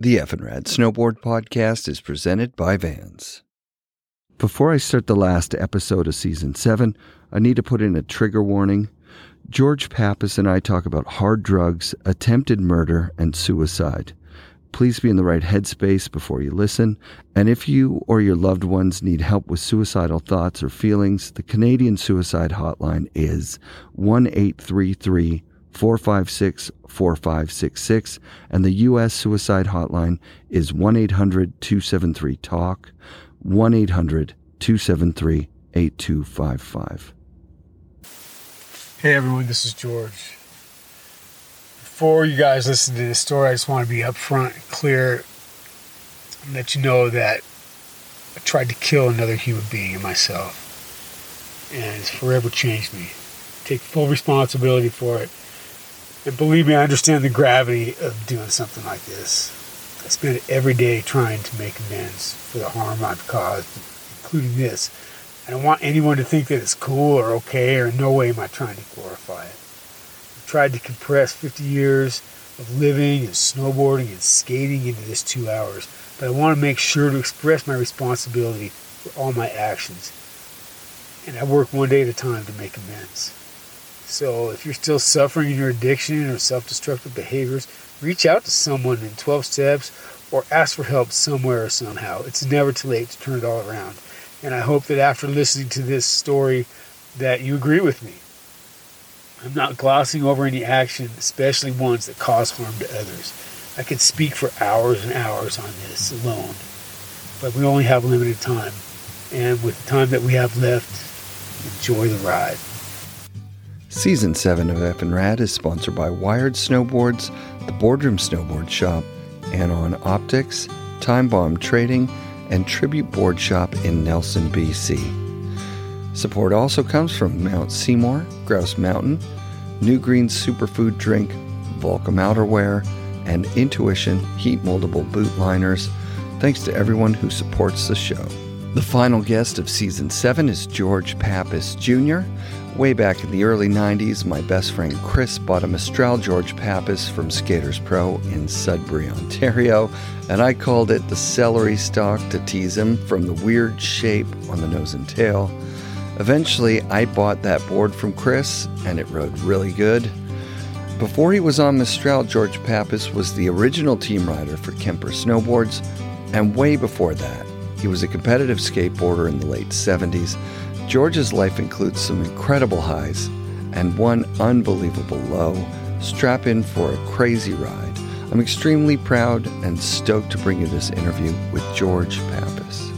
The F and Rad Snowboard Podcast is presented by Vans. Before I start the last episode of season seven, I need to put in a trigger warning. George Pappas and I talk about hard drugs, attempted murder, and suicide. Please be in the right headspace before you listen. And if you or your loved ones need help with suicidal thoughts or feelings, the Canadian Suicide Hotline is 1 833 456 4566, and the U.S. Suicide Hotline is 1 800 273 TALK, 1 800 273 8255. Hey everyone, this is George. Before you guys listen to this story, I just want to be upfront and clear and let you know that I tried to kill another human being and myself. And it's forever changed me. Take full responsibility for it. And believe me, I understand the gravity of doing something like this. I spend every day trying to make amends for the harm I've caused, including this. I don't want anyone to think that it's cool or okay, or in no way am I trying to glorify it. I've tried to compress 50 years of living and snowboarding and skating into this two hours, but I want to make sure to express my responsibility for all my actions. And I work one day at a time to make amends. So if you're still suffering in your addiction or self destructive behaviors, reach out to someone in 12 steps or ask for help somewhere or somehow. It's never too late to turn it all around. And I hope that after listening to this story that you agree with me. I'm not glossing over any action, especially ones that cause harm to others. I could speak for hours and hours on this alone, but we only have limited time. And with the time that we have left, enjoy the ride. Season 7 of F and Rad is sponsored by Wired Snowboards, the Boardroom Snowboard Shop, Anon Optics, Time Bomb Trading, and Tribute Board Shop in Nelson, BC. Support also comes from Mount Seymour, Grouse Mountain, New Green Superfood Drink, Volcom Outerwear, and Intuition Heat Moldable Boot Liners. Thanks to everyone who supports the show. The final guest of season 7 is George Pappas Jr. Way back in the early 90s, my best friend Chris bought a Mistral George Pappas from Skaters Pro in Sudbury, Ontario, and I called it the celery stalk to tease him from the weird shape on the nose and tail. Eventually, I bought that board from Chris, and it rode really good. Before he was on Mistral, George Pappas was the original team rider for Kemper Snowboards, and way before that, he was a competitive skateboarder in the late 70s. George's life includes some incredible highs and one unbelievable low. Strap in for a crazy ride. I'm extremely proud and stoked to bring you this interview with George Pappas.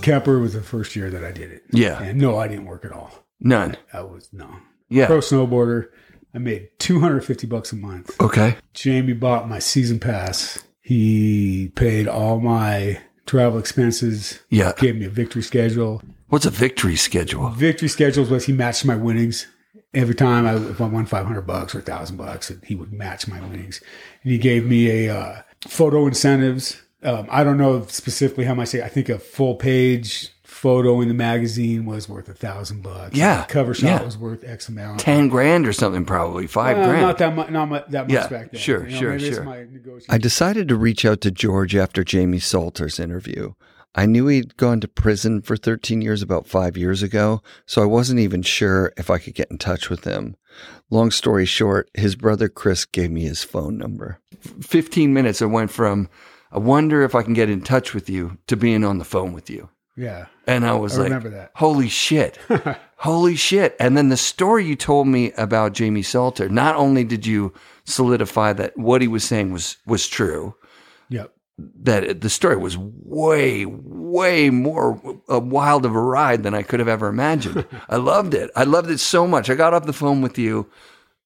Kemper was the first year that I did it. Yeah. And no, I didn't work at all. None. I was, no. Yeah. Pro snowboarder. I made 250 bucks a month. Okay. Jamie bought my season pass. He paid all my travel expenses. Yeah. Gave me a victory schedule. What's a victory schedule? Victory schedules was he matched my winnings every time I if I won 500 bucks or 1000 bucks he would match my winnings. And he gave me a uh, photo incentives. Um, I don't know specifically how much. I think a full page photo in the magazine was worth a thousand bucks. Yeah. The cover shot Yeah. was worth X amount. 10 grand or something, probably. Five Well, grand. Not that much. Not mu- that much Yeah, back then. sure, You know, sure, sure. my. I decided to reach out to George after Jamie Salter's interview. I knew he'd gone to prison for 13 years about five years ago, so I wasn't even sure if I could get in touch with him. Long story short, his brother Chris gave me his phone number. 15 minutes, I went from, I wonder if I can get in touch with you to being on the phone with you. yeah. And I was I like, remember that. holy shit. holy shit. And then the story you told me about Jamie Salter, not only did you solidify that what he was saying was, was true, Yep. That the story was way, way more uh, wild of a ride than I could have ever imagined. I loved it. I loved it so much. I got off the phone with you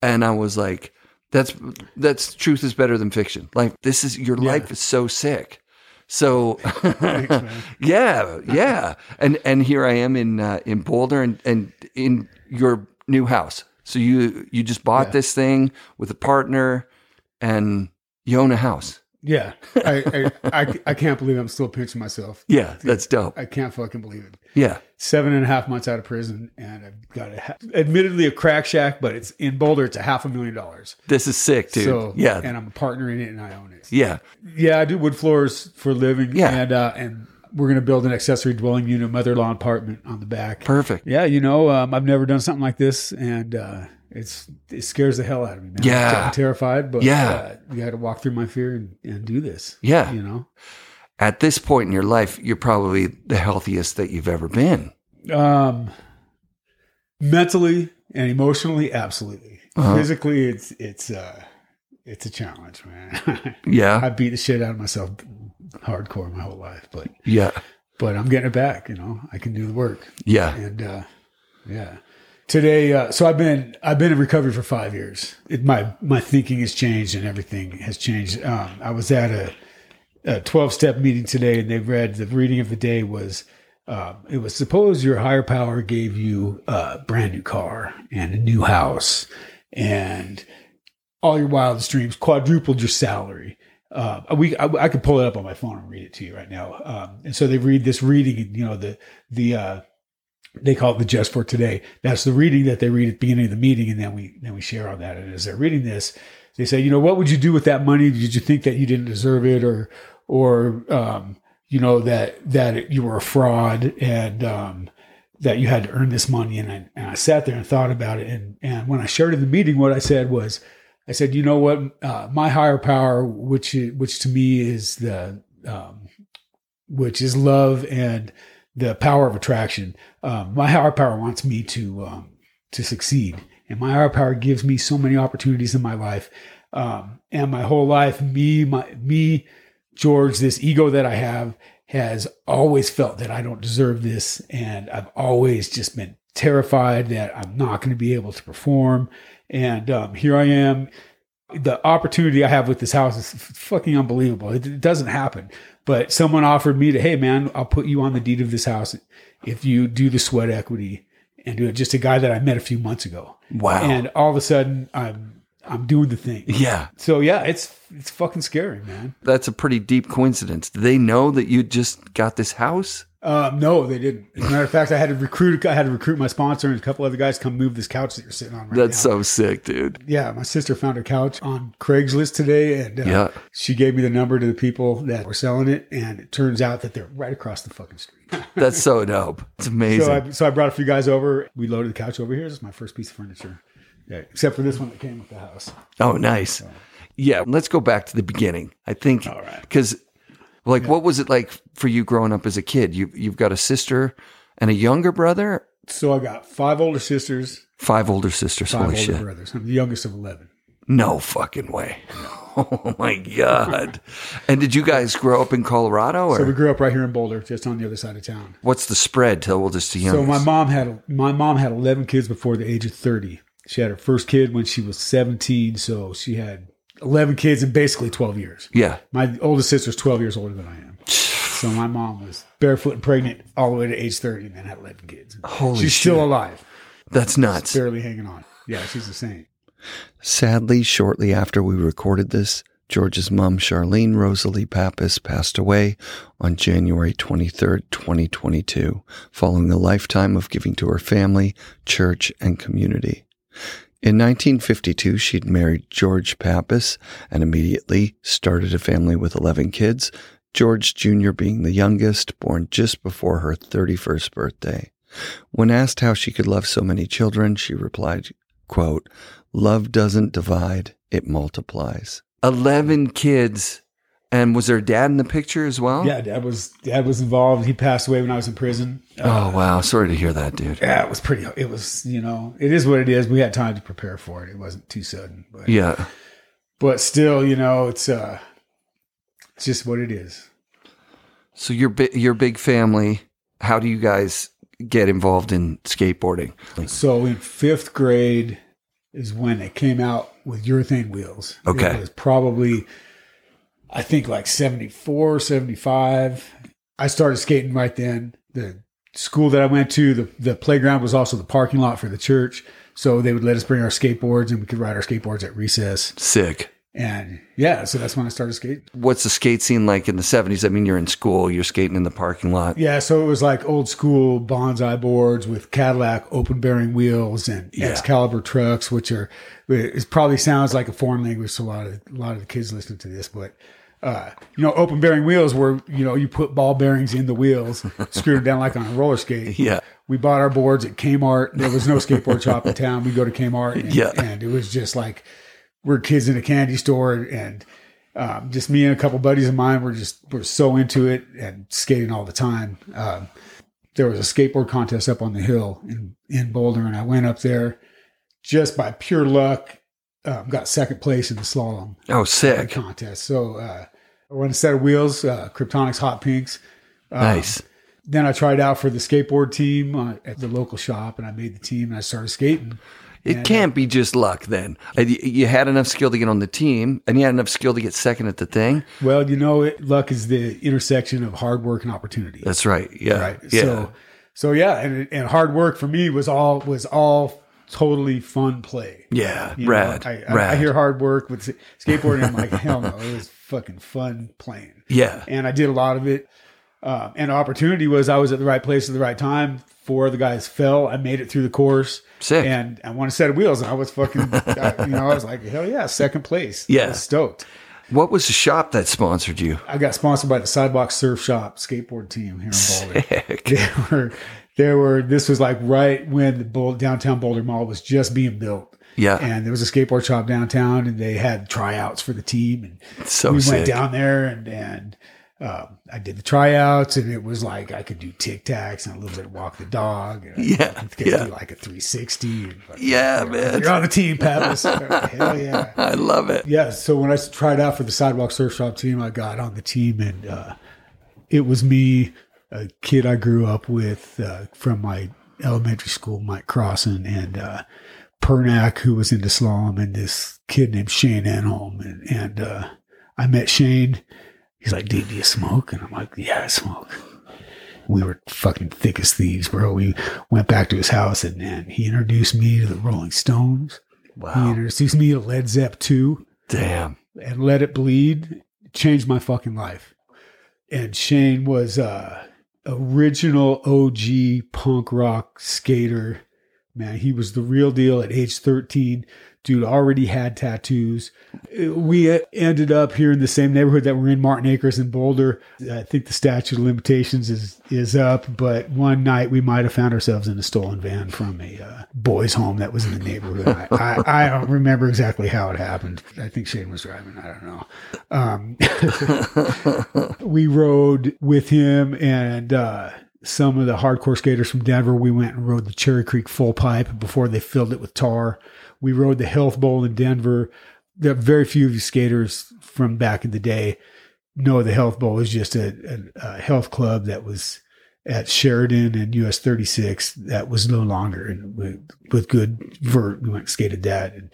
and I was like, that's, that's truth is better than fiction. Like this is, your life is so sick. So yeah, yeah. And, and here I am in, uh, in Boulder and, and in your new house. So you, you just bought Yeah. this thing with a partner and you own a house. Yeah, I, I, I I can't believe I'm still pinching myself. Yeah, that's dope. I can't fucking believe it. Yeah. Seven and a half months out of prison, and I've got a, ha- admittedly a crack shack, but it's in Boulder. It's a half a million dollars. This is sick, dude. So yeah. and I'm a partner in it, and I own it. yeah. Yeah, I do wood floors for a living. Yeah. and uh, and we're gonna build an accessory dwelling unit, mother-in-law apartment on the back. Perfect. Yeah, you know, um, I've never done something like this, and uh, it's it scares the hell out of me. Man. Yeah. I'm terrified, but Yeah. uh, you got to walk through my fear and, and do this. Yeah. you know. At this point in your life, you're probably the healthiest that you've ever been. Um, mentally and emotionally, absolutely. Uh-huh. Physically, it's it's uh, it's a challenge, man. Yeah. I beat the shit out of myself hardcore my whole life, but Yeah. but I'm getting it back. You know, I can do the work. Yeah. and uh, yeah. Today, uh, so I've been I've been in recovery for five years. It, my my thinking has changed and everything has changed. Um, I was at a, a twelve step meeting today, and they read the reading of the day was um, it was suppose your higher power gave you a brand new car and a new house and all your wildest dreams, quadrupled your salary. Uh, we I, I could pull it up on my phone and read it to you right now. Um, and so they read this reading, you know, the the uh, they call it the just for today. That's the reading that they read at the beginning of the meeting, and then we then we share on that. And as they're reading this, they say, you know, what would you do with that money? Did you think that you didn't deserve it, or or um, you know that that you were a fraud and um, that you had to earn this money? And I and I sat there and thought about it. And and when I shared in the meeting, what I said was, I said, you know what, uh, my higher power, which which to me is the um, which is love and the power of attraction. Um, my higher power wants me to um, to succeed, and my higher power gives me so many opportunities in my life. Um, and my whole life, me, my me, George, this ego that I have has always felt that I don't deserve this, and I've always just been terrified that I'm not going to be able to perform. And um, here I am. The opportunity I have with this house is fucking unbelievable. It, it doesn't happen. But someone offered me to, hey man, I'll put you on the deed of this house if you do the sweat equity and do it. Just a guy that I met a few months ago. Wow. And all of a sudden, I'm I'm doing the thing. yeah. So yeah, it's it's fucking scary, man. That's a pretty deep coincidence. Do they know that you just got this house? Um, no, they didn't. As a matter of fact, I had to recruit. I had to recruit my sponsor and a couple other guys to come move this couch that you're sitting on right That's now. so sick, dude. yeah, my sister found a couch on Craigslist today, and uh, Yeah. she gave me the number to the people that were selling it, and it turns out that they're right across the fucking street. That's so dope. It's amazing. so I so I brought a few guys over. We loaded the couch over here. This is my first piece of furniture, yeah, except for this one that came with the house. oh, nice. Yeah. Let's go back to the beginning. I think because, like, what was it like for you growing up as a kid? You you've got a sister and a younger brother, So I got five older sisters, five older sisters. five Holy older shit! brothers. I'm the youngest of eleven. No fucking way. Oh my god! and did you guys grow up in Colorado, or So we grew up right here in Boulder, just on the other side of town. what's the spread to oldest to youngest? So my mom had my mom had 11 kids before the age of 30. She had her first kid when she was 17, so she had 11 kids in basically 12 years. yeah. My oldest sister's 12 years older than I am. So my mom was barefoot and pregnant all the way to age 30 and then had 11 kids. Holy she's shit. still alive, That's nuts. barely hanging on. Yeah, she's the same. Sadly, shortly after we recorded this, George's mom, Charlene Rosalie Pappas, passed away on January 23rd, 2022, following a lifetime of giving to her family, church, and community. In 1952, she'd married George Pappas and immediately started a family with 11 kids, George Jr. being the youngest, born just before her 31st birthday. When asked how she could love so many children, she replied, quote, Love doesn't divide, it multiplies. 11 kids. And was there a dad in the picture as well? Yeah, dad was dad was involved. He passed away when I was in prison. Oh, wow. Sorry to hear that, dude. Yeah, it was pretty. It was you know it is what it is. We had time to prepare for it. It wasn't too sudden, but Yeah. but still, you know, it's uh, it's just what it is. So your bi- your big family, how do you guys get involved in skateboarding? So in fifth grade is when it came out with urethane wheels. Okay. It was probably, I think like 74, 75. I started skating right then. The school that I went to, the, the playground was also the parking lot for the church. So they would let us bring our skateboards and we could ride our skateboards at recess. Sick. And yeah, so that's when I started skating. What's the skate scene like in the 70s? I mean, you're in school, you're skating in the parking lot. Yeah, so it was like old school bonsai boards with Cadillac open bearing wheels and Yeah. Excalibur trucks, which are it probably sounds like a foreign language to a lot of a lot of the kids listening to this, but uh, you know, open bearing wheels where you know you put ball bearings in the wheels, screw them down like on a roller skate. Yeah. We bought our boards at Kmart. There was no skateboard shop in town. We go to Kmart, and, Yeah. and it was just like we're kids in a candy store, and um, just me and a couple buddies of mine were just were so into it and skating all the time. Um, there was a skateboard contest up on the hill in in Boulder, and I went up there just by pure luck. Um, got second place in the slalom Oh, sick. contest. So uh, I won a set of wheels, uh, Kryptonics Hot Pinks. Um, Nice. Then I tried out for the skateboard team uh, at the local shop, and I made the team, and I started skating. It can't be just luck then. Uh, You you had enough skill to get on the team, and you had enough skill to get second at the thing. Well, you know, it, luck is the intersection of hard work and opportunity. That's right. Yeah. right. Yeah. So, so yeah, and and hard work for me was all was all totally fun play. yeah. You know, Rad. I, I, Rad. I hear hard work with skateboarding. I'm like, hell no, it was fucking fun playing. yeah. and I did a lot of it. Uh, and opportunity was I was at the right place at the right time. Four of the guys fell. I made it through the course. Sick. And I won a set of wheels, and I was fucking, I, you know, I was like, hell yeah, second place. Yeah. I was stoked. What was the shop that sponsored you? I got sponsored by the Sidewalk Surf Shop skateboard team here in Boulder. Heck. They were, they were. This was like right when the downtown Boulder Mall was just being built. Yeah. And there was a skateboard shop downtown, and they had tryouts for the team, and So we sick. went down there and and um, I did the tryouts and it was like I could do tic tacs and a little bit of walk the dog. And Yeah, I could yeah. do like a 360. And like, Yeah, man. You're on the team, Pappas. Hell yeah. I love it. Yeah. So when I tried out for the Sidewalk Surf Shop team, I got on the team and uh, it was me, a kid I grew up with uh, from my elementary school, Mike Crossan, and uh, Pernak, who was into slalom, and this kid named Shane Enholm. And, and uh, I met Shane. He's like, dude, do you smoke? And I'm like, yeah, I smoke. We were fucking thick as thieves, bro. We went back to his house and, and he introduced me to the Rolling Stones. Wow. He introduced me to Led Zepp 2 Damn. and Let It Bleed. Changed my fucking life. And Shane was uh original OG punk rock skater. Man, he was the real deal at age 13. Dude already had tattoos. We ended up here in the same neighborhood that we're in, Martin Acres in Boulder. I think the statute of limitations is is up, but one night we might have found ourselves in a stolen van from a uh, boys' home that was in the neighborhood. I, I, I don't remember exactly how it happened. I think Shane was driving. I don't know. Um, we rode with him and uh, some of the hardcore skaters from Denver. We went and rode the Cherry Creek full pipe before they filled it with tar. We rode the Health Bowl in Denver. There are very few of you skaters from back in the day know the Health Bowl is just a, a, a health club that was at Sheridan and US 36 that was no longer and with, with good vert. We went and skated that and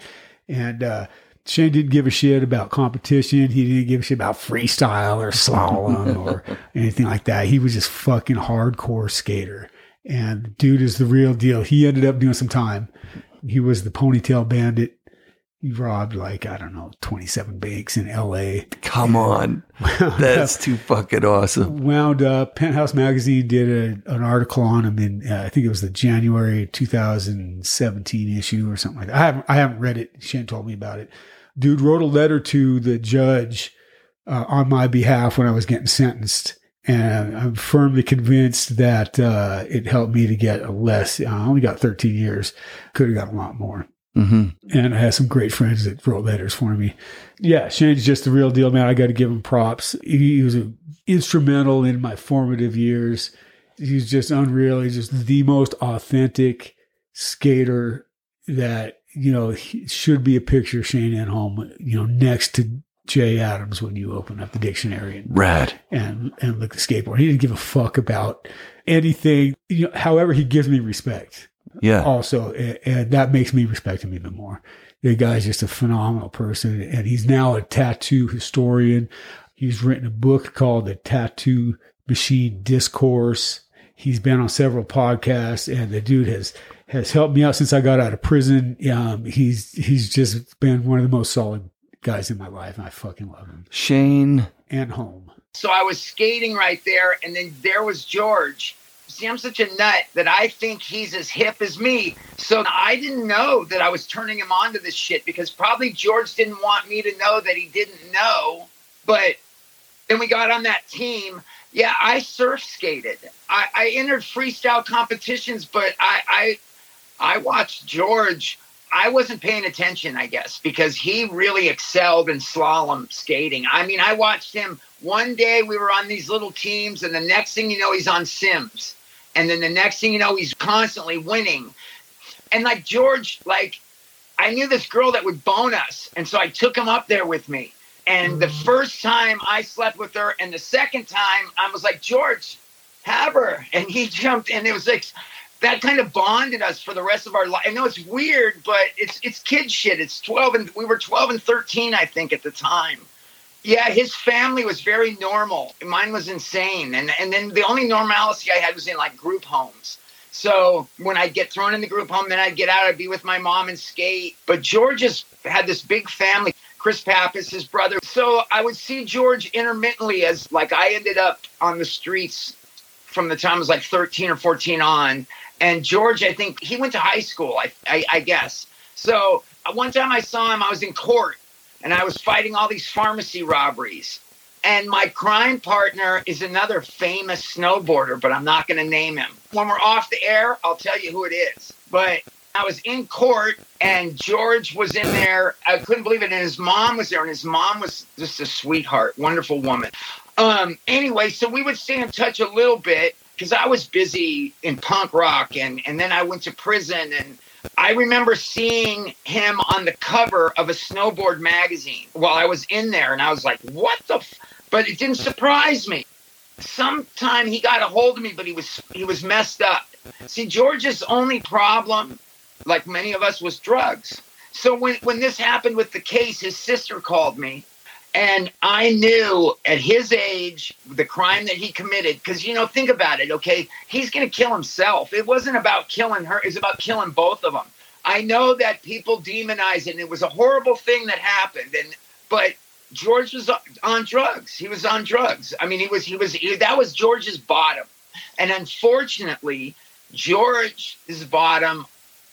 and uh, Shane didn't give a shit about competition. He didn't give a shit about freestyle or slalom or anything like that. He was just fucking hardcore skater. And dude is the real deal. He ended up doing some time. He was the ponytail bandit. He robbed like, I don't know, 27 banks in LA. Come on. That's too fucking awesome. wound up. Penthouse Magazine did a, an article on him in, uh, I think it was the January 2017 issue or something like that. I haven't, I haven't read it. Shane told me about it. Dude wrote a letter to the judge uh, on my behalf when I was getting sentenced. And I'm firmly convinced that uh, it helped me to get a less. I only got 13 years. Could have got a lot more hmm and I had some great friends that wrote letters for me. Yeah, Shane's just the real deal, man. I got to give him props. He, was a, instrumental in my formative years. He's just unreal. He's just the most authentic skater that you know should be a picture of Shane Enholm. You know, next to Jay Adams when you open up the dictionary and Rad. and and look at the skateboard. He didn't give a fuck about anything. You know, however, he gives me respect Yeah. also, a- and that makes me respect him even more. The guy's just a phenomenal person, and he's now a tattoo historian. He's written a book called The Tattoo Machine Discourse. He's been on several podcasts, and the dude has has helped me out since I got out of prison. Um, he's he's just been one of the most solid guys in my life, and I fucking love them. Shane and home. So I was skating right there, and then there was George. See, I'm such a nut that I think he's as hip as me. So I didn't know that I was turning him on to this shit because probably George didn't want me to know that he didn't know. But then we got on that team. Yeah, I surf skated. I, I entered freestyle competitions, but I, I I watched George. I wasn't paying attention, I guess, because he really excelled in slalom skating. I mean, I watched him one day we were on these little teams, and the next thing you know, he's on Sims. And then the next thing you know, he's constantly winning. And like George, like I knew this girl that would bone us. And so I took him up there with me. And the mm. first time I slept with her, and the second time I was like, George, have her. And he jumped, and it was like that kind of bonded us for the rest of our life. I know it's weird, but it's it's kid shit. It's 12 and we were 12 and 13, I think, at the time. Yeah, his family was very normal. Mine was insane. And and then the only normalcy I had was in like group homes. So when I'd get thrown in the group home, then I'd get out, I'd be with my mom and skate. But George just had this big family. Chris Pappas, his brother. So I would see George intermittently as like I ended up on the streets from the time I was like 13 or 14 on. And George, I think he went to high school, I, I, I guess. So uh, one time I saw him, I was in court and I was fighting all these pharmacy robberies. And my crime partner is another famous snowboarder, but I'm not going to name him. When we're off the air, I'll tell you who it is. But I was in court and George was in there. I couldn't believe it. And his mom was there, and his mom was just a sweetheart, wonderful woman. Um, anyway, so we would stay in touch a little bit because I was busy in punk rock and, and then I went to prison and I remember seeing him on the cover of a snowboard magazine while I was in there, and I was like, "What the?" F-? But it didn't surprise me. Sometime he got a hold of me, but he was he was messed up. See, George's only problem, like many of us, was drugs. So when when this happened with the case, his sister called me and I knew at his age, the crime that he committed, because, you know, think about it, okay? He's going to kill himself. It wasn't about killing her, it's about killing both of them. I know that people demonize it, and it was a horrible thing that happened. And, but George was on drugs. He was on drugs. I mean, he was, he was, he, that was George's bottom. And unfortunately, George's bottom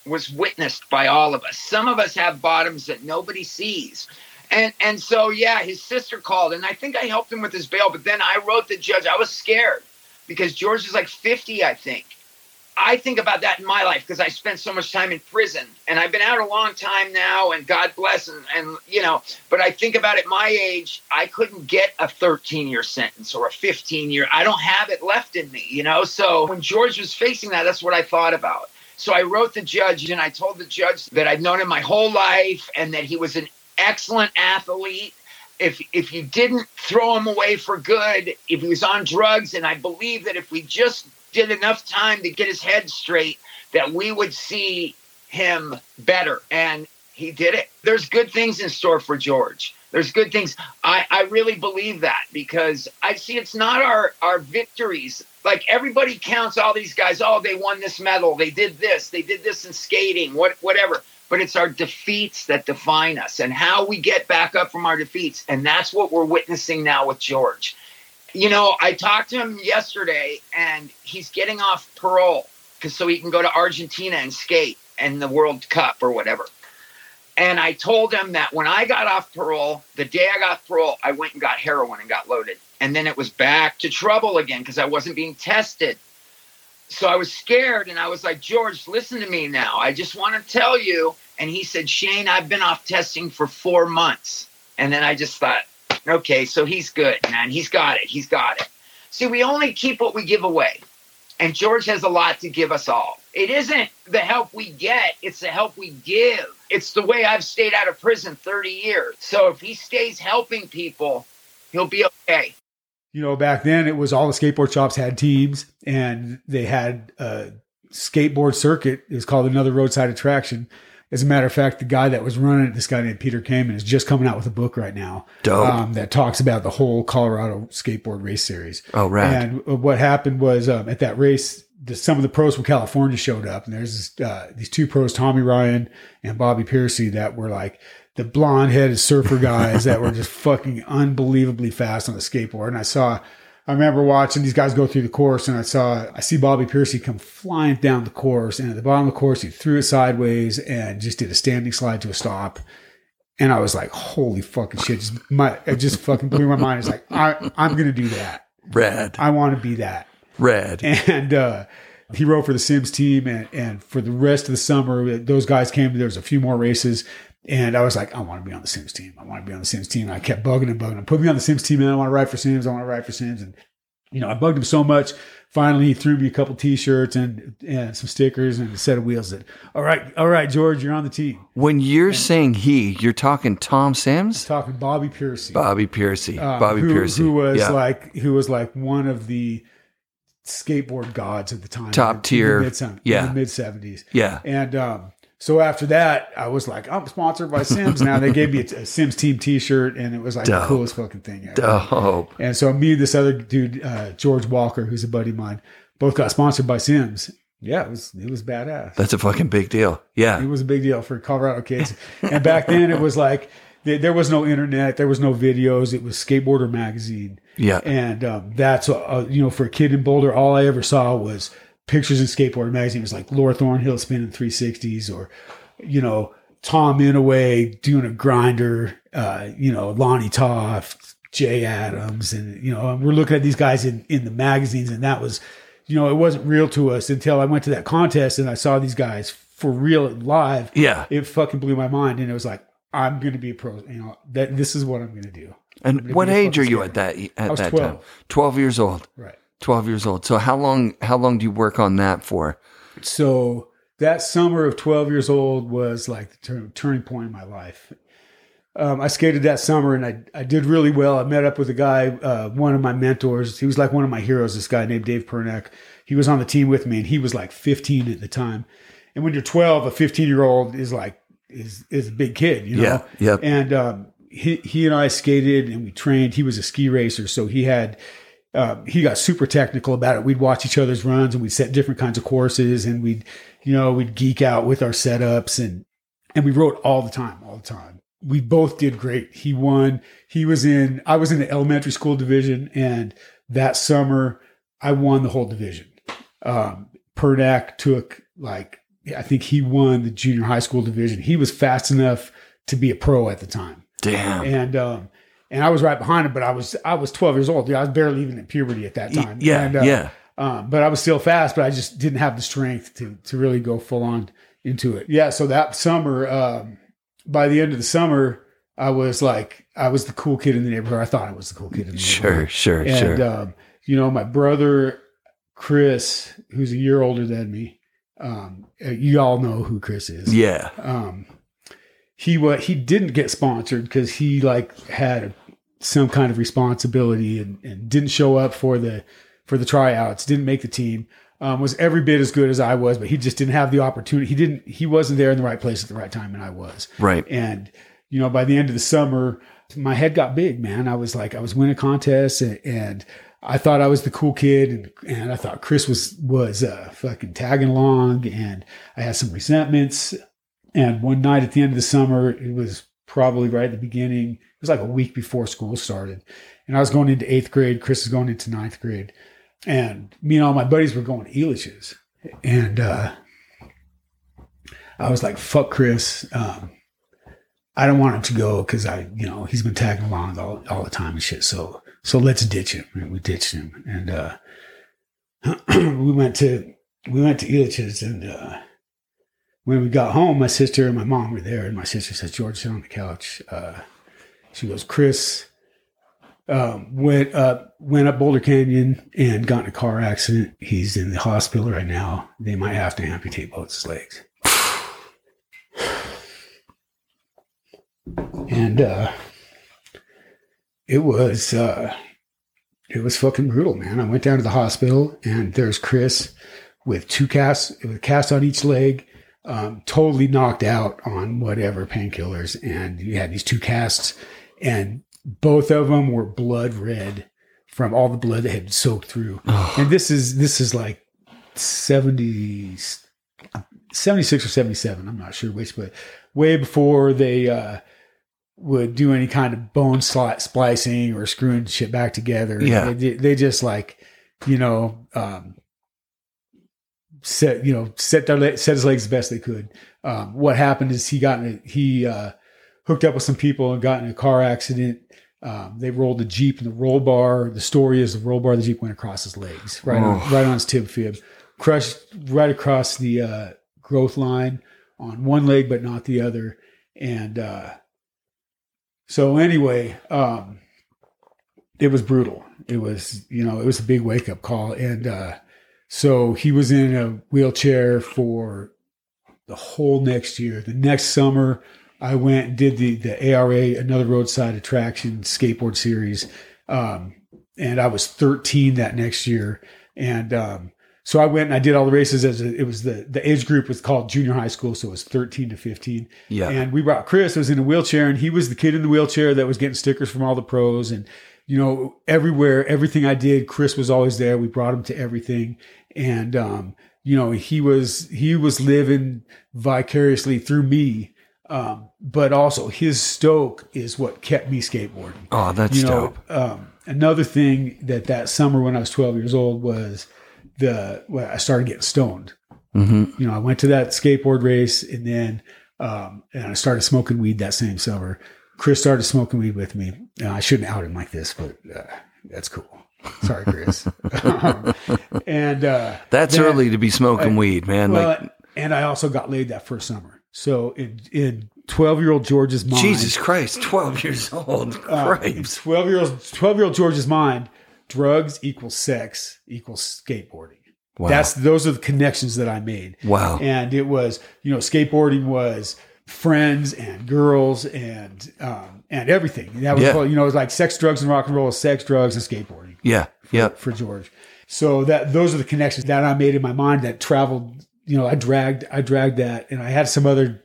was witnessed by all of us. Some of us have bottoms that nobody sees. And and so yeah, his sister called, and I think I helped him with his bail. But then I wrote the judge. I was scared because George is like 50, I think. I think about that in my life because I spent so much time in prison, and I've been out a long time now, and God bless, and, and you know. But I think about it, my age, I couldn't get a 13 year sentence or a 15 year. I don't have it left in me, you know. So when George was facing that, that's what I thought about. So I wrote the judge and I told the judge that I'd known him my whole life and that he was an excellent athlete. If if you didn't throw him away for good, if he was on drugs, and I believe that if we just did enough time to get his head straight, that we would see him better. And he did it. There's good things in store for George. There's good things. I, I really believe that because I see it's not our, our victories. Like everybody counts all these guys, oh, they won this medal, they did this, they did this in skating, what whatever but it's our defeats that define us and how we get back up from our defeats. And that's what we're witnessing now with George. You know, I talked to him yesterday and he's getting off parole because so he can go to Argentina and skate and the World Cup or whatever. And I told him that when I got off parole, the day I got parole, I went and got heroin and got loaded. And then it was back to trouble again because I wasn't being tested so I was scared and I was like, George, listen to me now. I just want to tell you. And he said, Shane, I've been off testing for four months. And then I just thought, okay, so he's good, man. He's got it. He's got it. See, we only keep what we give away. And George has a lot to give us all. It isn't the help we get, it's the help we give. It's the way I've stayed out of prison 30 years. So if he stays helping people, he'll be okay you know, back then it was all the skateboard shops had teams and they had a skateboard circuit is called another roadside attraction. As a matter of fact, the guy that was running it, this guy named Peter Kamen, is just coming out with a book right now um, that talks about the whole Colorado skateboard race series. Oh, right. And what happened was um, at that race, the, some of the pros from California showed up, and there's this, uh, these two pros, Tommy Ryan and Bobby Piercy, that were like the blonde headed surfer guys that were just fucking unbelievably fast on the skateboard. And I saw, I remember watching these guys go through the course and I saw, I see Bobby Piercy come flying down the course. And at the bottom of the course, he threw it sideways and just did a standing slide to a stop. And I was like, holy fucking shit. Just my, it just fucking blew my mind. It's like, I, I'm going to do that. Rad. I want to be that. Rad. And, uh, he rode for the Sims team, and, and for the rest of the summer, those guys came. There was a few more races, and I was like, I want to be on the Sims team. I want to be on the Sims team. And I kept bugging and bugging him. Put me on the Sims team, man. I want to ride for Sims. I want to ride for Sims. And, you know, I bugged him so much. Finally, he threw me a couple t-shirts and, and some stickers and a set of wheels that, all right, all right, George, you're on the team. When you're saying he, you're talking Tom Sims? Talking Bobby Piercy. Bobby Piercy. uh, Bobby who, Piercy. Who was yeah. like, who was like one of the skateboard gods at the time. Top in the tier. mid- in Yeah. the mid seventies. yeah. And um, so after that, I was like, I'm sponsored by Sims now. They gave me a, a Sims team T-shirt, and it was like Dope. the coolest fucking thing ever. Dope. And so me and this other dude, uh, George Walker, who's a buddy of mine, both got sponsored by Sims. Yeah, it was it was badass. That's a fucking big deal. Yeah. It was a big deal for Colorado kids. And back then, it was like there, there was no internet, there was no videos. It was Skateboarder magazine. Yeah. And um, that's, uh, you know, for a kid in Boulder, all I ever saw was pictures in Skateboard magazine. It was like Laura Thornhill spinning 360s or, you know, Tom Inouye doing a grinder, uh, you know, Lonnie Toft, Jay Adams. And, you know, we're looking at these guys in, in the magazines. And that was, you know, it wasn't real to us until I went to that contest and I saw these guys for real live. Yeah. It fucking blew my mind. And it was like, I'm going to be a pro. You know, that this is what I'm going to do. And what age are you skater. at that at was that 12. time? 12 years old. Right. 12 years old. So how long how long do you work on that for? So that summer of 12 years old was like the turn, turning point in my life. Um, I skated that summer and I, I did really well. I met up with a guy, uh, one of my mentors. He was like one of my heroes, this guy named Dave Pernak. He was on the team with me and he was like 15 at the time. And when you're 12, a 15 year old is like, is, is a big kid, you know? Yeah, yep. And, um, he, he and I skated and we trained. He was a ski racer. So he had, uh, he got super technical about it. We'd watch each other's runs and we'd set different kinds of courses and we'd, you know, we'd geek out with our setups and, and we wrote all the time, all the time. We both did great. He won. He was in, I was in the elementary school division and that summer I won the whole division. Um, Pernak took like, I think he won the junior high school division. He was fast enough to be a pro at the time Damn. and um and I was right behind him, but I was I was 12 years old. I was barely even in puberty at that time. yeah, And, uh, yeah. Um, but I was still fast, but I just didn't have the strength to to really go full on into it. Yeah. So that summer, um, by the end of the summer, I was like I was the cool kid in the neighborhood. I thought I was the cool kid in the Sure, neighborhood. sure, And sure. um, you know, my brother Chris, who's a year older than me, um, uh, you all know who Chris is yeah. um he what he didn't get sponsored because he like had some kind of responsibility and, and didn't show up for the for the tryouts didn't make the team um, was every bit as good as i was but he just didn't have the opportunity he didn't he wasn't there in the right place at the right time and i was Right. and you know by the end of the summer my head got big man i was like i was winning contests and, and i thought i was the cool kid and, and i thought chris was was uh, fucking tagging along and i had some resentments and one night at the end of the summer it was probably right at the beginning it was like a week before school started and i was going into eighth grade chris is going into ninth grade and me and all my buddies were going to Elitch's and uh i was like fuck chris um I don't want him to go because I, you know, he's been tagging along all, all the time and shit. So, so let's ditch him. And we ditched him. And, uh, we went to, we went to Elitch's and, uh, when we got home, my sister and my mom were there. And my sister said, George, sit on the couch. Uh, she goes, Chris, um, went up, went up Boulder Canyon and got in a car accident. He's in the hospital right now. They might have to amputate both his legs. and uh it was uh it was fucking brutal man i went down to the hospital and there's chris with two casts with a cast on each leg um totally knocked out on whatever painkillers and you had these two casts and both of them were blood red from all the blood that had soaked through and this is this is like 70 76 or 77 i'm not sure which but way before they uh would do any kind of bone slot splicing or screwing shit back together. Yeah. They, they just like, you know, um, set, you know, set their, set his legs the best they could. Um, what happened is he got in a, he, uh, hooked up with some people and got in a car accident. Um, they rolled the Jeep and the roll bar. The story is the roll bar of the Jeep went across his legs, right on, Oh. right on his tib fib, crushed right across the, uh, growth line on one leg, but not the other. And, uh, so anyway, um, it was brutal. It was, you know, it was a big wake up call. And, uh, so he was in a wheelchair for the whole next year. The next summer, I went and did the, the ARA, another roadside attraction skateboard series. Um, and I was 13 that next year. And, um, so I went and I did all the races as a, it was the, the age group was called junior high school. So it was 13 to 15. Yeah. And we brought Chris, who was in a wheelchair, and he was the kid in the wheelchair that was getting stickers from all the pros. And, you know, everywhere, everything I did, Chris was always there. We brought him to everything. And, um, you know, he was, he was living vicariously through me. Um, but also his stoke is what kept me skateboarding oh, that's you know, dope. um, another thing that that summer when I was 12 years old was the when I started getting stoned. hmm You know, I went to that skateboard race and then um, and I started smoking weed that same summer. Chris started smoking weed with me. Uh, I shouldn't out him like this, but uh, that's cool. Sorry, Chris. Um, and uh, That's then- early to be smoking weed, man. Well, like and I also got laid that first summer. So in in 12 year old George's mind, Jesus Christ, twelve years old. uh, 12 year old 12 year old George's mind, drugs equals sex equals skateboarding. Wow. That's those are the connections that I made. wow. And it was, you know, skateboarding was friends and girls and um and everything. That was Yeah. you know, it was like sex, drugs, and rock and roll, sex, drugs, and skateboarding yeah. Yeah. for George. So that those are the connections that I made in my mind that traveled. You know, I dragged I dragged that, and I had some other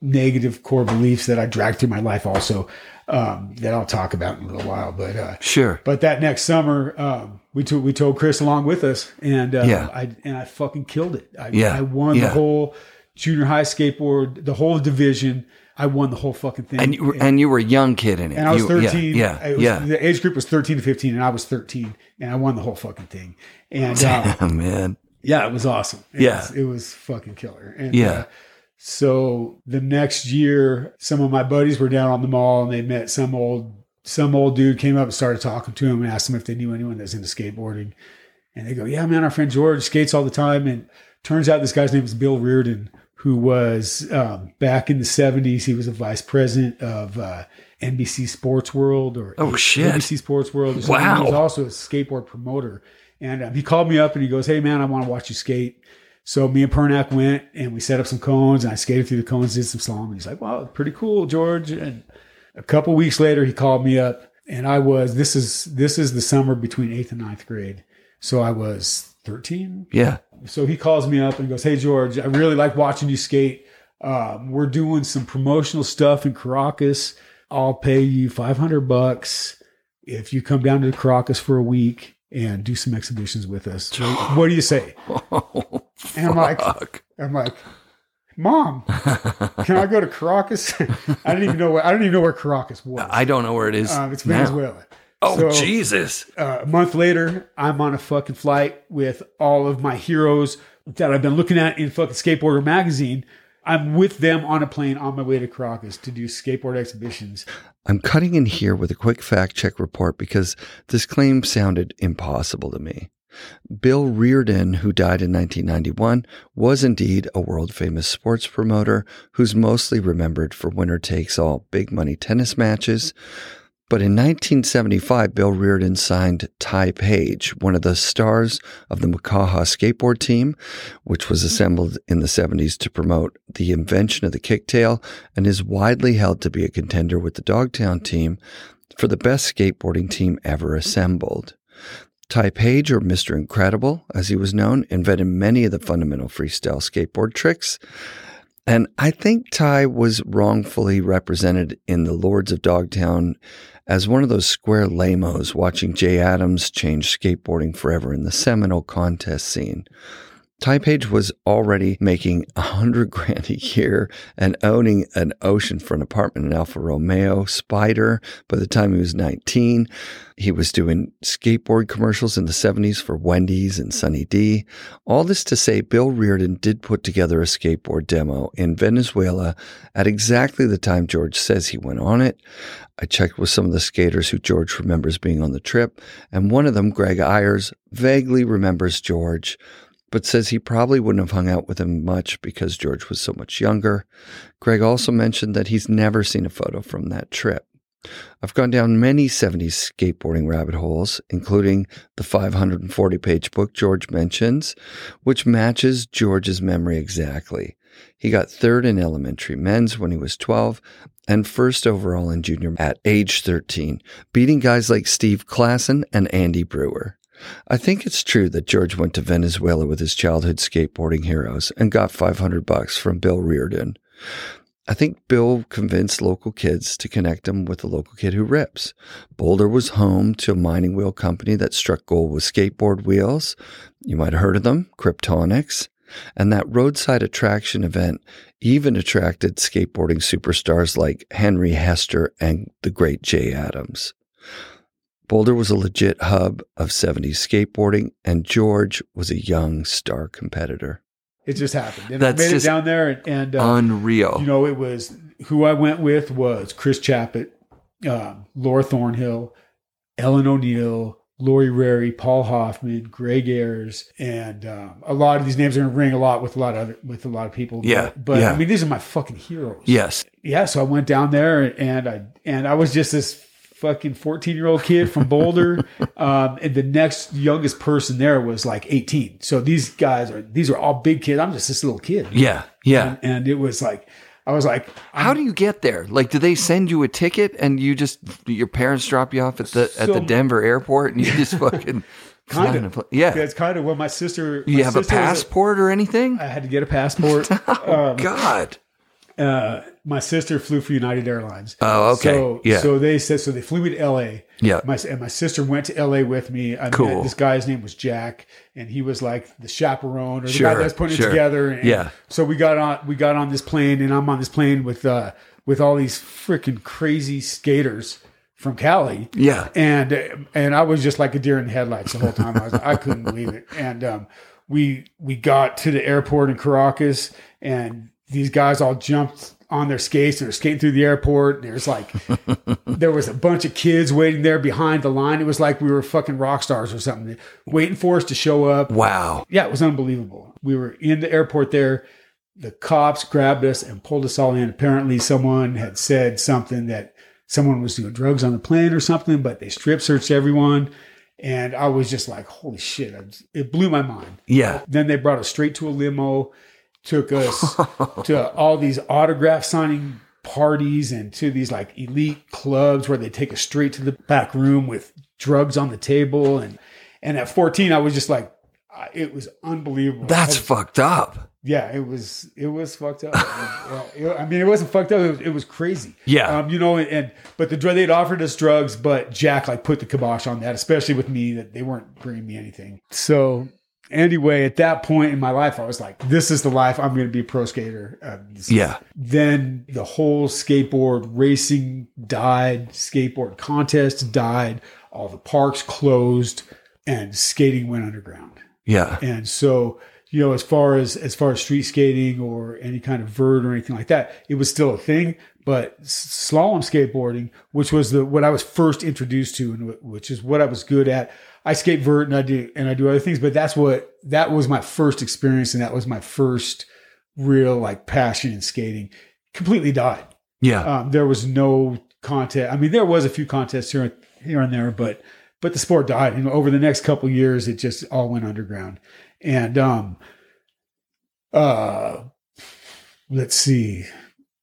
negative core beliefs that I dragged through my life also um, that I'll talk about in a little while. But uh, Sure. but that next summer, um, we took we told Chris along with us, and uh, Yeah. I and I fucking killed it. I, Yeah. I won Yeah. the whole junior high skateboard, the whole division. I won the whole fucking thing. And you were, and you were a young kid in it. And I was You- 13. Yeah. It was- Yeah. The age group was 13 to 15, and I was 13, and I won the whole fucking thing. And yeah. uh, Damn, man. yeah, it was awesome. It Yeah. was, it was fucking killer. And, Yeah. uh, so the next year, some of my buddies were down on the mall, and they met some old some old dude came up and started talking to him and asked him if they knew anyone that's into skateboarding. And they go, "Yeah, man, our friend George skates all the time." And turns out this guy's name is Bill Riordan, who was um, back in the '70s. He was a vice president of uh, NBC Sports World or Oh, shit. NBC Sports World. or. Wow. He was also a skateboard promoter. And um, he called me up and he goes, "Hey, man, I want to watch you skate." So me and Pernak went and we set up some cones and I skated through the cones, did some slalom. And he's like, "Wow, pretty cool, George." And a couple weeks later, he called me up, and I was this is this is the summer between eighth and ninth grade, so I was thirteen. Yeah. So he calls me up and goes, "Hey George, I really like watching you skate. Um, we're doing some promotional stuff in Caracas. I'll pay you five hundred bucks if you come down to Caracas for a week and do some exhibitions with us. What do you say?" Oh, And I'm like. I'm like, Mom, can I go to Caracas? I didn't even know where I don't even know where Caracas was. I don't know where it is. Um, it's now. Venezuela. Oh, So, Jesus. uh, a month later, I'm on a fucking flight with all of my heroes that I've been looking at in fucking Skateboarder magazine. I'm with them on a plane on my way to Caracas to do skateboard exhibitions. I'm cutting in here with a quick fact check report because this claim sounded impossible to me. Bill Riordan, who died in 1991, was indeed a world famous sports promoter who's mostly remembered for winner takes all big money tennis matches. But in 1975, Bill Riordan signed Ty Page, one of the stars of the Makaha skateboard team, which was assembled in the 70s to promote the invention of the kicktail and is widely held to be a contender with the Dogtown team for the best skateboarding team ever assembled. Ty Page, or Mr. Incredible, as he was known, invented many of the fundamental freestyle skateboard tricks. And I think Ty was wrongfully represented in the Lords of Dogtown as one of those square lamos watching Jay Adams change skateboarding forever in the seminal contest scene. Ty Page was already making a hundred grand a year and owning an oceanfront apartment in Alfa Romeo Spider by the time he was 19. He was doing skateboard commercials in the 70s for Wendy's and Sunny D. All this to say, Bill Riordan did put together a skateboard demo in Venezuela at exactly the time George says he went on it. I checked with some of the skaters who George remembers being on the trip, and one of them, Greg Ayers, vaguely remembers George but says he probably wouldn't have hung out with him much because George was so much younger. Greg also mentioned that he's never seen a photo from that trip. I've gone down many 70s skateboarding rabbit holes, including the 540 page book George mentions, which matches George's memory exactly. He got third in elementary men's when he was 12 and first overall in junior at age 13, beating guys like Steve Klassen and Andy Brewer. I think it's true that George went to Venezuela with his childhood skateboarding heroes and got 500 bucks from Bill Riordan. I think Bill convinced local kids to connect him with the local kid who rips. Boulder was home to a mining wheel company that struck gold with skateboard wheels. You might have heard of them, Kryptonics. And that roadside attraction event even attracted skateboarding superstars like Henry Hester and the great Jay Adams. Boulder was a legit hub of 70s skateboarding, and George was a young star competitor. It just happened. And That's I made it just down there, and, and uh, Unreal. you know, it was who I went with was Chris Chappett, um, Laura Thornhill, Ellen O'Neal, Lori Rary, Paul Hoffman, Greg Ayers, and um, a lot of these names are going to ring a lot with a lot of other, with a lot of people. Yeah, but, but yeah. I mean, these are my fucking heroes. yes. yeah. So I went down there, and I and I was just this fucking fourteen year old kid from Boulder, um, and the next youngest person there was like eighteen. So these guys are these are all big kids. I'm just this little kid. Yeah. Yeah. and, and it was like I was like, How do you get there? Like, do they send you a ticket and you just your parents drop you off at the at the Denver airport and you just fucking Kind of. yeah? That's kind of what my sister. You have a passport or anything? I had to get a passport. oh um, God! Uh, my sister flew for United Airlines. Oh, okay. So, Yeah. So they said so they flew me to L.A. Yeah. My and my sister went to L.A. with me. I Cool. met this guy's name was Jack, and he was like the chaperone or the Sure, guy that's putting sure. it together. And Yeah. So we got on we got on this plane, and I'm on this plane with uh with all these freaking crazy skaters from Cali. Yeah. and and I was just like a deer in the headlights the whole time. I was I couldn't believe it. And um, we we got to the airport in Caracas, and these guys all jumped on their skates and they're skating through the airport. There's like there was a bunch of kids waiting there behind the line. It was like we were fucking rock stars or something, waiting for us to show up. Wow. Yeah, it was unbelievable. We were in the airport there. The cops grabbed us and pulled us all in. Apparently, someone had said something that someone was doing drugs on the plane or something, but they strip searched everyone. And I was just like, holy shit. It blew my mind. Yeah. Then they brought us straight to a limo, took us to all these autograph signing parties and to these like elite clubs where they take us straight to the back room with drugs on the table. And, and at 14, I was just like, it was unbelievable. That's I- fucked up. yeah, it was it was fucked up. Yeah, it- I mean, it wasn't fucked up. It was, it was crazy. Yeah. um, you know, and, and but the drug they'd offered us drugs, but Jack like put the kibosh on that, especially with me that they weren't bringing me anything. So anyway, at that point in my life, I was like, this is the life I'm going to be a pro skater. Yeah. Then the whole skateboard racing died, skateboard contests died, all the parks closed, and skating went underground. Yeah. And so, you know, as far as as far as street skating or any kind of vert or anything like that, it was still a thing. But slalom skateboarding, which was the what I was first introduced to, and wh- which is what I was good at. I skate vert and I do and I do other things, but that's what that was my first experience, and that was my first real like passion in skating. Completely died. Yeah. Um, there was no contest. I mean, there was a few contests here here and there, but but the sport died. And over the next couple of years, it just all went underground. And um, uh, let's see,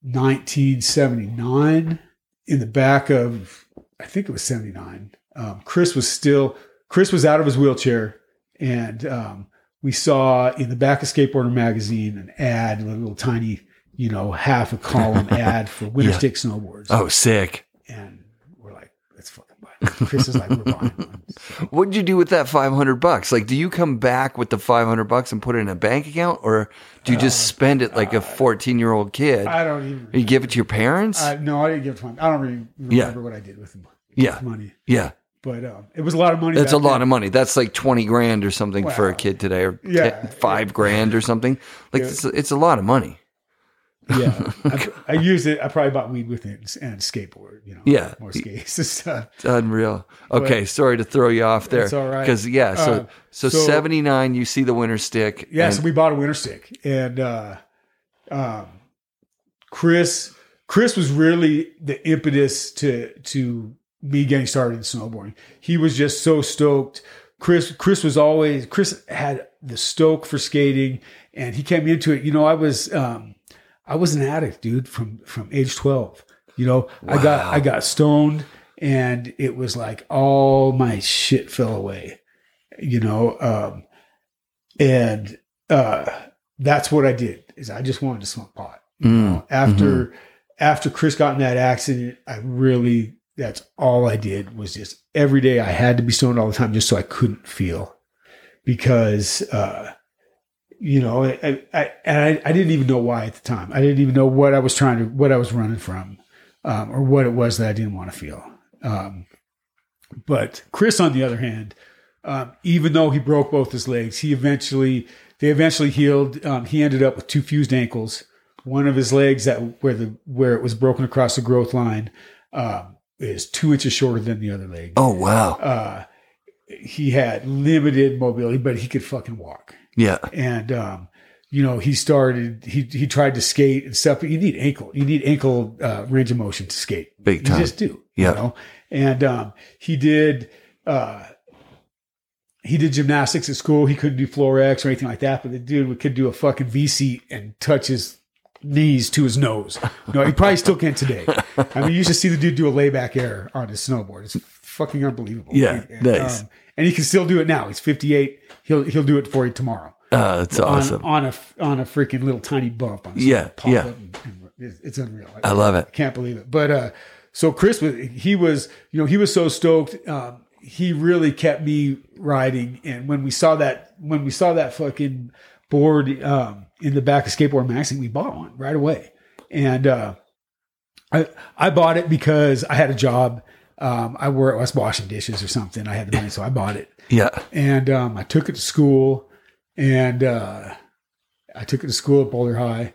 1979 in the back of I think it was 79. Um, Chris was still Chris was out of his wheelchair, and um, we saw in the back of Skateboarder magazine an ad, a little tiny, you know, half a column ad for winter Yeah. stick snowboards Oh, sick. and we're like, let's fucking buy It. Chris is like, we're buying one. What'd you do with that 500 bucks? Like, do you come back with the 500 bucks and put it in a bank account or do you just spend it like a 14 year old kid? Uh, I don't even. you give it to your parents? I, no, I didn't give it to him. I don't really remember what I did with the yeah. money, Yeah. But um, it was a lot of money. That's a back lot then. of money. That's like 20 grand or something for a kid today or Yeah. te- five grand or something. Like, Yeah. it's, it's a lot of money. Yeah, I, I used it. I probably bought weed with it and, and skateboard. You know, Yeah. more skates and stuff. It's unreal. Okay. sorry to throw you off there. It's all right. Cause yeah. So, Uh, so, so- 79, you see the winter stick. Yeah, and- so we bought a winter stick, and uh, um, Chris Chris was really the impetus to to me getting started in snowboarding. He was just so stoked. Chris Chris was always Chris had the stoke for skating, and he came into it. You know, I was um, I was an addict, dude, from from age twelve. You know, I got I got stoned, and it was like all my shit fell away. You know, um, and uh, that's what I did. Is I just wanted to smoke pot. You Mm, know, after after Chris got in that accident, I really that's all I did was just every day I had to be stoned all the time just so I couldn't feel because uh, you know I I, and I I didn't even know why at the time. I didn't even know what I was trying to what I was running from um, or what it was that I didn't want to feel. Um, but Chris, on the other hand, um, even though he broke both his legs, he eventually they eventually healed. Um, he ended up with two fused ankles. One of his legs that where the where it was broken across the growth line um, is two inches shorter than the other leg. oh, wow. Uh, he had limited mobility, but he could fucking walk. Yeah. And um, you know, he started. He he tried to skate and stuff. But you need ankle. You need ankle uh, range of motion to skate. Big time. You just do. Yeah. You know? And um, he did uh, he did gymnastics at school. He couldn't do floor X or anything like that, but the dude could do a fucking V seat and touch his knees to his nose. No, he probably still can't today. I mean, you should see the dude do a layback air on his snowboard. It's fucking unbelievable. Yeah, And, nice. um, and he can still do it now. He's 58. He'll he'll do it for you tomorrow Oh, that's awesome. on, on a on a freaking little tiny bump. On Yeah, yeah. and- and it's, it's unreal. I love it. I can't believe it. But uh, so Chris was he was you know he was so stoked. Um, he really kept me riding, and when we saw that when we saw that fucking board um, in the back of skateboard magazine, we bought one right away, and uh, I I bought it because I had a job. Um, I were I was washing dishes or something. I had the money, so I bought it Yeah. and um, I took it to school, and uh, I took it to school at Boulder High,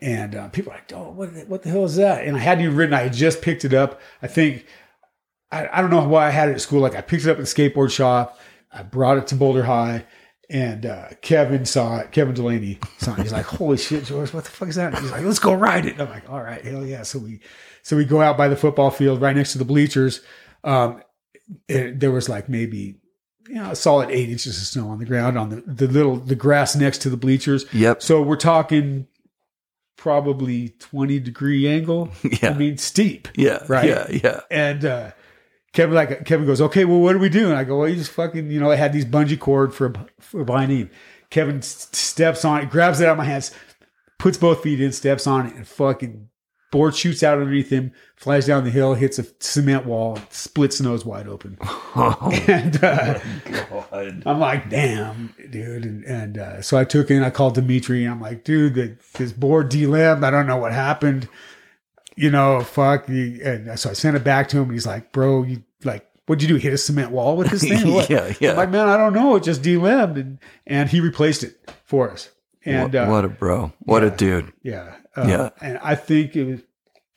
and uh, people were like, "Oh, what the, what the hell is that?" And I hadn't even written. I had just picked it up. I think I, I don't know why I had it at school. Like I picked it up at the skateboard shop. I brought it to Boulder High, and uh, Kevin saw it. Kevin Delaney saw it. He's like, "Holy shit, George! What the fuck is that?" And he's like, "Let's go ride it." And I'm like, "All right, hell yeah!" So we so we go out by the football field right next to the bleachers. Um, it, there was like maybe you know, a solid eight inches of snow on the ground on the, the little the grass next to the bleachers. Yep. So we're talking probably 20 degree angle. Yeah. I mean steep. Yeah. Right. Yeah. Yeah. And uh Kevin like Kevin goes, Okay, well what do we do? And I go, Well, you just fucking, you know, I had these bungee cord for for binding. Kevin s- steps on it, grabs it out of my hands, puts both feet in, steps on it, and fucking board shoots out underneath him, flies down the hill, hits a cement wall, splits nose wide open. and uh, I'm like, damn, dude. And, and uh, so I took in, I called Dimitri, and I'm like, dude, the, this board delimbed. I don't know what happened. You know, fuck. And so I sent it back to him, and he's like, bro, you like, what'd you do? Hit a cement wall with this thing? Yeah, yeah. I'm like, man, I don't know. It just delimbed. And, and he replaced it for us. And what, uh, what a bro. What a dude. yeah. Uh, Yeah. And I think it was,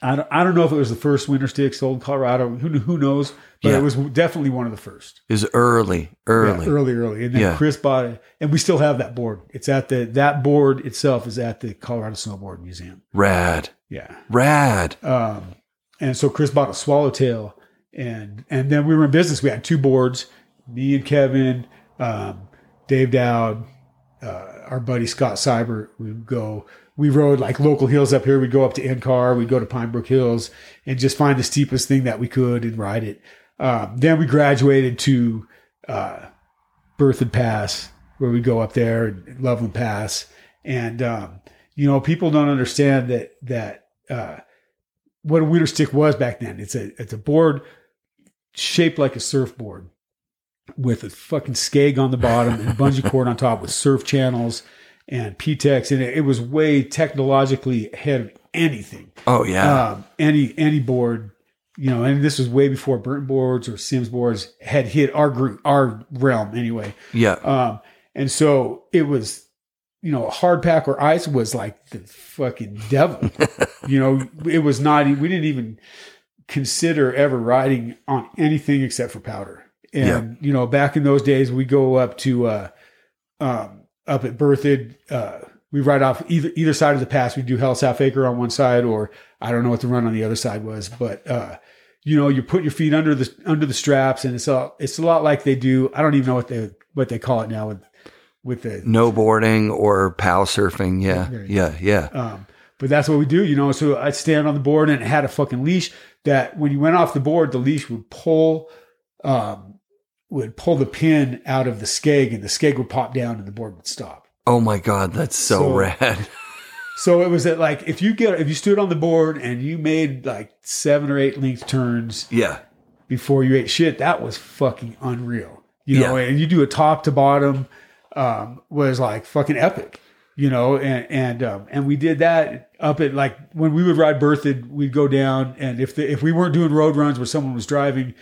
I don't, I don't know if it was the first winter stick sold in Colorado. Who, who knows? But Yeah. it was definitely one of the first. It was early, early. Yeah, early, early. And then Yeah. Chris bought it. And we still have that board. It's at the, that board itself is at the Colorado Snowboard Museum. Rad. Yeah. Rad. Um, and so Chris bought a swallowtail and, and then we were in business. We had two boards, me and Kevin, um, Dave Dowd, uh, our buddy Scott Cyber. We would go, we rode like local hills up here. We'd go up to NCAR, we'd go to Pine Brook Hills and just find the steepest thing that we could and ride it. Um, then we graduated to, uh, Berthoud Pass, where we go up there, and Loveland Pass, and um, you know, people don't understand that that uh, what a winter stick was back then. It's a it's a board shaped like a surfboard with a fucking skeg on the bottom and bungee cord on top with surf channels and PTEX. And it, it was way technologically ahead of anything. Oh yeah. Um, any, any board, you know, and this was way before Burton boards or Sims boards had hit our group, our realm anyway. yeah. Um, and so it was, you know, hard pack or ice was like the fucking devil. you know, it was not, we didn't even consider ever riding on anything except for powder. And, you know, back in those days, we go up to, uh, um, up at Berthoud, uh, we ride off either, either side of the pass. We do Hell's South Acre on one side, or I don't know what the run on the other side was, but, uh, you know, you put your feet under the under the straps, and it's a it's a lot like they do. I don't even know what they what they call it now with with the No boarding or pow surfing. Yeah. Yeah. Yeah. Um, but that's what we do, you know. So I'd stand on the board and it had a fucking leash that when you went off the board, the leash would pull, um, would pull the pin out of the skeg and the skeg would pop down and the board would stop. Oh my God. That's so, So- rad. So it was at like if you get if you stood on the board and you made like seven or eight length turns yeah. before you ate shit, that was fucking unreal. You know, Yeah. and you do a top to bottom um, was like fucking epic. You know, and and um, and we did that up at like when we would ride Berthoud, we'd go down, and if the, if we weren't doing road runs where someone was driving,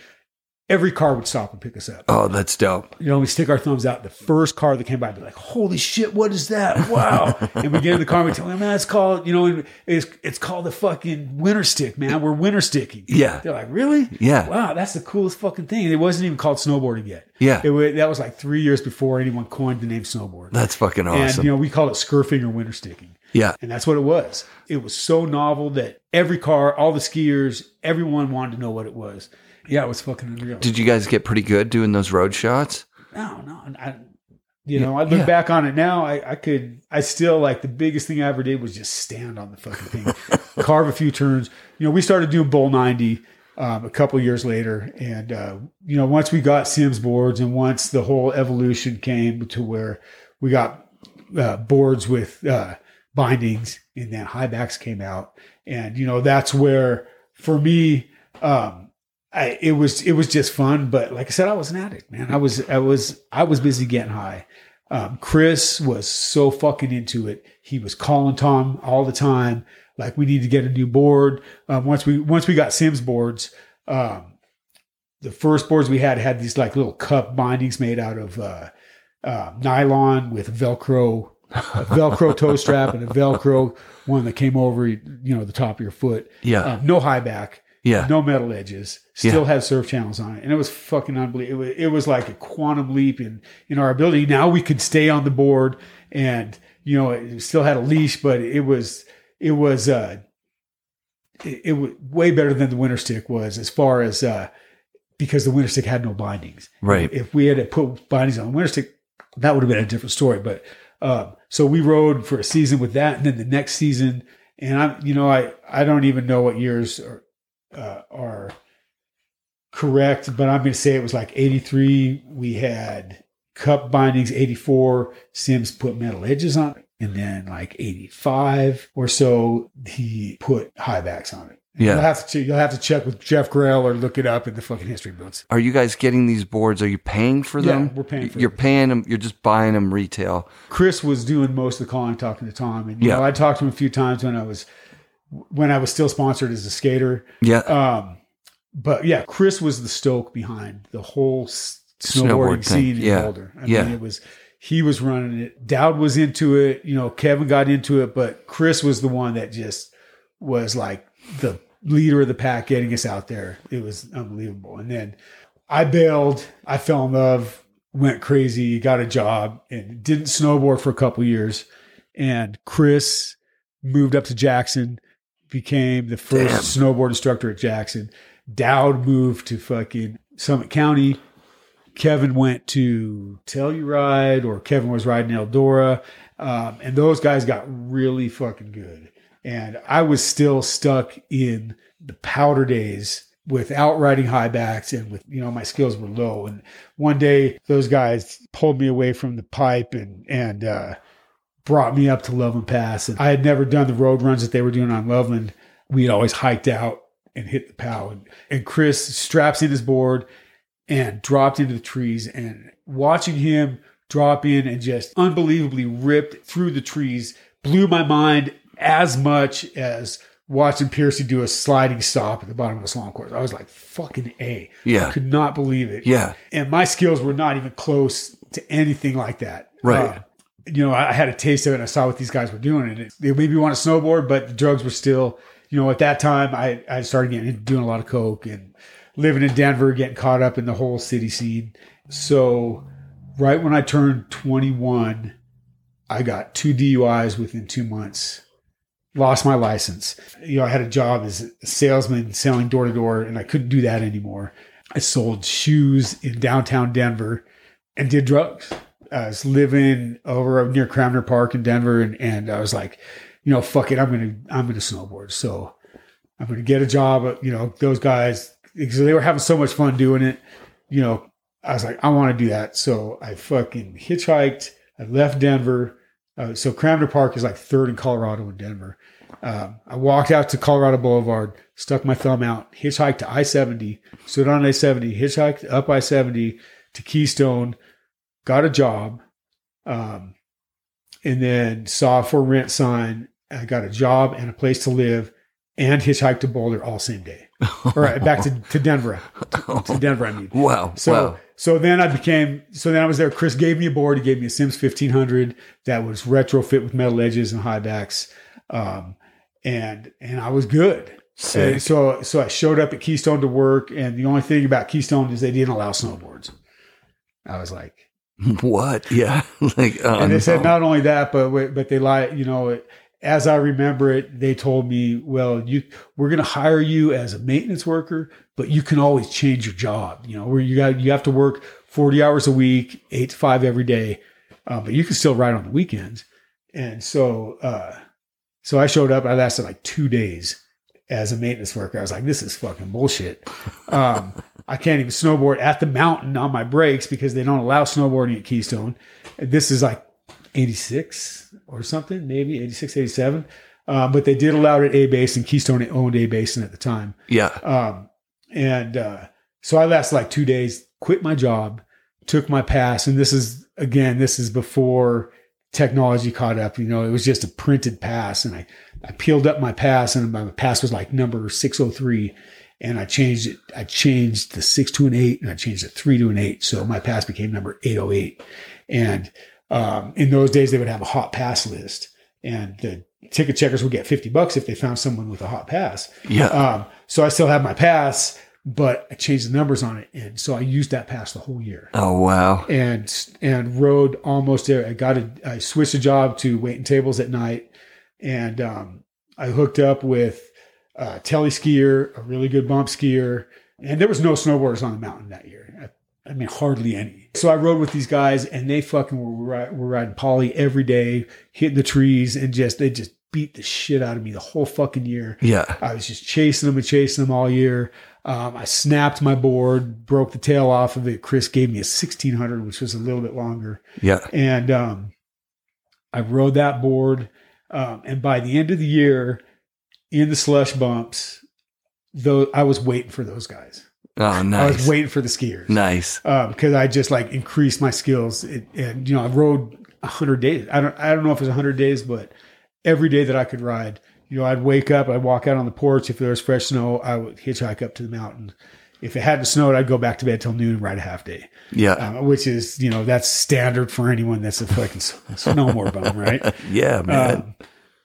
every car would stop and pick us up. Oh, that's dope. You know, we stick our thumbs out. The first car that came by, be like, "Holy shit, what is that? Wow!" and we get in the car, and we tell them, "Man, it's called, you know, it's it's called the fucking winter stick, man. We're winter sticking." Yeah. They're like, "Really? Yeah. Wow, that's the coolest fucking thing." It wasn't even called snowboarding yet. Yeah. It was, that was like three years before anyone coined the name snowboard. That's fucking awesome. And you know, we called it scurfing or winter sticking. yeah. And that's what it was. It was so novel that every car, all the skiers, everyone wanted to know what it was. Yeah, it was fucking unreal. Did you guys get pretty good doing those road shots? no, no. I, you know, I look yeah. back on it now. I, I could, I still like the biggest thing I ever did was just stand on the fucking thing, carve a few turns. You know, we started doing Bull 90 um, a couple years later. And, uh, you know, once we got Sims boards and once the whole evolution came to where we got uh, boards with uh, bindings and then high backs came out. And, you know, that's where for me, um, I, it was it was just fun, but like I said, I was an addict, man. I was I was I was busy getting high. Um, Chris was so fucking into it. He was calling Tom all the time, like we need to get a new board. Um, once we once we got Sims boards, um, the first boards we had had these like little cup bindings made out of uh, uh, nylon with Velcro, a Velcro toe strap and a Velcro one that came over you know the top of your foot. Yeah. Um, no high back yeah. no metal edges, still had surf channels on it, and it was fucking unbelievable. It was, it was like a quantum leap in in our ability. Now we could stay on the board, and you know, it still had a leash, but it was it was uh, it, it was way better than the winter stick was as far as uh, because the winter stick had no bindings. Right. If we had to put bindings on the winter stick, that would have been a different story. But um, so we rode for a season with that, and then the next season, and I'm you know I I don't even know what years are uh, are correct, but I'm going to say it was like 83. We had cup bindings, 84. Sims put metal edges on it. And then like 85 or so, he put high backs on it. Yeah. You'll have to you'll have to check with Jeff Grell or look it up in the fucking history books. Are you guys getting these boards? Are you paying for them? Yeah, we're paying for You're them. paying them. You're just buying them retail. Chris was doing most of the calling, talking to Tom, and you Yeah. know I talked to him a few times when I was when I was still sponsored as a skater. Yeah. Um, but yeah, Chris was the stoke behind the whole s- snowboarding thing. scene in Yeah. Boulder. I Yeah. mean, it was he was running it. Dowd was into it. You know, Kevin got into it, but Chris was the one that just was like the leader of the pack, getting us out there. It was unbelievable. And then I bailed. I fell in love, went crazy, got a job, and didn't snowboard for a couple years. And Chris moved up to Jackson, became the first snowboard instructor at Jackson. Dowd moved to fucking Summit County. Kevin went to Telluride, or Kevin was riding Eldora, um, and those guys got really fucking good. And I was still stuck in the powder days without riding high backs, and with you know my skills were low. And one day, those guys pulled me away from the pipe and and uh, brought me up to Loveland Pass. And I had never done the road runs that they were doing on Loveland. We had always hiked out and hit the pow. And, and Chris straps in his board and dropped into the trees. And watching him drop in and just unbelievably ripped through the trees blew my mind as much as watching Piercy do a sliding stop at the bottom of the slalom course. I was like, fucking A. Yeah. I could not believe it. Yeah. And my skills were not even close to anything like that. Right. Uh, you know, I had a taste of it and I saw what these guys were doing. And it, they made me want to snowboard, but the drugs were still, you know, at that time I, I started getting doing a lot of coke and living in Denver, getting caught up in the whole city scene. So right when I turned 21, I got two DUIs within two months. Lost my license. You know, I had a job as a salesman selling door to door, and I couldn't do that anymore. I sold shoes in downtown Denver and did drugs. I was living over near Cranmer Park in Denver, and, and I was like, you know, fuck it, I'm gonna I'm gonna snowboard. So I'm gonna get a job. You know, those guys because they were having so much fun doing it. You know, I was like, I want to do that. So I fucking hitchhiked. I left Denver. Uh, so Cranmer Park is like third in Colorado and Denver. Um, I walked out to Colorado Boulevard, stuck my thumb out, hitchhiked to I 70, stood on I 70, hitchhiked up I 70 to Keystone, got a job, um, and then saw a for rent sign. I got a job and a place to live and hitchhiked to Boulder all same day. All right, back to, to Denver. To, to Denver, I mean. Wow. So wow. so then I became so then I was there. Chris gave me a board. He gave me a Sims fifteen hundred that was retrofit with metal edges and high backs, um, and and I was good. So so I showed up at Keystone to work, and the only thing about Keystone is they didn't allow snowboards. I was like, What? Yeah. like, oh, and they said not only that, but but they lie. You know, as I remember it, they told me, "Well, you we're going to hire you as a maintenance worker, but you can always change your job. You know, where you got you have to work forty hours a week, eight to five every day, uh, but you can still ride on the weekends." And so, uh, so I showed up. I lasted like two days as a maintenance worker. I was like, "This is fucking bullshit." Um, I can't even snowboard at the mountain on my brakes because they don't allow snowboarding at Keystone. This is like 86 or something, maybe 86, 87. Um, but they did allow it at A Basin. Keystone owned A Basin at the time. Yeah. Um, and uh, so I lasted like two days, quit my job, took my pass. And this is, again, this is before technology caught up. You know, it was just a printed pass. And I, I peeled up my pass, and my pass was like number 603. And I changed it. I changed the six to an eight, and I changed the three to an eight. So my pass became number 808. And um, in those days, they would have a hot pass list, and the ticket checkers would get 50 bucks if they found someone with a hot pass. Yeah. Um, so I still have my pass, but I changed the numbers on it, and so I used that pass the whole year. oh, wow. And and rode almost there. I got a I switched a job to waiting tables at night, and um, I hooked up with a telly skier, a really good bump skier, and there was no snowboarders on the mountain that year. I, I mean, hardly any. So I rode with these guys, and they fucking were, were riding Pali every day, hitting the trees, and just they just beat the shit out of me the whole fucking year. Yeah. I was just chasing them and chasing them all year. Um, I snapped my board, broke the tail off of it. Chris gave me a 1600, which was a little bit longer. Yeah. And um, I rode that board. Um, and by the end of the year, in the slush bumps, though I was waiting for those guys. Oh, nice. I was waiting for the skiers Nice. because I just like increased my skills. It, and you know, I rode hundred days. I don't I don't know if it was hundred days, but every day that I could ride, you know, I'd wake up, I'd walk out on the porch. If there was fresh snow, I would hitchhike up to the mountain. If it hadn't snowed, I'd go back to bed till noon and ride a half day, Yeah. um, which is you know that's standard for anyone that's a fucking snowboard bum, right? yeah, man. Um,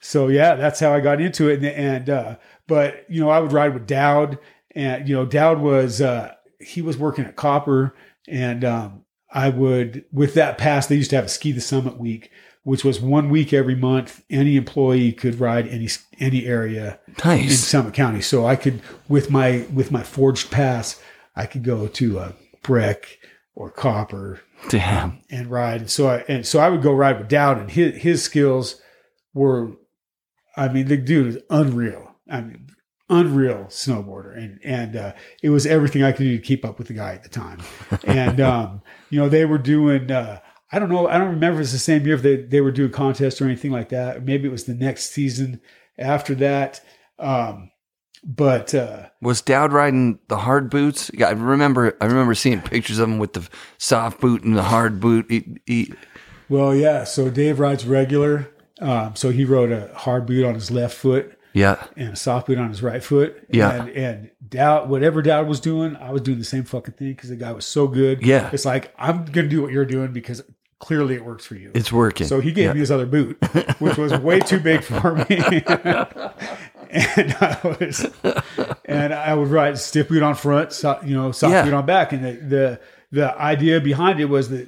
so yeah, that's how I got into it. And, and uh, but you know, I would ride with Dowd, and you know, Dowd was uh, he was working at Copper, and um, I would with that pass. They used to have a ski the summit week, which was one week every month. Any employee could ride any any area in. Summit County. So I could with my with my forged pass, I could go to uh, Breck or Copper Damn. and ride. And so I and so I would go ride with Dowd, and his his skills were, I mean, the dude is unreal. I mean, unreal snowboarder, and and uh, it was everything I could do to keep up with the guy at the time. And um, you know, they were doing. Uh, I don't know. I don't remember if it's the same year if they they were doing contests or anything like that. Maybe it was the next season after that. Um, But uh, Was Dowd riding the hard boots? Yeah, I remember. I remember seeing pictures of him with the soft boot and the hard boot. He, he, well, yeah. So Dave rides regular. Um, so he rode a hard boot on his left foot yeah, and a soft boot on his right foot. Yeah. And, and Dowd, whatever Dowd was doing, I was doing the same fucking thing because the guy was so good. Yeah. It's like, I'm going to do what you're doing because clearly it works for you. it's working. So he gave Yeah. me his other boot, which was way too big for me. and I was, and I would ride stiff boot on front, so, you know, soft Yeah. boot on back. And the, the the idea behind it was that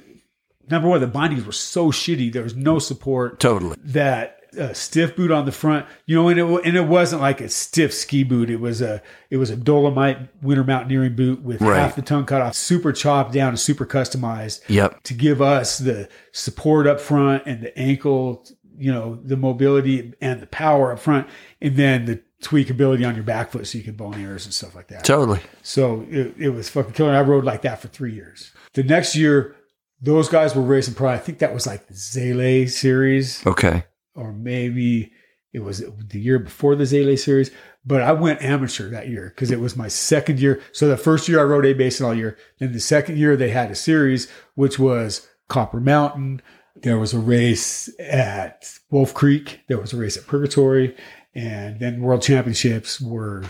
number one, the bindings were so shitty. There was no support totally. that uh, stiff boot on the front, you know, and it and it wasn't like a stiff ski boot. It was a it was a Dolomite winter mountaineering boot with Right. half the tongue cut off, super chopped down and super customized Yep. to give us the support up front and the ankle, you know, the mobility and the power up front, and then the tweakability on your back foot so you can bone ears and stuff like that. Totally. So it, it was fucking killer. I rode like that for three years. The next year, those guys were racing pro. I think that was like the Zele series, Okay. or maybe it was the year before the Zele series. But I went amateur that year because it was my second year. So the first year I rode A Basin all year. Then the second year they had a series, which was Copper Mountain. There was a race at Wolf Creek. There was a race at Purgatory. And then World Championships were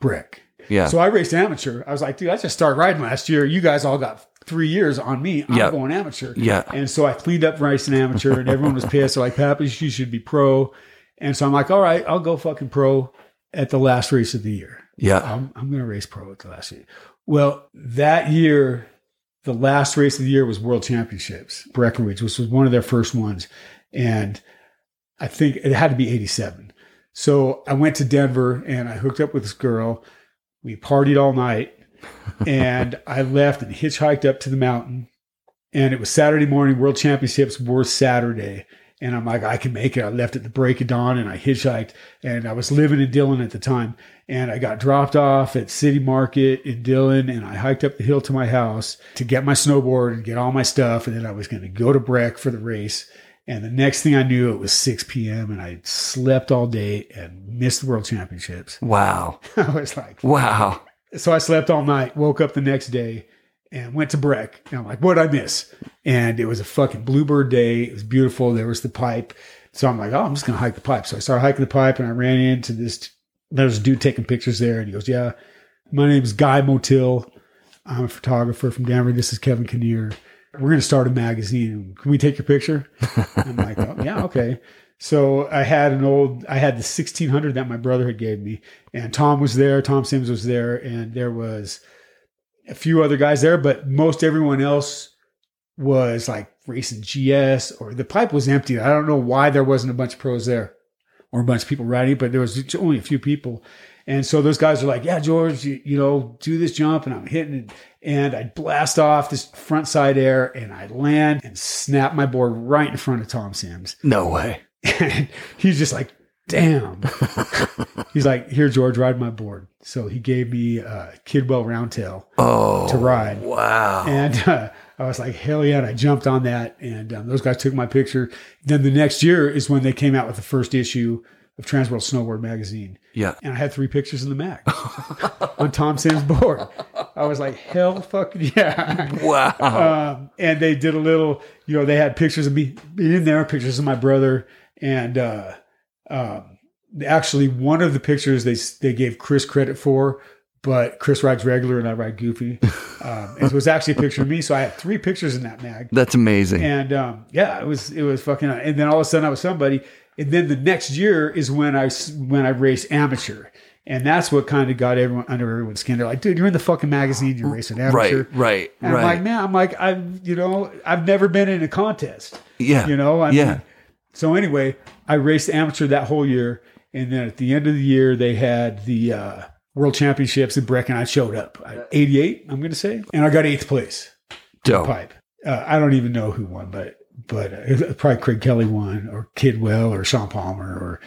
Breck. Yeah. So I raced amateur. I was like, dude, I just started riding last year. You guys all got three years on me. I'm Yeah. going amateur. Yeah. And so I cleaned up racing amateur and everyone was pissed. They're like, Pappy, you should be pro. And so I'm like, all right, I'll go fucking pro at the last race of the year. yeah. I'm, I'm going to race pro at the last year. Well, that year, the last race of the year was World Championships, Breckenridge, which was one of their first ones. And I think it had to be 87. So I went to Denver and I hooked up with this girl. We partied all night and I left and hitchhiked up to the mountain. And it was Saturday morning. World Championships were Saturday. And I'm like, I can make it. I left at the break of dawn and I hitchhiked. And I was living in Dillon at the time. And I got dropped off at City Market in Dillon. And I hiked up the hill to my house to get my snowboard and get all my stuff. And then I was going to go to Breck for the race. And the next thing I knew, it was 6 p.m. and I slept all day and missed the World Championships. Wow. I was like, Wow. So I slept all night, woke up the next day, and went to Breck. And I'm like, what did I miss? And it was a fucking bluebird day. It was beautiful. There was the pipe. So I'm like, oh, I'm just gonna hike the pipe. So I started hiking the pipe, and I ran into this. There was a dude taking pictures there, and he goes, "Yeah, my name is Guy Motil. I'm a photographer from Denver. This is Kevin Kinnear. We're gonna start a magazine. Can we take your picture?" I'm like, oh, "Yeah, okay." So I had an old, I had the 1600 that my brother had gave me, and Tom was there. Tom Sims was there, and there was a few other guys there, but most everyone else was like racing GS or the pipe was empty. I don't know why there wasn't a bunch of pros there or a bunch of people riding, but there was only a few people. And so those guys are like, yeah, George, you, you know, do this jump. And I'm hitting it. And I blast off this front side air and I land and snap my board right in front of Tom Sims. No way. And he's just like, damn. he's like, here, George, ride my board. So he gave me a Kidwell Roundtail Oh. to ride. Wow. And uh, I was like, hell yeah. And I jumped on that. And um, those guys took my picture. Then the next year is when they came out with the first issue of Transworld Snowboard Magazine. yeah. And I had three pictures in the mag on Tom Sims' board. I was like, hell fucking yeah. Wow. Um, and they did a little, you know, they had pictures of me in there, pictures of my brother. And uh, um, actually, one of the pictures they, they gave Chris credit for, but Chris rides regular and I ride goofy. Um, it was actually a picture of me. So I had three pictures in that mag. That's amazing. And um, yeah, it was it was fucking. And then all of a sudden, I was somebody. And then the next year is when I when I raced amateur, and that's what kind of got everyone under everyone's skin. They're like, "Dude, you're in the fucking magazine. You're racing amateur." right. Right. And right. I'm like, man, I'm like, I've you know, I've never been in a contest. yeah. You know, I yeah. mean, so anyway, I raced amateur that whole year, and then at the end of the year, they had the uh, World Championships in Breck, and I showed up. I, 88, I'm going to say, and I got eighth place Dope. pipe. Uh, I don't even know who won, but but uh, probably Craig Kelly won, or Kidwell, or Shaun Palmer, or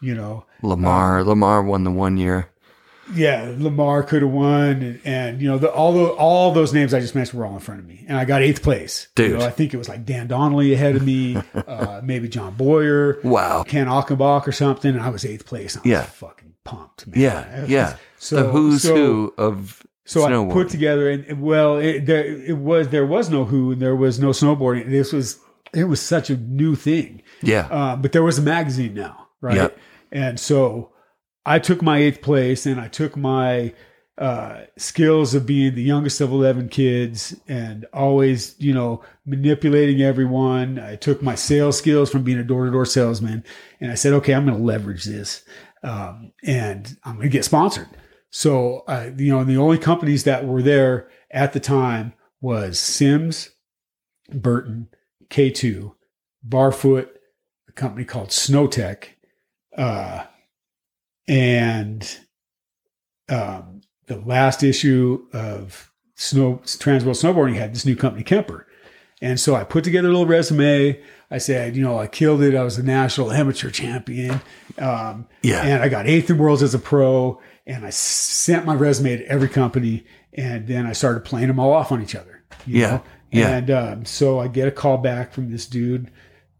you know, Lamar. Lamar won the one year. Yeah, Lamar could have won, and, and you know, the, all the, all those names I just mentioned were all in front of me, and I got eighth place. You Dude. know, I think it was like Dan Donnelly ahead of me, uh, maybe John Boyer, Wow. Ken Achenbach or something, and I was eighth place. I Yeah. was fucking pumped. Man. Yeah, yeah. So the who's so, who of So I put together, and and, well, it, there it was there was no who, and there was no snowboarding. This was it was such a new thing. yeah, Uh, but there was a magazine now, right? Yep. And so I took my eighth place and I took my uh, skills of being the youngest of 11 kids and always, you know, manipulating everyone. I took my sales skills from being a door to door salesman and I said, okay, I'm going to leverage this um, and I'm going to get sponsored. So, uh, you know, the only companies that were there at the time was Sims, Burton, K2, Barfoot, a company called Snowtech, uh, and um, the last issue of Snow Transworld Snowboarding had this new company, Kemper. And so I put together a little resume. I said, you know, I killed it. I was a national amateur champion. Um, Yeah. And I got eighth in worlds as a pro. And I sent my resume to every company. And then I started playing them all off on each other. Yeah. know? Yeah. And um, so I get a call back from this dude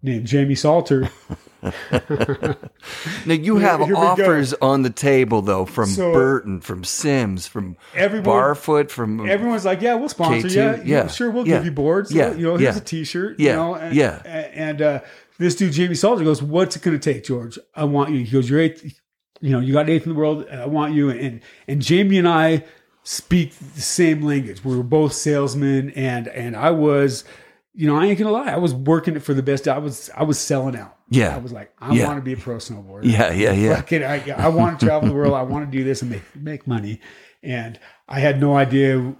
named Jamie Salter. now you have here offers on the table though from So- Burton, from Sims, from Everyone- Barfoot, from Everyone's like, yeah, we'll sponsor K2, you. yeah, Yeah, sure, we'll yeah, give you boards. yeah, you know, here's yeah. a T-shirt. Yeah, you know, and, yeah. And uh, this dude, Jamie Salter, goes, "What's it going to take, George? I want you." He goes, "You're eighth. You know, you got eighth in the world. I want you." And and Jamie and I speak the same language. We were both salesmen, and and I was. You know, I ain't gonna lie. I was working it for the best. I was, I was selling out. Yeah. I was like, I Yeah. want to be a pro snowboarder. yeah, yeah, yeah. Fucking, I, I want to travel the world. I want to do this and make make money. And I had no idea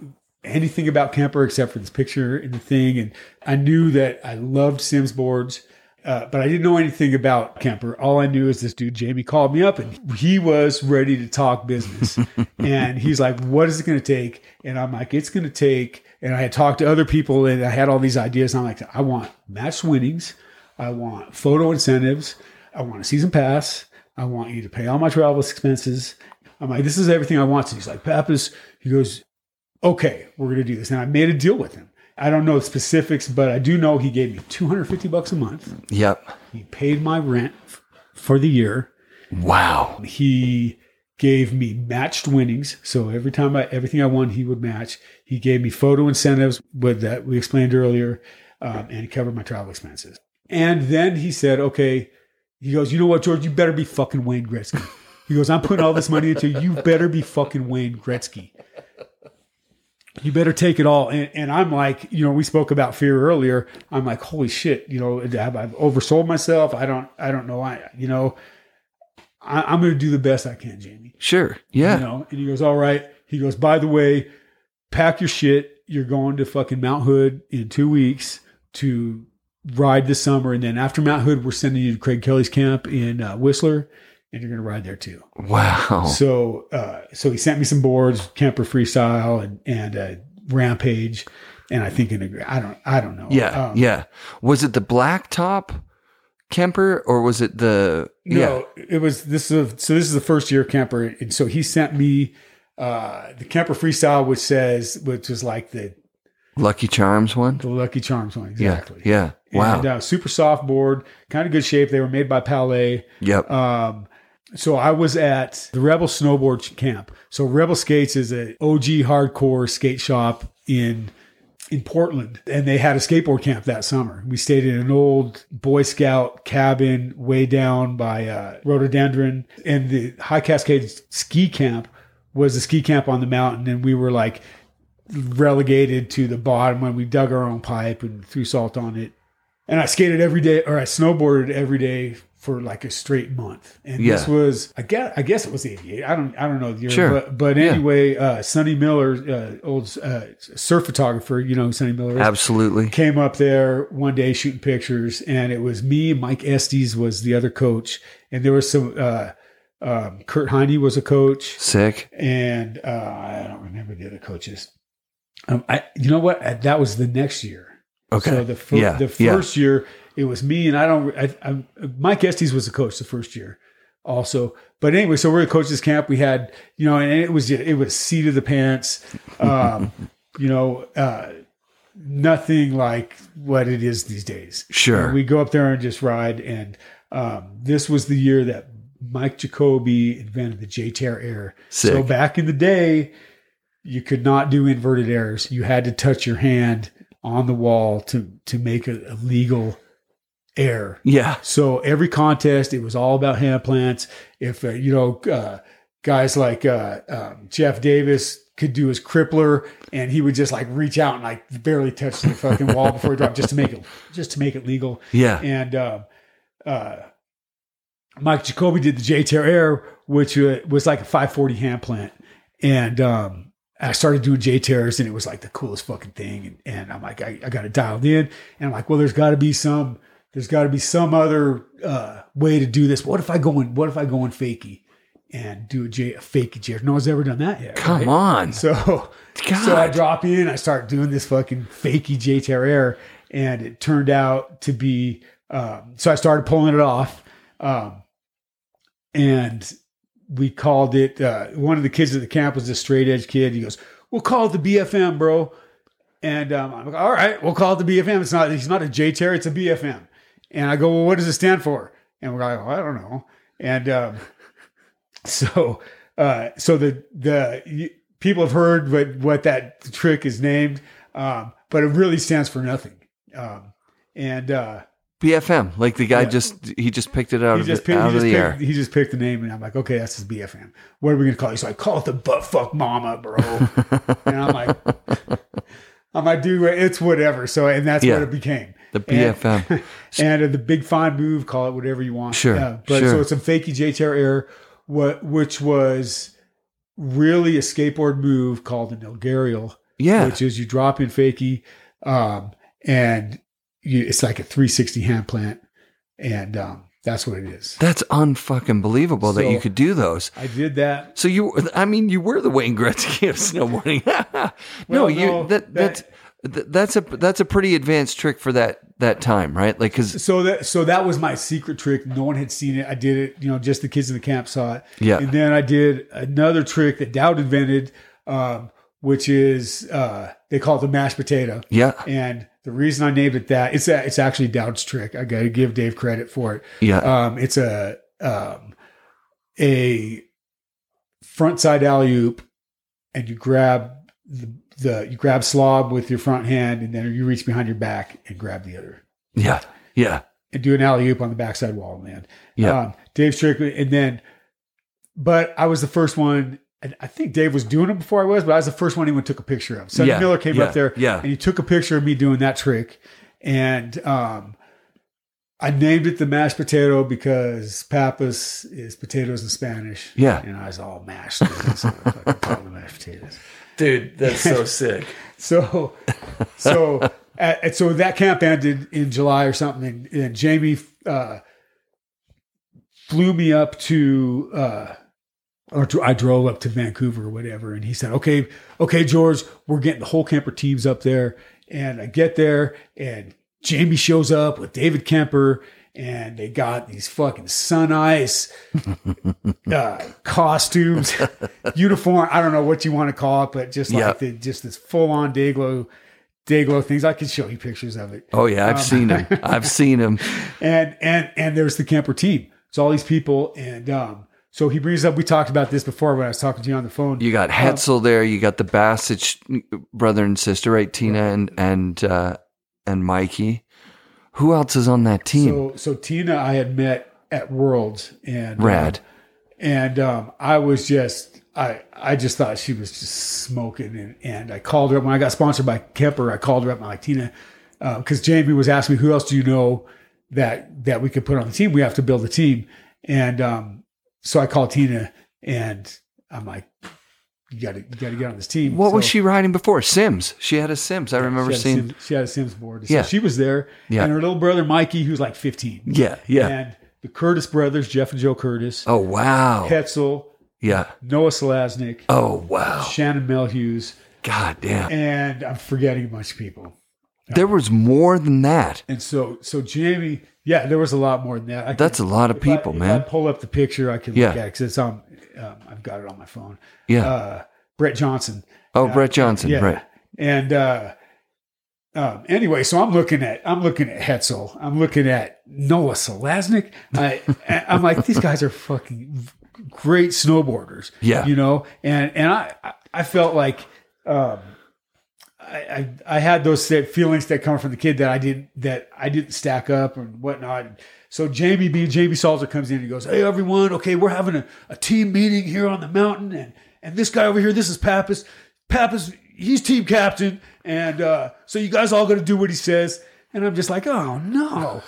anything about Kemper except for this picture and the thing. And I knew that I loved Sims boards, uh, but I didn't know anything about Kemper. All I knew is this dude Jamie called me up and he was ready to talk business. and he's like, "What is it going to take?" And I'm like, "It's going to take." And I had talked to other people and I had all these ideas. And I'm like, "I want match winnings." I want photo incentives. I want a season pass. I want you to pay all my travel expenses. I'm like, this is everything I want. So he's like, Pappas, he goes, okay, we're going to do this. And I made a deal with him. I don't know the specifics, but I do know he gave me 250 bucks a month. Yep. He paid my rent f- for the year. Wow. He gave me matched winnings. So every time I, everything I won, he would match. He gave me photo incentives with that we explained earlier, um, and he covered my travel expenses. And then he said, okay, he goes, you know what, George, you better be fucking Wayne Gretzky. He goes, I'm putting all this money into you. You better be fucking Wayne Gretzky. You better take it all. And, and I'm like, you know, we spoke about fear earlier. I'm like, holy shit, you know, have I've oversold myself. I don't, I don't know. I, you know, I, I'm going to do the best I can, Jamie. Sure. Yeah. You know, and he goes, all right. He goes, by the way, pack your shit. You're going to fucking Mount Hood in two weeks to ride this summer. And then after Mount Hood, we're sending you to Craig Kelly's camp in uh, Whistler and you're going to ride there too. Wow. So, uh, so he sent me some boards, Kemper freestyle and, and, uh, rampage. And I think in a, I don't, I don't know. yeah. Um, yeah. Was it the black top Kemper or was it the No, it was this is so this is the first year Kemper, and so he sent me uh the Kemper freestyle, which says which is like the Lucky Charms one? the Lucky Charms one exactly. Yeah. Yeah. Wow. And, uh, super soft board, kind of good shape. They were made by Palais. yep. Um, so I was at the Rebel Snowboard Camp. So Rebel Skates is a OG hardcore skate shop in in Portland, and they had a skateboard camp that summer. We stayed in an old Boy Scout cabin way down by uh, Rhododendron, and the High Cascade Ski Camp was a ski camp on the mountain, and we were like relegated to the bottom when we dug our own pipe and threw salt on it. And I skated every day, or I snowboarded every day for like a straight month. And this was, I guess, I guess it was '88. I don't, I don't know the year, Sure. but but Yeah. anyway, uh, Sonny Miller, uh, old uh, surf photographer, you know Sonny Miller is Absolutely. came up there one day shooting pictures, and it was me. Mike Estes was the other coach, and there was some. Uh, um, Kurt Heine was a coach, Sick. and uh, I don't remember the other coaches. Um, I, you know what? That was the next year. Okay. So the fir- Yeah, the yeah. first year it was me, and I don't. I, I, Mike Estes was the coach the first year, also. But anyway, so we're at coaches camp. We had you know, and it was it was seat of the pants. Um, you know, uh, nothing like what it is these days. Sure. we go up there and just ride, and um, this was the year that Mike Jacoby invented the J Tear air. So back in the day, you could not do inverted airs. You had to touch your hand on the wall to to make a, a legal air. Yeah. So every contest, it was all about hand plants. If uh, you know uh, guys like uh, um, Jeff Davis could do his crippler, and he would just like reach out and like barely touch the fucking wall before he dropped, just to make it just to make it legal. Yeah. And um, uh, Mike Jacoby did the J Tear Air, which uh, was like a 540 hand plant, and um, I started doing J tears, and it was like the coolest fucking thing. And, and I'm like, I, I got it dialed in, and I'm like, well, there's got to be some, there's got to be some other uh, way to do this. What if I go in? What if I go in fakie and do a, J, a fakey J? No one's ever done that yet. Come right? on. So, God. so I drop in, I start doing this fucking fakey J Tear Air, and it turned out to be. Um, so I started pulling it off, um, and we called it. Uh, one of the kids at the camp was a straight edge kid. He goes, "We'll call it the BFM, bro." And um, I'm like, "All right, we'll call it the BFM. It's not. It's not a J Tear. It's a BFM." And I go, "Well, what does it stand for?" And we're like, "I don't know." And um, so, uh, so the the people have heard what what that trick is named, um, but it really stands for nothing. Um, and uh, BFM. Like the guy Yeah. just he just picked it out he of just the, picked, out he of just the picked, air. he just picked the name, and I'm like, okay, that's his BFM. What are we gonna call it? He's like, call it the butt fuck mama, bro. and I'm like, I'm like, dude, it's whatever. So, and that's Yeah. what it became. The BFM. and uh, the big fine move, call it whatever you want. Sure, Uh, but sure. so it's a fakey J tear air, what which was really a skateboard move called an Elguerial, Yeah. which is you drop in fakey, um, and you, it's like a 360 hand plant, and um, that's what it is. That's unfucking believable that you could do those. I did that. So you, I mean, you were the Wayne Gretzky of snowboarding. no, Well, you no, that, that's that's a that's a pretty advanced trick for that that time, right? Like because So that so that was my secret trick. No one had seen it. I did it. You know, just the kids in the camp saw it. Yeah. And then I did another trick that Dowd invented, um, which is uh, they call it the mashed potato. yeah, And the reason I named it that it's a, it's actually Dowd's trick. I got to give Dave credit for it. yeah, Um, it's a um, a front side alley oop, and you grab the, the you grab slob with your front hand, and then you reach behind your back and grab the other yeah, yeah, and do an alley oop on the backside wall land. Yeah. Um, Dave's trick, and then, but I was the first one. And I think Dave was doing it before I was, but I was the first one anyone took a picture of. Sonny Yeah, Miller came yeah, up there, yeah. and he took a picture of me doing that trick, and um, I named it the mashed potato because papas is potatoes in Spanish. Yeah. and I was all mashed, so I fucking called them mashed potatoes. dude, that's so sick. So, so, at, at- so that camp ended in July or something, and, and Jamie uh, flew me up to, uh, or to, I drove up to Vancouver or whatever, and he said, "Okay, okay, George, we're getting the whole Kemper teams up there." And I get there, and Jamie shows up with David Kemper, and they got these fucking Sun Ice uh, costumes, uniform. I don't know what you want to call it, but just like Yeah. the, just this full on Dayglow, Dayglow things. I can show you pictures of it. Oh yeah, I've Um, seen them. I've seen them. And and and there's the Kemper team. It's all these people, and um, so he brings up. We talked about this before when I was talking to you on the phone. You got Hetzel there. You got the Basich brother and sister, right? Tina and and uh, and Mikey. Who else is on that team? So so Tina, I had met at Worlds, and um, Rad. and um, I was just I I just thought she was just smoking, and, and I called her up when I got sponsored by Kemper. I called her up and I'm like Tina, because Jamie was asking me who else do you know that that we could put on the team. We have to build a team, and um, so I called Tina, and I'm like, you got to you got to get on this team. what was she riding before? Sims. She had a Sims. I remember she seeing. Sims, she had a Sims board. So Yeah. she was there, Yeah. and her little brother Mikey, who's like 15. Yeah, yeah. And the Curtis brothers, Jeff and Joe Curtis, Oh wow. Hetzel, Yeah. Noah Salasnek, Oh wow. Shannon Melhuse, God damn. and I'm forgetting a bunch of people. There was more than that. And so, so Jamie, yeah, there was a lot more than that. I That's a lot of I- people, if man. I pull up the picture, I can Yeah. look at because it's on. Um, I've got it on my phone. Yeah. Uh, Brett Johnson. oh, Brett Johnson. Yeah. Right. And uh, um, anyway, so I'm looking at I'm looking at Hetzel. I'm looking at Noah Salasnek. I I'm like these guys are fucking great snowboarders. Yeah. you know, and and I I felt like um, I, I I had those feelings that come from the kid that I didn't that I didn't stack up and whatnot. So Jamie being Jamie Salter comes in and he goes, Hey everyone, okay, we're having a, a team meeting here on the mountain and and this guy over here, this is Pappas. Pappas, he's team captain. And uh, so you guys all got to do what he says. And I'm just like, oh no,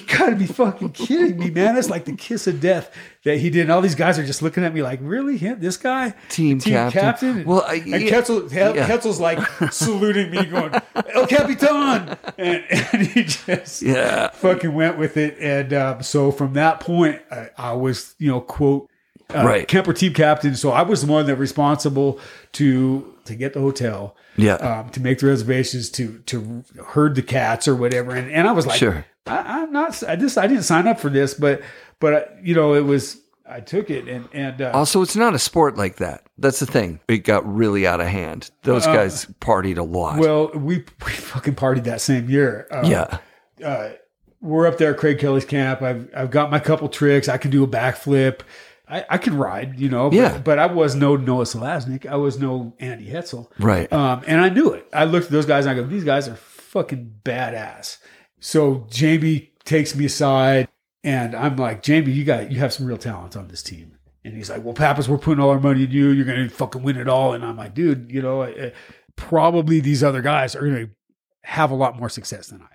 you gotta be fucking kidding me, man. It's like the kiss of death that he did. And all these guys are just looking at me like, really? Him? This guy? Team captain? And, Well, I- and yeah. Hetzel, Yeah. Hetzel's like saluting me, going, El Capitan. And, and he just Yeah. fucking went with it. And um, so from that point, I, I was, you know, quote, uh, Right. Kemper team captain. So I was the one that responsible to to get the hotel, Yeah. um, to make the reservations, to to herd the cats or whatever. And and I was like, Sure. I, I'm not. I just I didn't sign up for this, but but uh, you know, it was. I took it and and uh, Also, it's not a sport like that. That's the thing. It got really out of hand. Those guys partied a lot. Uh, well, we we fucking partied that same year. Uh, yeah. uh, we're up there at Craig Kelly's camp. I've I've got my couple tricks. I can do a backflip. I, I can ride, you know. But, Yeah. But I was no Noah Salasnek. I was no Andy Hetzel. Right. Um, and I knew it. I looked at those guys and I go, these guys are fucking badass. So Jamie takes me aside and I'm like, Jamie, you got you have some real talent on this team. And he's like, well, Pappas, we're putting all our money in you. You're gonna fucking win it all. And I'm like, dude, you know, uh, probably these other guys are gonna have a lot more success than I.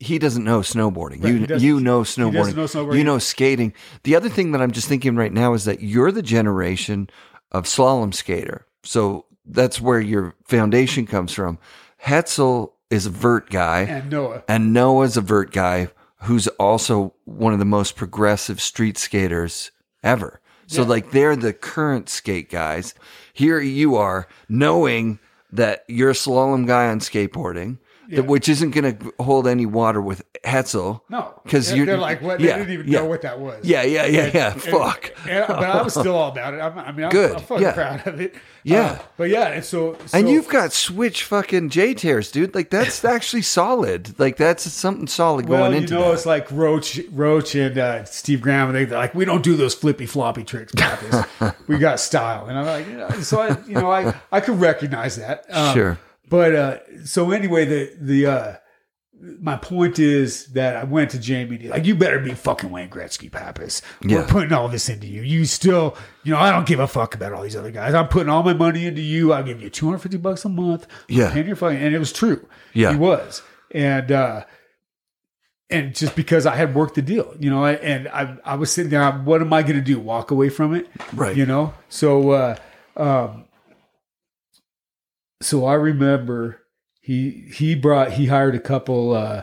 he doesn't know snowboarding. Right, you you know snowboarding. know snowboarding. You know skating. The other thing that I'm just thinking right now is that you're the generation of slalom skater. So that's where your foundation comes from. Hetzel is a vert guy, And Noah. and Noah's a vert guy who's also one of the most progressive street skaters ever. So Yeah. like they're the current skate guys. Here you are knowing that you're a slalom guy on skateboarding, Yeah. which isn't going to hold any water with Hetzel. No, 'Cause They're- they're like, what? yeah, they didn't even yeah. know what that was. Yeah, yeah, yeah, yeah. And- Fuck. and- but I was still all about it. I'm, I mean, I'm, Good, I'm fucking yeah. proud of it. Yeah. Uh, but yeah, and so, so and you've got switch fucking J tears, dude. Like that's actually solid. Like that's something solid well, going you into know, that. it's like Roach, Roach, and uh, Steve Graham. They, they're like, we don't do those flippy floppy tricks. We got style, and I'm like, you know, so I, you know, I I could recognize that. Um, Sure. But uh, so anyway, the the uh, my point is that I went to Jamie and he's like, you better be fucking Wayne Gretzky, Pappas. We're putting all this into you. You still, you know, I don't give a fuck about all these other guys. I'm putting all my money into you. I'll give you 250 bucks a month. Yeah. And you're fucking, and it was true. Yeah. He was. And, uh, and just because I had worked the deal, you know, I- and I, I was sitting there, what am I going to do? Walk away from it? Right. You know? So, uh, um, so I remember he he brought he hired a couple uh,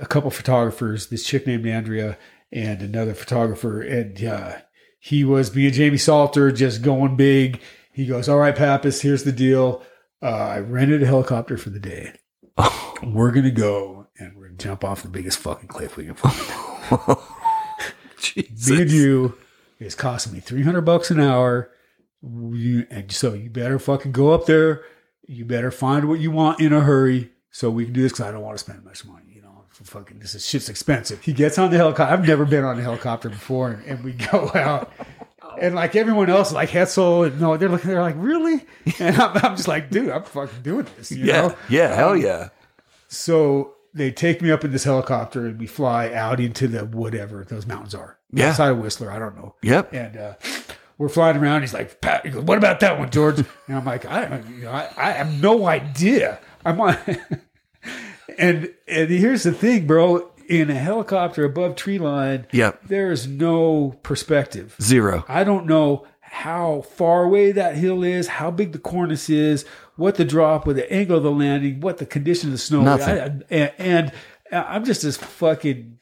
a couple photographers, this chick named Andrea and another photographer, and uh, he was being Jamie Salter, just going big. He goes, "All right, Pappas, here's the deal. Uh, I rented a helicopter for the day. We're gonna go and we're gonna jump off the biggest fucking cliff we can find. Jesus. Me and you is costing me three hundred bucks an hour. You, and so you better fucking go up there. You better find what you want in a hurry so we can do this because I don't want to spend much money. You know, fucking this is shit's expensive. He gets on the helicopter. I've never been on a helicopter before, and, and we go out. And like everyone else, like Hetzel, and no, they're looking. They're like, really? And I'm, I'm just like, dude, I'm fucking doing this. You Yeah. know? Yeah. Hell Um, yeah. So they take me up in this helicopter and we fly out into the whatever those mountains are. Yeah. Outside of Whistler, I don't know. Yep. And uh, we're flying around. He's like, Pat, he goes, what about that one, George? And I'm like, I, you know, I, I have no idea. I'm on. and and here's the thing, bro. In a helicopter above tree line, Yep. there's no perspective. Zero. I don't know how far away that hill is, how big the cornice is, what the drop, what the angle of the landing, what the condition of the snow. Nothing. I- and, and I'm just this fucking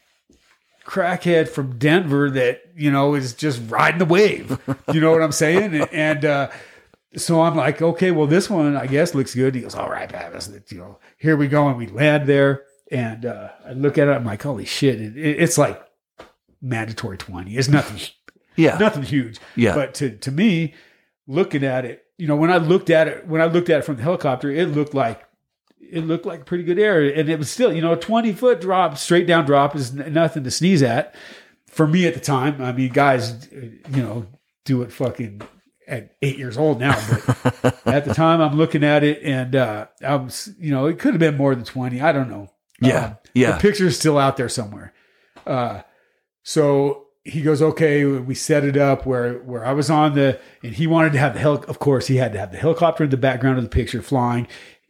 crackhead from Denver that you know is just riding the wave. You know what I'm saying? And, and uh, so I'm like, okay, well, this one I guess looks good. He goes, all right, Pappas, you know, here we go, and we land there. And uh, I look at it, I'm like, holy shit! It, it- it's like mandatory twenty. It's nothing Yeah. nothing huge. Yeah. But to to me, looking at it, you know, when I looked at it, when I looked at it from the helicopter, it looked like it looked like pretty good air, and it was still, you know, a twenty foot drop, straight down drop is n- nothing to sneeze at. For me at the time, I mean, guys, you know, do it fucking at eight years old now, but at the time, I'm looking at it, and uh, I was, you know, it could have been more than twenty. I don't know. Yeah, Um, yeah. The picture's still out there somewhere. Uh, so he goes, okay, we set it up where where I was on the, and he wanted to have the hel. Of course, he had to have the helicopter in the background of the picture flying,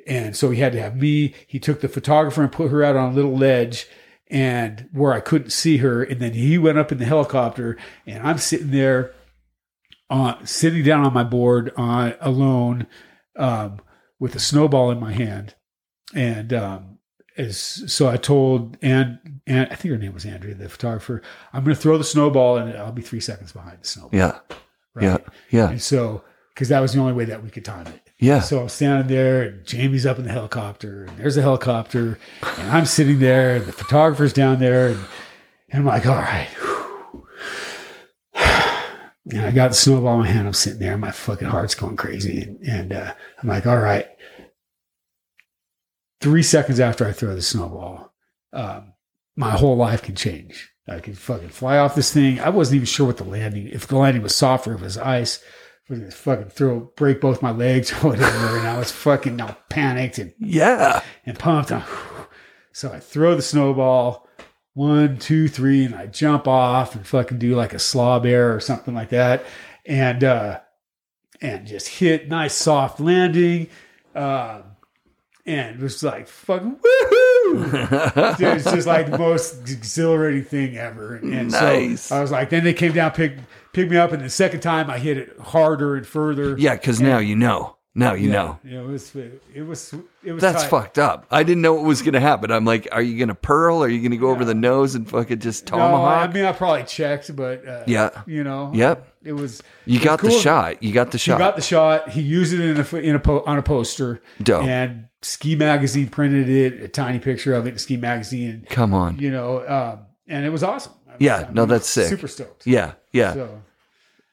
and so he had to have me. He took the photographer and put her out on a little ledge, and where I couldn't see her, and then he went up in the helicopter, and I'm sitting there, on sitting down on my board on alone, um, with a snowball in my hand, and um, as so I told and and I think her name was Andrea, the photographer. I'm going to throw the snowball and I'll be three seconds behind the snowball. Yeah, right? yeah, yeah, And so because that was the only way that we could time it. Yeah. So I'm standing there, and Jamie's up in the helicopter, and there's a helicopter, and I'm sitting there, and the photographer's down there, and, and I'm like, all right. And I got the snowball in my hand. I'm sitting there, my fucking heart's going crazy, and, and uh, I'm like, all right. Three seconds after I throw the snowball, um, my whole life can change. I can fucking fly off this thing. I wasn't even sure what the landing, if the landing was soft or if it was ice was gonna fucking throw break both my legs or whatever, and I was fucking now panicked and, Yeah. and pumped. And, so I throw the snowball, one, two, three, and I jump off and fucking do like a slob air or something like that, and uh, and just hit nice soft landing, um, and it was like fucking woohoo! It's just like the most exhilarating thing ever. And, Nice. so I was like, then they came down, picked picked me up, and the second time I hit it harder and further. Yeah, because now you know. Now you know. Yeah, it was it was it was That's tight. fucked up. I didn't know what was going to happen. I'm like, are you going to pearl? Are you going to go over the nose and fucking just No, I mean I probably checked, but uh, Yeah. you know, Yep. it was. you it was got the shot. You got the shot. You got the shot. He used it in a in a po- on a poster. Dope. And Ski Magazine printed it, a tiny picture of it in Ski Magazine. Come on. You know, um, and it was awesome. I Yeah, I no, that's sick. Super stoked. Yeah, yeah. So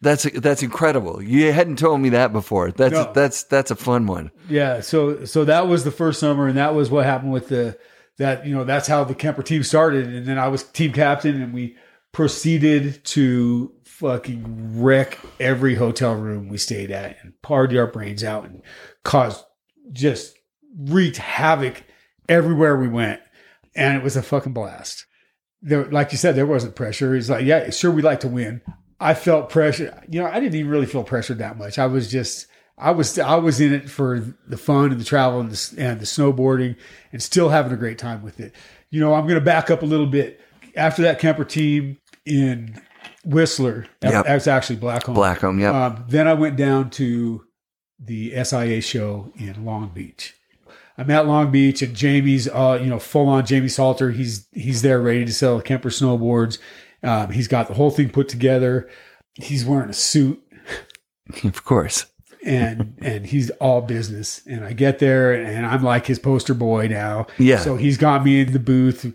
That's that's incredible. You hadn't told me that before. That's No. that's that's a fun one. yeah, so so that was the first summer, and that was what happened with the that you know that's how the Kemper team started, and then I was team captain, and we proceeded to fucking wreck every hotel room we stayed at and party our brains out and caused just wreaked havoc everywhere we went, and it was a fucking blast. There, like you said, there wasn't pressure. It's like, yeah, sure, we like to win. I felt pressure. You know, I didn't even really feel pressured that much. I was just, I was, I was in it for the fun and the travel and the, and the snowboarding, and still having a great time with it. You know, I'm going to back up a little bit. After that Kemper team in Whistler, Yep. that's actually Blackcomb. Blackcomb, yep. Um, then I went down to the SIA show in Long Beach. I'm at Long Beach and Jamie's, uh, you know, full on Jamie Salter. He's he's there ready to sell Kemper snowboards. Um, he's got the whole thing put together. He's wearing a suit of course. and and he's all business. And I get there and I'm like his poster boy now. Yeah. So he's got me in the booth,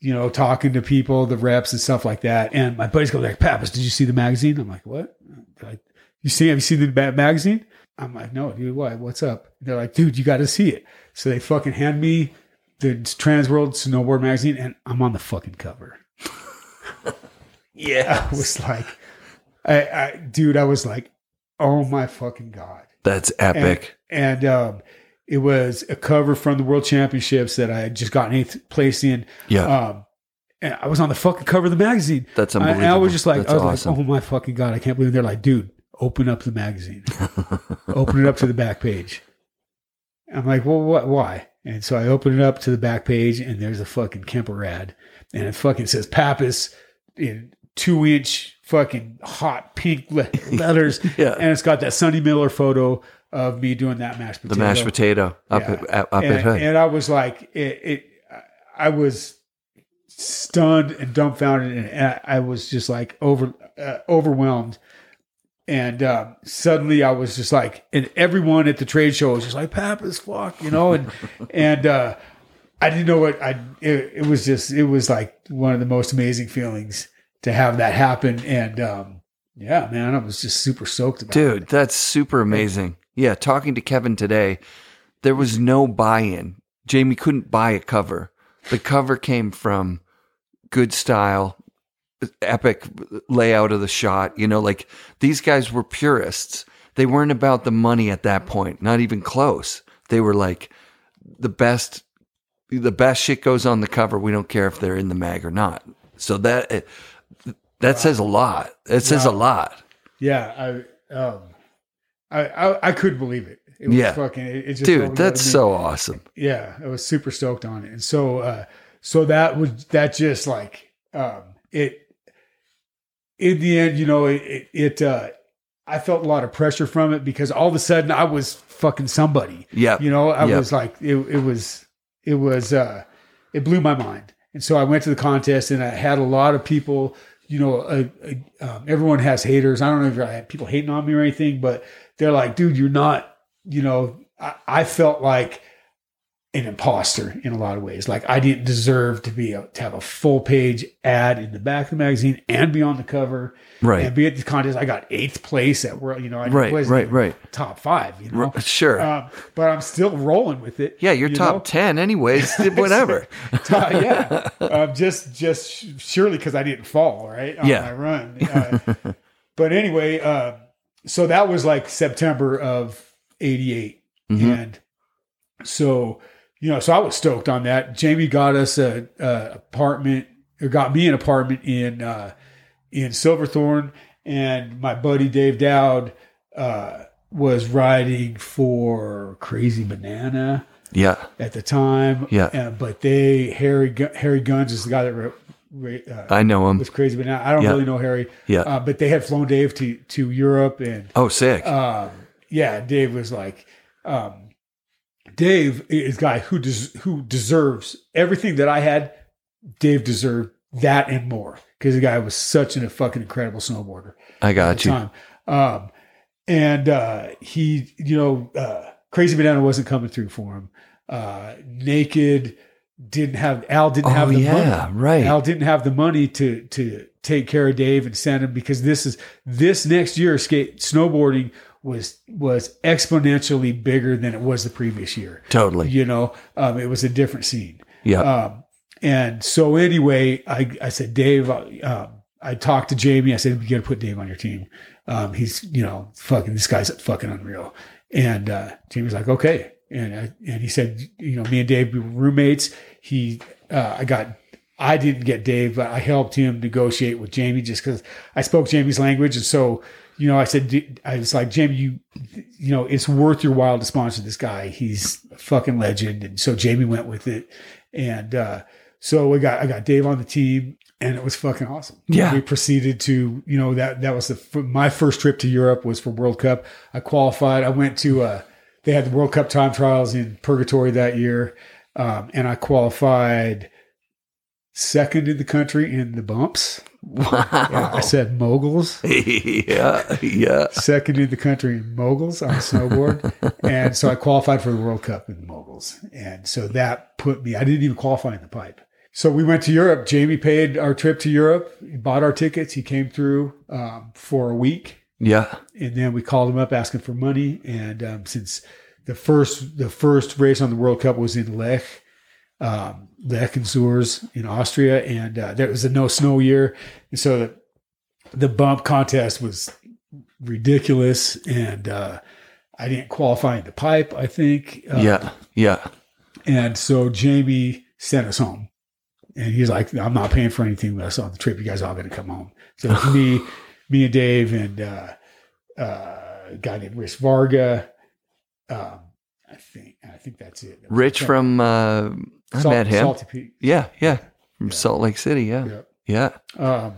you know, talking to people, the reps and stuff like that. And my buddies go like, "Pappas, did you see the magazine?" I'm like, "What?" Like, you see? Have you seen the magazine? I'm like, "No, dude. What? What's up?" They're like, "Dude, you got to see it." So they fucking hand me the Trans World Snowboard magazine, and I'm on the fucking cover. Yeah. I was like, I, I dude, I was like, "Oh my fucking god!" That's epic. and um, it was a cover from the World Championships that I had just gotten eighth place in. yeah. Um, and I was on the fucking cover of the magazine. That's I- unbelievable. And I was just like, That's I was awesome. like, oh my fucking god, I can't believe they're like, dude, open up the magazine, open it up to the back page. I'm like, well, what? Why? And so I open it up to the back page, and there's a fucking Kemper ad, and it fucking says Pappas in two inch fucking hot pink le- letters, Yeah. and it's got that Sonny Miller photo of me doing that mashed potato. the mashed potato up Yeah. at, up and, at and I was like, it, it, I was stunned and dumbfounded, and I, I was just like over, uh, overwhelmed. And uh, suddenly, I was just like, and everyone at the trade show was just like, "Pappas, fuck," you know, and and uh, I didn't know what I. It, it was just, it was like one of the most amazing feelings to have that happen, and um, yeah, man, I was just super stoked about it. Dude, that's super amazing. Yeah, talking to Kevin today, there was no buy-in. Jamie couldn't buy a cover. The cover came from good style, epic layout of the shot. You know, like these guys were purists. They weren't about the money at that point, not even close. They were like the best. The best shit goes on the cover. We don't care if they're in the mag or not. So that that says a lot. It says a lot. Yeah, I um, I I, I couldn't believe it. It was Yeah. fucking. It, it just Dude, that's so awesome. yeah. I was super stoked on it, and so uh, so that was that just like um, it. In the end, you know, it it, uh, I felt a lot of pressure from it because all of a sudden I was fucking somebody. Yeah. You know, I Yep. was like, it, it was, it was, uh, it blew my mind. And so I went to the contest and I had a lot of people, you know, uh, uh, um, everyone has haters. I don't know if I had people hating on me or anything, but they're like, dude, you're not, you know, I, I felt like an imposter in a lot of ways. Like I didn't deserve to be a, to have a full page ad in the back of the magazine and be on the cover Right. and be at the contest. I got eighth place at world, you know, I Right, right, right. top five, you know, Sure. um, but I'm still rolling with it. yeah, you're you top know? 10 anyways. Whatever. Uh, yeah, um, just just surely because I didn't fall right on Yeah. my run. Uh, but anyway, uh, so that was like September of '88, Mhm. and so you know, so I was stoked on that. Jamie got us a, a apartment, or got me an apartment in uh, in Silverthorne, and my buddy Dave Dowd uh, was riding for Crazy Banana Yeah. at the time. Yeah. Uh, but they Harry Harry Guns is the guy that wrote, uh, I know him. was crazy. But I don't Yeah. really know Harry. Yeah. Uh, but they had flown Dave to to Europe, and Oh, sick. um, yeah, Dave was like, um, Dave is a guy who des- who deserves everything that I had. Dave deserved that and more because the guy was such a fucking incredible snowboarder I got you. time. Um, and uh, he, you know, uh, Crazy Banana wasn't coming through for him. Uh, Naked didn't have Al didn't Oh, have the yeah. money. Right. Al didn't have the money to to take care of Dave and send him because this is this next year skate snowboarding was was exponentially bigger than it was the previous year. Totally. You know, um, it was a different scene. Yeah. Um, and so anyway, I, I said, Dave, uh, um, I talked to Jamie. I said, we got to put Dave on your team. Um, he's, you know, fucking, this guy's fucking unreal. And, uh, Jamie's like, okay. And, I, and he said, you know, me and Dave we were roommates. He, uh, I got, I didn't get Dave, but I helped him negotiate with Jamie just because I spoke Jamie's language. And so, you know, I said, "D- I was like, Jamie, you, you know, it's worth your while to sponsor this guy. He's a fucking legend. And so Jamie went with it. And, uh, so we got, I got Dave on the team and it was fucking awesome. Yeah. We proceeded to, you know, that, that was the, my first trip to Europe was for World Cup. I qualified. I went to, uh, they had the World Cup time trials in Purgatory that year. Um, and I qualified second in the country in the bumps. Wow. Yeah, I said moguls. yeah. Yeah. Second in the country in moguls on a snowboard. and so I qualified for the World Cup in moguls. And so that put me, I didn't even qualify in the pipe. So we went to Europe. Jamie paid our trip to Europe, he bought our tickets. He came through um, for a week. Yeah. And then we called him up asking for money. And um, since the first the first race on the World Cup was in Lech, um, And Zurs in Austria, and uh, there was a no snow year, and so the, the bump contest was ridiculous, and uh, I didn't qualify in the pipe. I think, uh, Yeah. Yeah. and so Jamie sent us home. And he's like, I'm not paying for anything us on the trip. You guys all got to come home. So it's me, me and Dave and uh, uh, a guy named Rich Varga. Um, I think I think that's it. Rich from, uh, I Salt- met him. Salty Peak. Yeah. Yeah. From Yeah. Salt Lake City. Yeah. Yeah. Yeah. Um,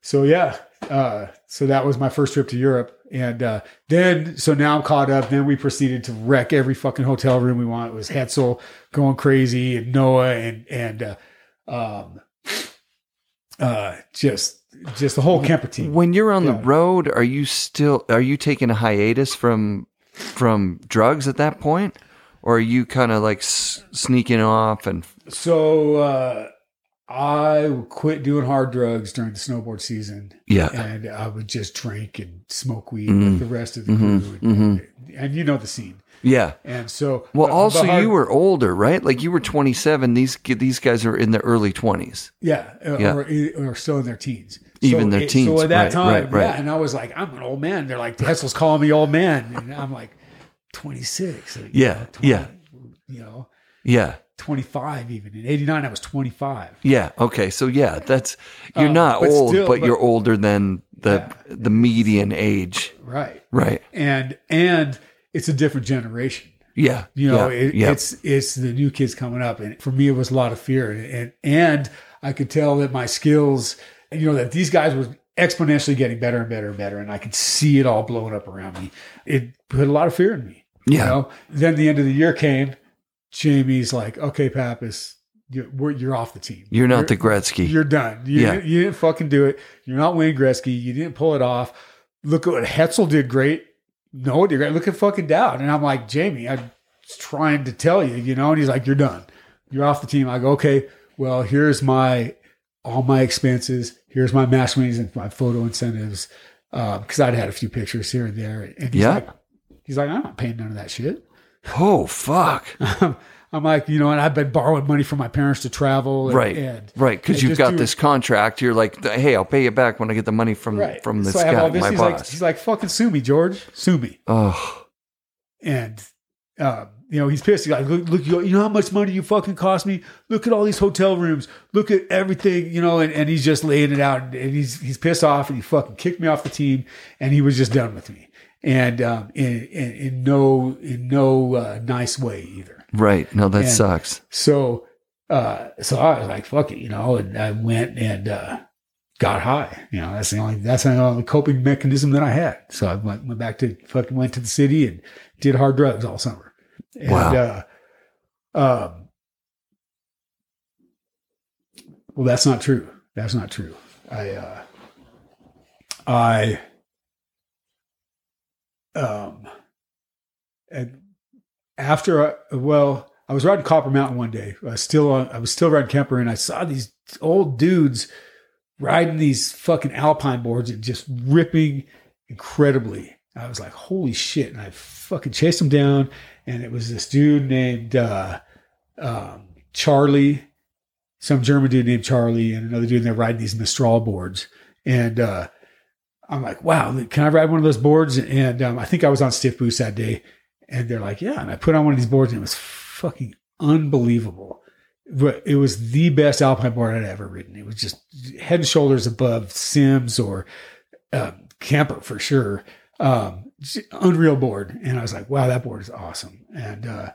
so yeah, uh, so that was my first trip to Europe, and uh, then so now I'm caught up. Then we proceeded to wreck every fucking hotel room we want. It was Hetzel going crazy, and Noah, and and uh, um, uh, just just the whole Kemper team. When you're on the road, are you still, are you taking a hiatus from, from drugs at that point? Or are you kind of like s- sneaking off and So uh, I quit doing hard drugs during the snowboard season, Yeah. and I would just drink and smoke weed Mhm. with the rest of the Mhm. crew, and, Mhm. and you know the scene. Yeah. And so, Well, but- also but hard- you were older, right? Like you were 27. These these guys are in their early 20s. yeah, uh, Yeah. Or, or still in their teens, Even their it- teens, So at that right, time, right, right. yeah, and I was like, I'm an old man. They're like, Hetzel's calling me old man, and I'm like, 26. you Yeah, know, yeah. You know, Yeah. 25 even. In 89, I was 25. Yeah. Okay. So yeah, that's you're Um, not but old, still- but, but- you're older than the Yeah. the median age. Right. Right. And and it's a different generation. Yeah. You know, yeah, it, yeah. it's it's the new kids coming up, and for me, it was a lot of fear, and, and and I could tell that my skills, you know, that these guys were exponentially getting better and better and better, and I could see it all blowing up around me. It put a lot of fear in me. Yeah. You know, then the end of the year came. Jamie's like, "Okay, Pappas, you're, you're off the team. You're not the Gretzky. You're done. You, Yeah. didn't, you didn't fucking do it. You're not Wayne Gretzky. You didn't pull it off. Look at what Hetzel did great. No, did great. Look at fucking Dowd. And I'm like, Jamie, I'm trying to tell you, you know. And he's like, you're done. You're off the team. I go, okay. Well, here's my all my expenses. Here's my match winnings and my photo incentives uh, because I'd had a few pictures here and there. And he's Yeah. like, he's like, I'm not paying none of that shit. oh fuck. I'm like, you know, and I've been borrowing money from my parents to travel. And, Right. And, Right. Because you've got do- this contract. You're like, hey, I'll pay you back when I get the money from right. from this so guy, this. my he's boss. like, he's like, fucking sue me, George, sue me. oh. And um, you know, he's pissed. He's like, look, look, you you know how much money you fucking cost me? Look at all these hotel rooms. Look at everything, you know. And, and he's just laying it out, and he's he's pissed off, and he fucking kicked me off the team, and he was just done with me, and um, in, in in no in no uh, nice way either. Right. No, that And- sucks. So, uh, so I was like, fuck it, you know, and I went and, uh, got high. You know, that's the only, that's the only coping mechanism that I had. So I went, went back to fucking went to the city and did hard drugs all summer. And, Wow. uh, um, well, that's not true. That's not true. I, uh, I, um, and after I, well, I was riding Copper Mountain one day. I was still on, I was still riding Kemper, and I saw these old dudes riding these fucking alpine boards and just ripping incredibly. I was like, holy shit! And I fucking chased them down, and it was this dude named uh, um, Charlie, some German dude named Charlie, and another dude. And they're riding these Mistral boards, and uh, I'm like, wow, can I ride one of those boards? And um, I think I was on stiff boost that day, and they're like, yeah. And I put on one of these boards, and it was fucking unbelievable. But It was the best alpine board I'd ever ridden. It was just head and shoulders above Sims or um, Kemper for sure. Um, unreal board. And I was like, wow, that board is awesome. And uh,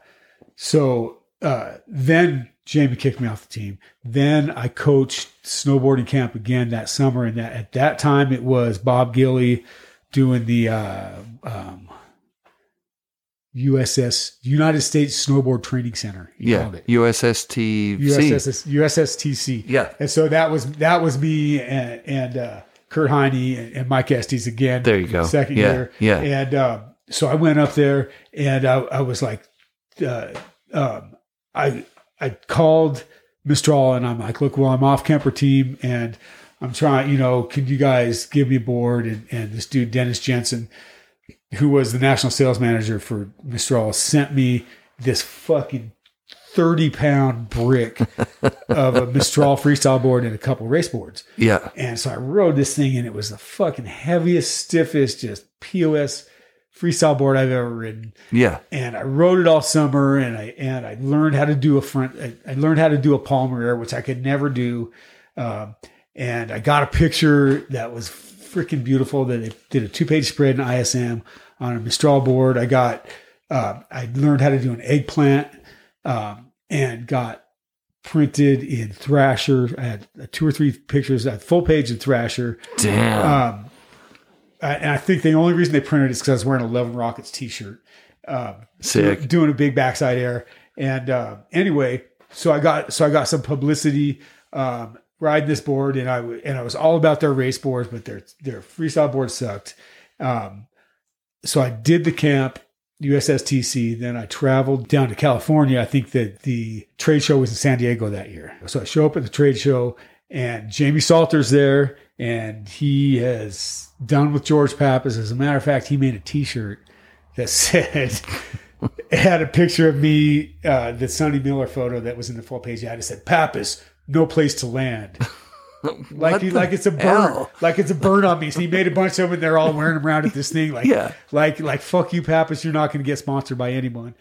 so uh, then Jamie kicked me off the team. Then I coached snowboarding camp again that summer. And that at that time it was Bob Gilly doing the uh, um, USS United States Snowboard Training Center. Yeah. called it. USSTC. USS USSTC. Yeah. And so that was that was me and, and uh, Kurt Heine and, and Mike Estes again. There you go. Second Yeah, year. yeah. And um, so I went up there and I, I was like, uh, um, I I called Mistral and I'm like, look, well, I'm off Kemper team and I'm trying, you know, can you guys give me a board? And, and this dude, Dennis Jensen, who was the national sales manager for Mistral, sent me this fucking 30 pound brick of a Mistral freestyle board and a couple race boards. Yeah. And so I rode this thing, and it was the fucking heaviest, stiffest, just POS freestyle board I've ever ridden. Yeah. And I rode it all summer, and I and I learned how to do a front. I, I learned how to do a palmer air, which I could never do. Um, and I got a picture that was freaking beautiful. That they did a two page spread in ISM on a Mistral board. I got. Uh, I learned how to do an eggplant, um, and got printed in Thrasher. I had two or three pictures, a full page in Thrasher. Damn. Um, I, and I think the only reason they printed it is because I was wearing a Eleven Rockets T-shirt, um, Sick. doing a big backside air. And uh, anyway, so I got so I got some publicity um, riding this board, and I w- and I was all about their race boards, but their their freestyle board sucked. Um, so I did the camp, USSTC. Then I traveled down to California. I think that the trade show was in San Diego that year. So I show up at the trade show and Jamie Salter's there and he has done with George Pappas. As a matter of fact, he made a t-shirt that said, it had a picture of me, uh, the Sonny Miller photo that was in the full page ad. It said, Pappas, no place to land. like he, like it's a burn, hell? like it's a burn on me. So he made a bunch of them. and They're all wearing them around at this thing. Like, Yeah. like, like, fuck you, Pappas. You're not going to get sponsored by anyone.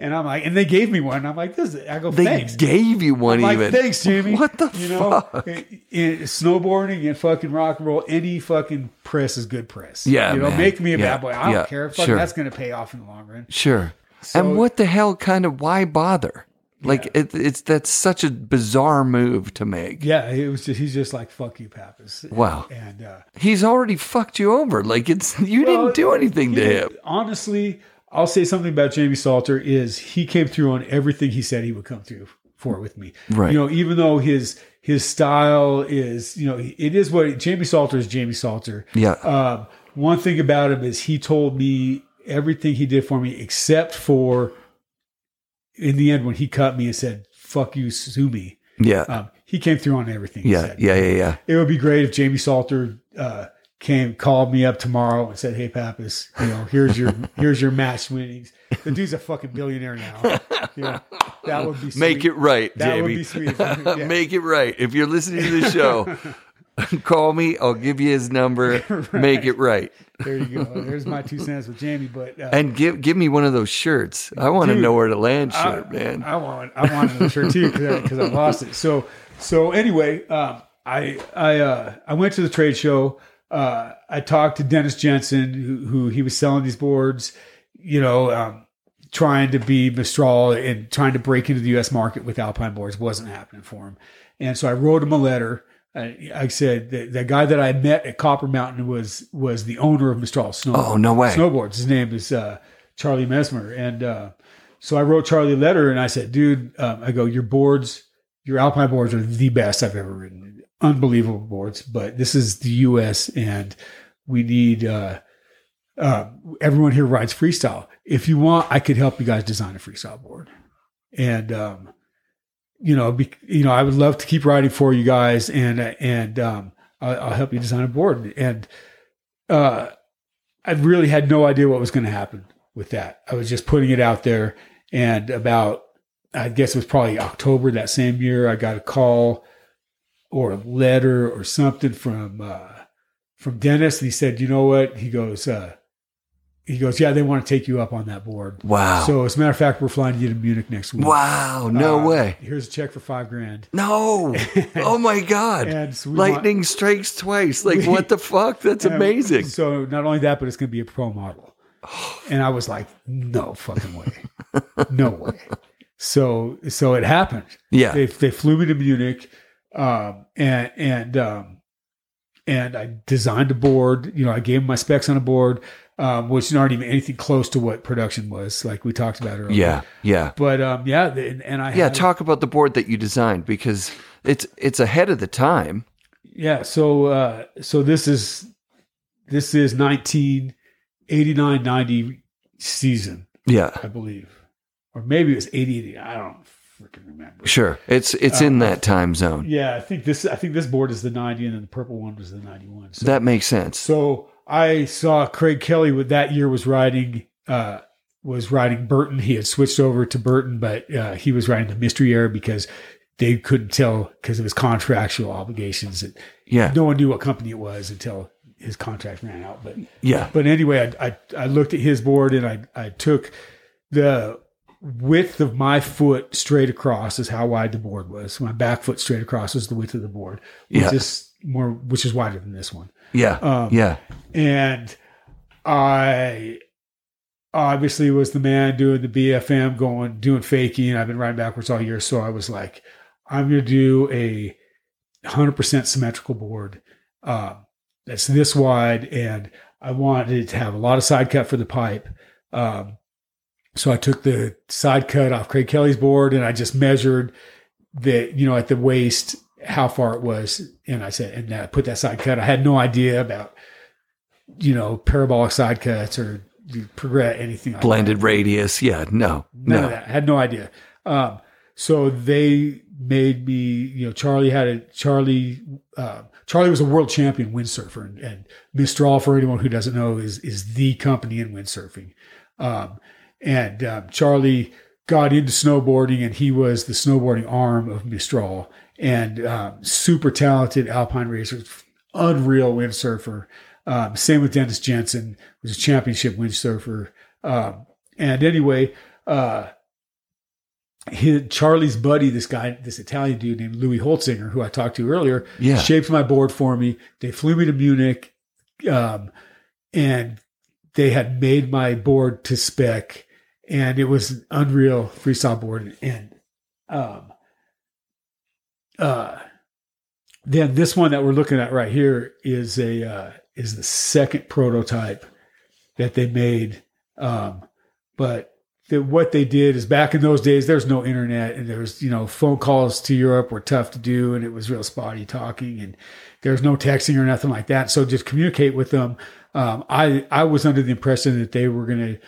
And I'm like, and they gave me one. I'm like, this. Is, I go, They thanks. gave you one I'm like, even. thanks, Jimmy. What the you know, fuck? in, in snowboarding and fucking rock and roll, any fucking press is good press. Yeah, you know, man. make me a Yeah, bad boy. I don't yeah, care. Fuck, sure. that's going to pay off in the long run. Sure. So- and what the hell kind of why bother? Like it, it's that's such a bizarre move to make. Yeah, it was just he's just like fuck you, Pappas. Wow. And uh, He's already fucked you over. Like it's you well, didn't do anything to him. Honestly, I'll say something about Jamie Salter is he came through on everything he said he would come through for with me. Right. You know, even though his his style is, you know, it is what Jamie Salter is. Jamie Salter. Yeah. Um, one thing about him is he told me everything he did for me except for in the end when he cut me and said "fuck you, sue me." Yeah. Um, he came through on everything. he yeah. said. Yeah. Yeah. Yeah. It would be great if Jamie Salter uh, came, called me up tomorrow and said, "Hey, Pappas, you know, here's your here's your match winnings." The dude's a fucking billionaire now. Yeah, that would be sweet. Make it right, That Jamie. would be sweet. Yeah. Make it right. If you're listening to the show, call me. I'll give you his number. Make it right. There you go. There's my two cents with Jamie. But uh, And give give me one of those shirts. I want to know where to land I- shirt, man. I want I wanted a shirt too because I, lost it. So so anyway, um, I I uh, I went to the trade show. Uh, I talked to Dennis Jensen, who, who he was selling these boards. You know, um, trying to be Mistral and trying to break into the U.S. market with Alpine boards wasn't happening for him. And so I wrote him a letter. I, I said the, the guy that I met at Copper Mountain was was the owner of Mistral Snow. Oh, no way. Snowboards. His name is uh, Charlie Mesmer, and uh, so I wrote Charlie a letter and I said, dude, um, I go, your boards, your Alpine boards are the best I've ever ridden. Unbelievable boards, but this is the U.S. and we need uh, uh, everyone here rides freestyle. If you want, I could help you guys design a freestyle board. And um, you know, be, you know, I would love to keep riding for you guys, and and um, I'll, I'll help you design a board. And uh, I really had no idea what was going to happen with that. I was just putting it out there, and about I guess it was probably October that same year, I got a call or a letter or something from uh, from Dennis, and he said, "You know what?" He goes, uh, "He goes, yeah, they want to take you up on that board." Wow. So, as a matter of fact, we're flying you to Munich next week. wow. No Uh, way. Here's a check for five grand. No. Oh my God. And so we want- Lightning strikes twice. Like, We- what the fuck? That's amazing. So not only that, but it's going to be a pro model. And I was like, no fucking way, no way. So so it happened. Yeah. They they flew me to Munich, um, and and um, and I designed a board. You know, I gave them my specs on a board, um, which aren't even anything close to what production was, like we talked about earlier. Yeah. Yeah. But um, yeah, and, and I Yeah. Talk about the board that you designed because it's it's ahead of the time. Yeah, so uh so this is this is 1989 90 season, Yeah. I believe. Or maybe it was 80 80. I don't freaking remember. Sure. It's it's in that time zone. Yeah, I think this I think this board is the 90 and then the purple one was the 91. So That makes sense. so I saw Craig Kelly with that year was riding uh was riding Burton. He had switched over to Burton, but uh, he was riding the mystery Air because they couldn't tell because of his contractual obligations. That Yeah. no one knew what company it was until his contract ran out. But Yeah. but anyway, I, I I looked at his board and I I took the width of my foot straight across is how wide the board was. My back foot straight across is the width of the board, which Yeah. is more which is wider than this one. Yeah. Um, yeah. And I obviously was the man doing the BFM, going doing faking. I've been riding backwards all year, so I was like, I'm going to do a 100% symmetrical board um, that's this wide, and I wanted it to have a lot of side cut for the pipe. Um, so I took the side cut off Craig Kelly's board, and I just measured the you know at the waist how far it was, and I said, and I put that side cut. I had no idea about you know parabolic side cuts or progress anything like Blended radius. Yeah. No. None no. of that. I had no idea. Um, so they made me, you know, Charlie had a Charlie. Uh, Charlie was a world champion windsurfer, and, and Mistral, for anyone who doesn't know, is is the company in windsurfing. Um, and um, Charlie got into snowboarding, and he was the snowboarding arm of Mistral, and um, super talented alpine racer, unreal windsurfer. Um, same with Dennis Jensen, was a championship windsurfer. Um, and anyway, uh, his, Charlie's buddy, this guy, this Italian dude named Louis Holtzinger, who I talked to earlier, Yeah. shaped my board for me. They flew me to Munich, um, and they had made my board to spec, and it was an unreal freestyle board. And um, uh, then this one that we're looking at right here is a uh, is the second prototype that they made. Um, but what they did is back in those days, there's no internet and there was, you know, phone calls to Europe were tough to do and it was real spotty talking and there's no texting or nothing like that. So just communicate with them. Um, I, I was under the impression that they were going to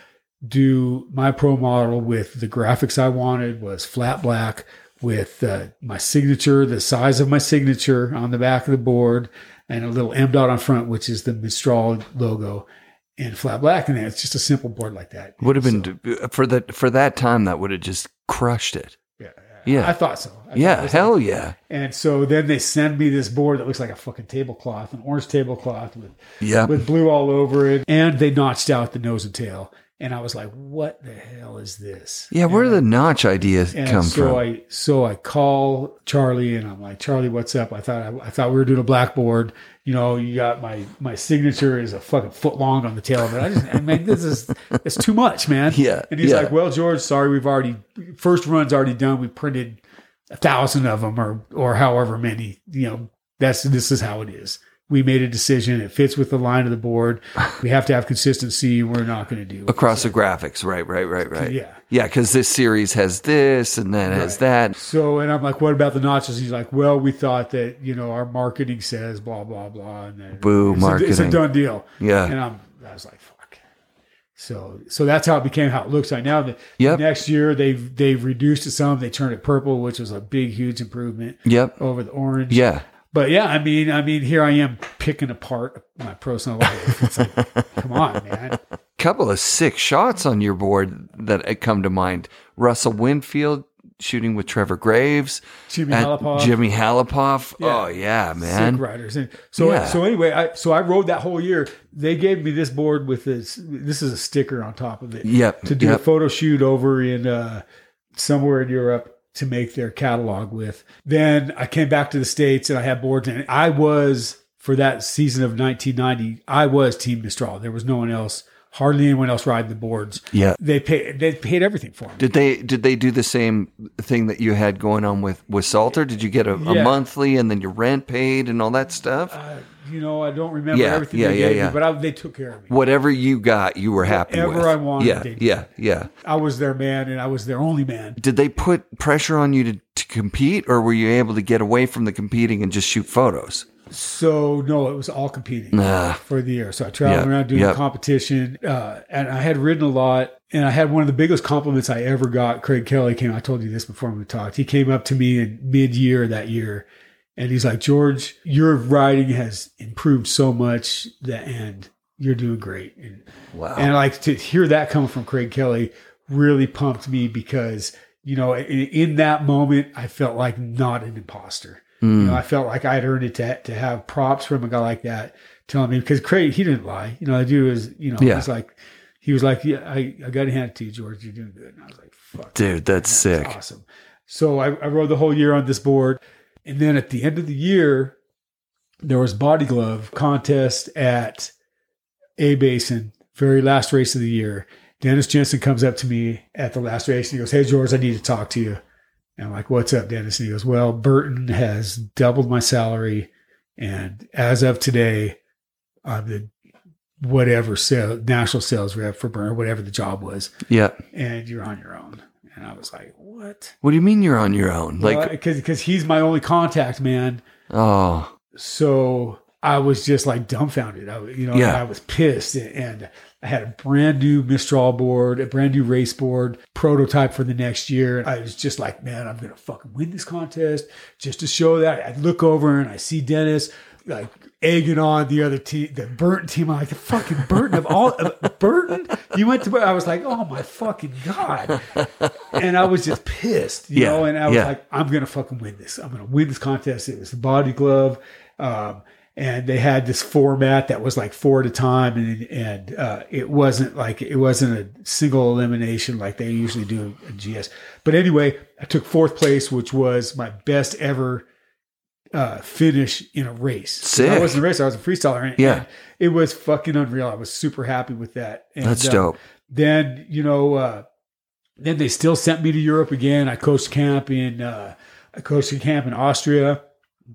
do my pro model with the graphics I wanted was flat black with uh, my signature, the size of my signature on the back of the board and a little M dot on front, which is the Mistral logo and flat black. And then it's just a simple board like that. Would have So- been for the for that time. That would have just crushed it. Yeah, Yeah. I thought so. I Yeah. was Hell like- yeah. and so then they send me this board that looks like a fucking tablecloth, an orange tablecloth with Yeah. with blue all over it, and they notched out the nose and tail. And I was like, "What the hell is this?" Yeah. Where did And- the notch idea come so from? So I so I call Charlie and I'm like, Charlie, what's up? I thought I, I thought we were doing a blackboard. You know, you got my my signature is a fucking foot long on the tail of it. I just I mean this is it's too much, man. Yeah, And he's yeah. like, Well, George, sorry, we've already first run's already done. We printed a thousand of them or or however many. You know, that's this is how it is. We made a decision. It fits with the line of the board. We have to have consistency. We're not going to do. Across the graphics. Right. Right. Right. Right. Yeah. Yeah. Because this series has this and then has that. So, and I'm like, what about the notches? He's like, well, we thought that, you know, our marketing says blah, blah, blah. And then Boo, it's a, it's a done deal. Yeah. And I'm, I was like, fuck. So, so that's how it became how it looks like now. The, Yep. next year they've, they've reduced it some. They turned it purple, which was a big, huge improvement Yep. over the orange. Yeah. But yeah, I mean, I mean, here I am picking apart my personal life. It's like, come on, man. Couple of sick shots on your board that come to mind. Russell Winfield shooting with Trevor Graves. Jimmy at Halapoff. Jimmy Halapoff. Yeah. Oh yeah, man. Sick riders. So Yeah. so anyway, I so I rode that whole year. They gave me this board with this. This is a sticker on top of it. Yep. To do yep. a photo shoot over in uh, somewhere in Europe to make their catalog with. Then I came back to the states and I had boards and I was for that season of 1990. I was Team Mistral. There was no one else. Hardly anyone else riding the boards. Yeah. They paid. They paid everything for them. Did they did they do the same thing that you had going on with with Salter? Did you get a, a monthly and then your rent paid and all that stuff? Uh, you know, I don't remember Yeah, everything yeah, they yeah, gave yeah. me, but I, they took care of me. Whatever you got, you were happy Whatever with. I wanted, Yeah, they yeah, yeah. I was their man, and I was their only man. Did they put pressure on you to, to compete, or were you able to get away from the competing and just shoot photos? So no, it was all competing Nah. for the year. So I traveled Yeah, around doing yeah. competition, uh, and I had ridden a lot. And I had one of the biggest compliments I ever got. Craig Kelly came. I told you this before we talked. He came up to me in mid-year that year, and he's like, "George, your riding has improved so much, that and you're doing great." And Wow. And like to hear that come from Craig Kelly really pumped me because, you know, in, in that moment, I felt like not an imposter. You Mm. know, I felt like I'd earned it to, to have props from a guy like that telling me because Craig, he didn't lie. You know, the dude was, you know, Yeah. he's like, he was like, yeah, I, I got to hand it to you, George. You're doing good. And I was like, fuck. Dude, that's sick. Awesome. So I, I rode the whole year on this board. And then at the end of the year, there was body glove contest at A Basin, very last race of the year. Dennis Jensen comes up to me at the last race and he goes, Hey George, I need to talk to you. And I'm like, What's up, Dennis? And he goes, Well, Burton has doubled my salary. And as of today, I'm the whatever sale, national sales rep for Burton, whatever the job was, Yeah. and you're on your own. And I was like, What? What do you mean you're on your own? Like, because because he's my only contact man. oh, So I was just like dumbfounded. I, you know, Yeah. I was pissed, and I had a brand new Mistral board, a brand new race board prototype for the next year. I was just like, man, I'm gonna fucking win this contest just to show that. I look over and I see Dennis like egging on the other team, the Burton team. I'm like, the fucking Burton of all of Burton. You went to. I was like, oh my fucking god, and I was just pissed, you Yeah, know. And I was yeah. like, I'm gonna fucking win this. I'm gonna win this contest. It was the body glove. Um, and they had this format that was like four at a time, and and uh, it wasn't like it wasn't a single elimination like they usually do in GS. But anyway, I took fourth place, which was my best ever uh, finish in a race. 'Cause I wasn't a racer; I was a freestyler. And, Yeah. and it was fucking unreal. I was super happy with that. And, That's uh, dope. then you know uh then they still sent me to europe again i coached camp in uh i coached a camp in austria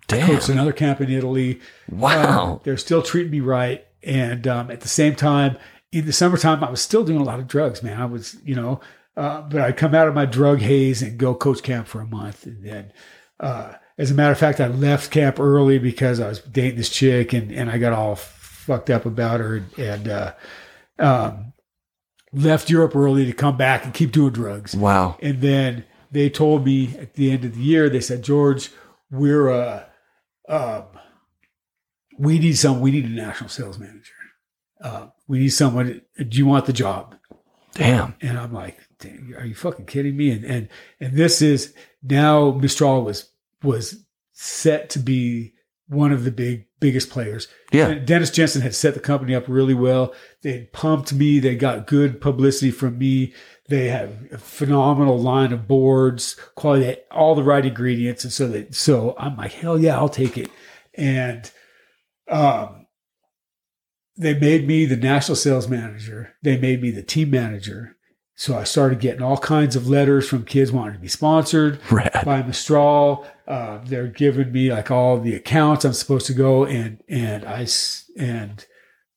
Damn. coached another camp in italy Wow. Um, they're still treating me right and um at the same time in the summertime i was still doing a lot of drugs man i was you know uh, but i'd come out of my drug haze and go coach camp for a month and then uh as a matter of fact i left camp early because i was dating this chick and and i got all fucked up about her and, and uh um left Europe early to come back and keep doing drugs. Wow. And then they told me at the end of the year, they said, George, we're uh um we need some we need a national sales manager. Uh, we need someone. Do you want the job? Damn. And I'm like, "Dang, are you fucking kidding me? And and and this is now Mistral was was set to be one of the big biggest players. Yeah. Dennis Jensen had set the company up really well. They pumped me. They got good publicity from me. They had a phenomenal line of boards, quality, all the right ingredients. And so that, so I'm like, hell yeah, I'll take it. And, um, they made me the national sales manager. They made me the team manager. So I started getting all kinds of letters from kids wanting to be sponsored Rad. by Mistral. Uh, they're giving me like all the accounts I'm supposed to go and and I and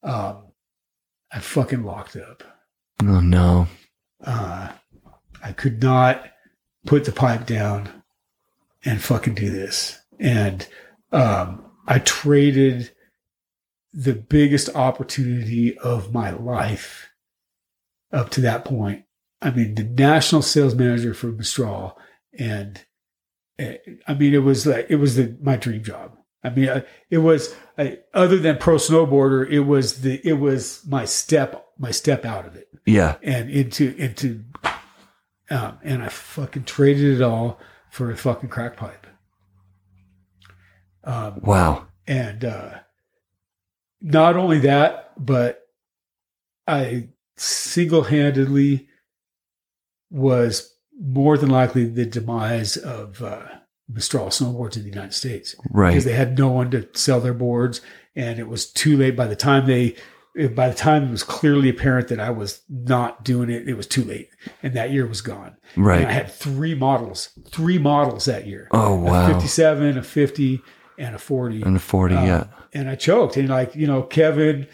um, I fucking locked up. Oh no. Uh, I could not put the pipe down and fucking do this. And um, I traded the biggest opportunity of my life up to that point. I mean, the national sales manager for Mistral, and I mean, it was like it was the my dream job. I mean, uh, it was uh, other than pro snowboarder, it was the it was my step my step out of it Yeah. and into into um, and I fucking traded it all for a fucking crack pipe. Um, Wow. and uh, not only that, but I single handedly was more than likely the demise of uh, Mistral snowboards in the United States Right. because they had no one to sell their boards, and it was too late. By the time they, by the time it was clearly apparent that I was not doing it, it was too late, and that year was gone. And I had three models, three models that year: Oh wow. a fifty-seven, a fifty, and a forty. And a forty. Um, yeah. and I choked. And like, you know, Kevin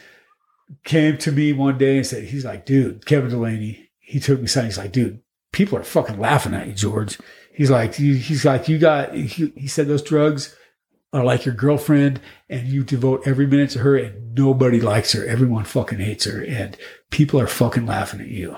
came to me one day and said, he's like, dude, Kevin Delaney, he took me aside. He's like, dude, people are fucking laughing at you, George. He's like, you, he's like, you got, he, he said those drugs are like your girlfriend and you devote every minute to her and nobody likes her. Everyone fucking hates her and people are fucking laughing at you.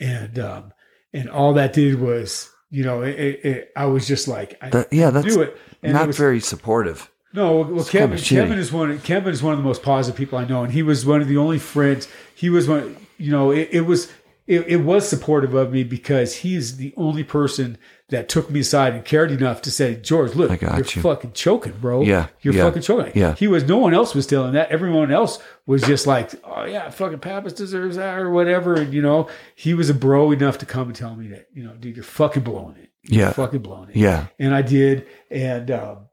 And, um, and all that did was, you know, it, it, it, I was just like, I That, yeah. That's do it. And it not was- very supportive. no, well, It's Kevin. Kevin is one. Kevin is one of the most positive people I know, and he was one of the only friends. He was one. You know, it, it was it, it was supportive of me because he's the only person that took me aside and cared enough to say, George, look, you're you. fucking choking, bro. Yeah, you're yeah, fucking choking. yeah. he was. No one else was telling that. Everyone else was just like, oh yeah, fucking Pappas deserves that or whatever. And you know, he was a bro enough to come and tell me that, you know, dude, you're fucking blowing it. You're Yeah. fucking blowing it Yeah. and I did, and um,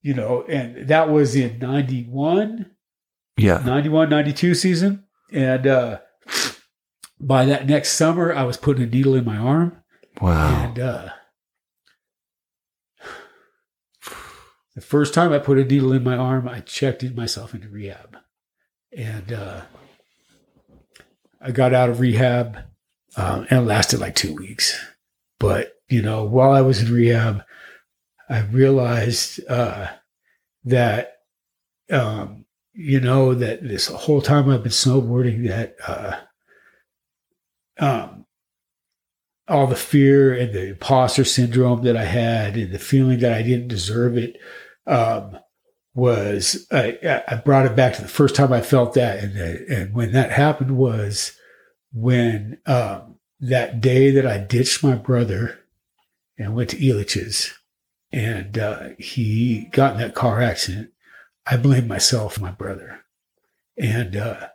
you know, and that was in 91, Yeah. 91, 92 season, and uh, by that next summer, I was putting a needle in my arm, Wow. and uh, the first time I put a needle in my arm, I checked in myself into rehab, and uh, I got out of rehab, um, and it lasted like two weeks. But you know, while I was in rehab, I realized uh, that um, you know, that this whole time I've been snowboarding, that uh, um, all the fear and the imposter syndrome that I had and the feeling that I didn't deserve it um, was I, I, brought it back to the first time I felt that, and and when that happened was when um, that day that I ditched my brother and went to Elitch's, and uh, he got in that car accident. I blamed myself, my brother, and uh,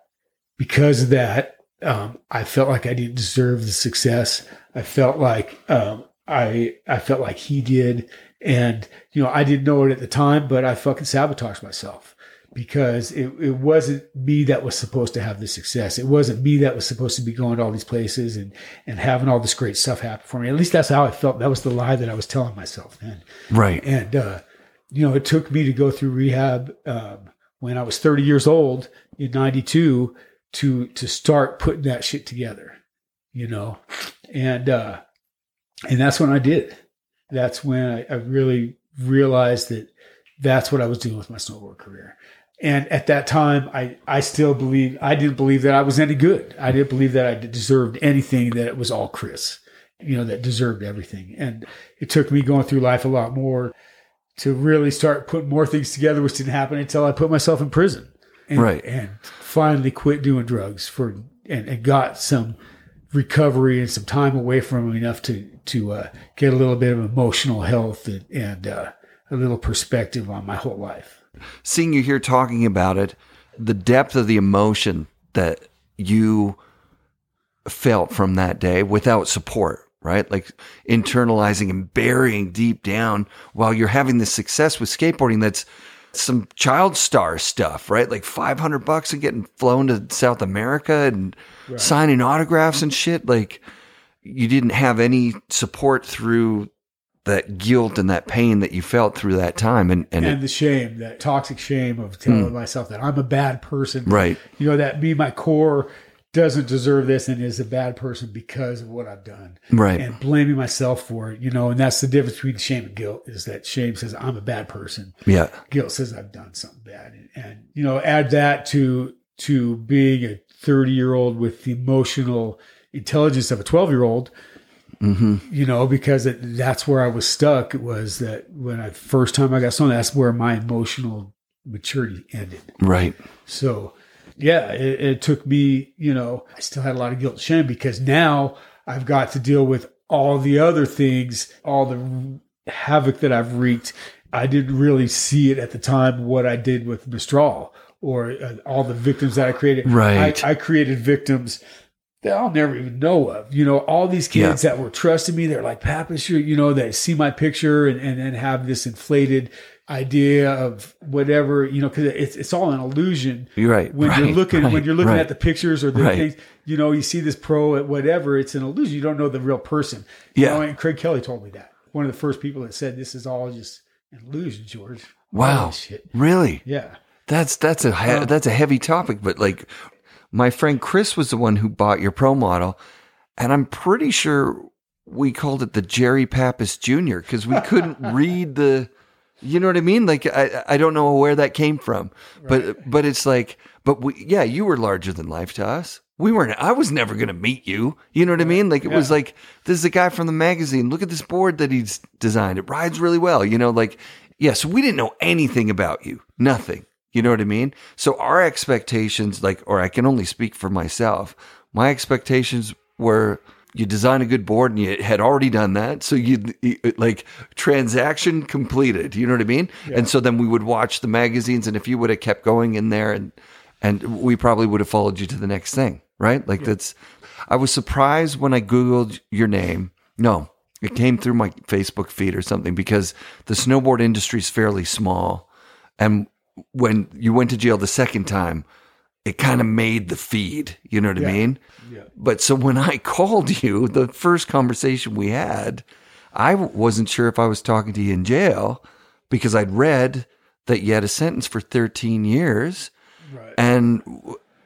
because of that, um, I felt like I didn't deserve the success. I felt like um, I I felt like he did, and you know I didn't know it at the time, but I fucking sabotaged myself because it, it wasn't me that was supposed to have the success. It wasn't me that was supposed to be going to all these places and and having all this great stuff happen for me. At least that's how I felt. That was the lie that I was telling myself then. Right. And uh, you know, it took me to go through rehab um, when I was 30 years old in '92 to to start putting that shit together, you know, and uh, and that's when I did. That's when I, I really realized that that's what I was doing with my snowboard career. And at that time, I, I still believe, I didn't believe that I was any good. I didn't believe that I deserved anything, that it was all Chris, you know, that deserved everything. And it took me going through life a lot more to really start putting more things together, which didn't happen until I put myself in prison. And, right. And finally quit doing drugs for and, and got some recovery and some time away from them enough to to uh, get a little bit of emotional health and, and uh, a little perspective on my whole life. Seeing you here talking about it, the depth of the emotion that you felt from that day without support, right? Like internalizing and burying deep down while you're having this success with skateboarding that's some child star stuff, right? Like 500 bucks and getting flown to South America and right. signing autographs and shit. Like you didn't have any support through that guilt and that pain that you felt through that time and and, and it, the shame that toxic shame of telling mm, myself that i'm a bad person right you know that me my core doesn't deserve this and is a bad person because of what I've done. Right. And blaming myself for it, you know, and that's the difference between shame and guilt is that shame says I'm a bad person. Yeah. Guilt says I've done something bad. And, and you know, add that to to being a 30 year old with the emotional intelligence of a 12 year old. Mm-hmm. You know, because it, that's where I was stuck. It was that when I first time I got stoned, that's where my emotional maturity ended. Right. So yeah, it, it took me, you know, I still had a lot of guilt and shame because now I've got to deal with all the other things, all the havoc that I've wreaked. I didn't really see it at the time what I did with Mistral or uh, all the victims that I created. Right. I, I, created victims that I'll never even know of. You know, all these kids yeah. that were trusting me, they're like, Pappas, you know, they see my picture and, and, and have this inflated idea of whatever you know because it's it's all an illusion. You're right. When right, you're looking right, when you're looking right. at the pictures or the things, you know, you see this pro at whatever. It's an illusion. You don't know the real person. Yeah. You know, and Craig Kelly told me that. One of the first people that said this is all just an illusion, George. Wow. Really? Yeah. That's that's a he- uh, that's a heavy topic, but like my friend Chris was the one who bought your pro model, and I'm pretty sure we called it the Jerry Pappas Jr. because we couldn't read the you know what I mean? Like I I don't know where that came from, right. but but it's like but we yeah you were larger than life to us. We weren't. I was never going to meet you. You know what I mean? Like it yeah. was like this is a guy from the magazine. Look at this board that he's designed. It rides really well. You know, like yeah. So we didn't know anything about you. Nothing. You know what I mean? So our expectations, like, or I can only speak for myself. My expectations were you design a good board and you had already done that. So you, like transaction completed, you know what I mean? Yeah. And so then we would watch the magazines and if you would have kept going in there and, and we probably would have followed you to the next thing, right? Like yeah. that's, I was surprised when I Googled your name. No, it came through my Facebook feed or something because the snowboard industry is fairly small. And when you went to jail the second time, it kind of made the feed. You know what yeah. I mean? Yeah. But so when I called you, the first conversation we had, I wasn't sure if I was talking to you in jail because I'd read that you had a sentence for 13 years. Right. And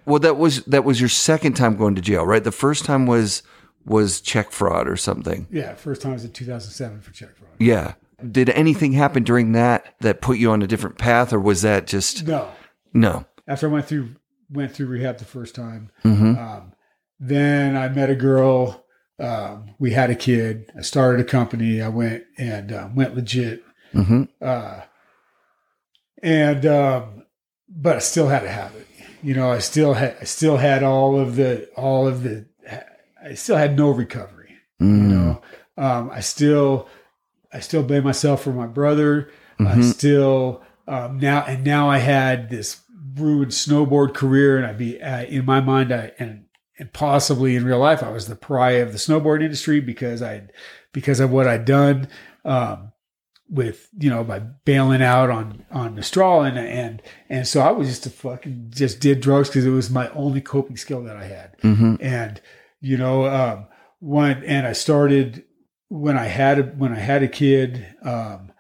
well, that was that was your second time going to jail, right? The first time was was check fraud or something. Yeah, first time was in 2007 for check fraud. Yeah. Did anything happen during that that put you on a different path, or was that just no? No. After I went through went through rehab the first time, Mm-hmm. um, then I met a girl. Um, we had a kid. I started a company. I went and uh, went legit. Mm-hmm. Uh, and um, but I still had a habit. You know, I still had I still had all of the all of the I still had no recovery. You Mm. know, um, I still I still blame myself for my brother. I Mhm. still um, now and now I had this ruined snowboard career, and I'd be uh, in my mind I and and possibly in real life I was the pariah of the snowboard industry because I because of what I'd done. Um, with you know by bailing out on on Mistral and and and so I was just a fucking just did drugs because it was my only coping skill that I had Mm-hmm. and you know um when and I started when I had a, when I had a kid um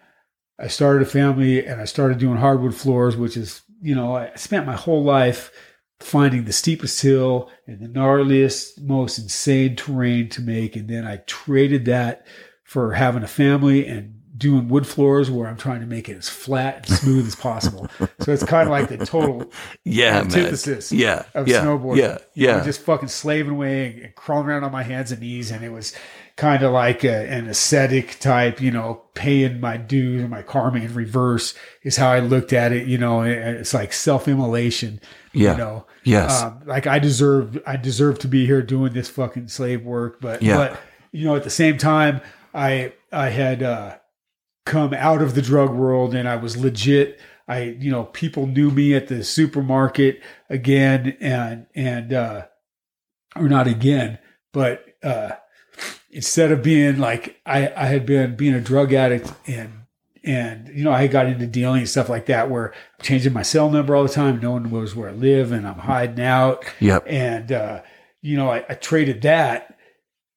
I started a family and I started doing hardwood floors which is you know I spent my whole life finding the steepest hill and the gnarliest most insane terrain to make and then I traded that for having a family and doing wood floors where I'm trying to make it as flat and smooth as possible. So it's kind of like the total Yeah, man. antithesis Yeah. of yeah. snowboarding. Yeah. Yeah. Just fucking slaving away and crawling around on my hands and knees. And it was kind of like a, an ascetic type, you know, paying my dues and my karma in reverse is how I looked at it. You know, it's like self immolation, yeah. you know, yes. um, like I deserve, I deserve to be here doing this fucking slave work. But, Yeah. but, you know, at the same time, I, I had, uh, come out of the drug world and I was legit. I, you know, people knew me at the supermarket again and, and, uh, or not again, but, uh, instead of being like, I, I had been being a drug addict and, and, you know, I got into dealing and stuff like that where I'm changing my cell number all the time. No one knows where I live and I'm hiding out yep. and uh, you know I, I traded that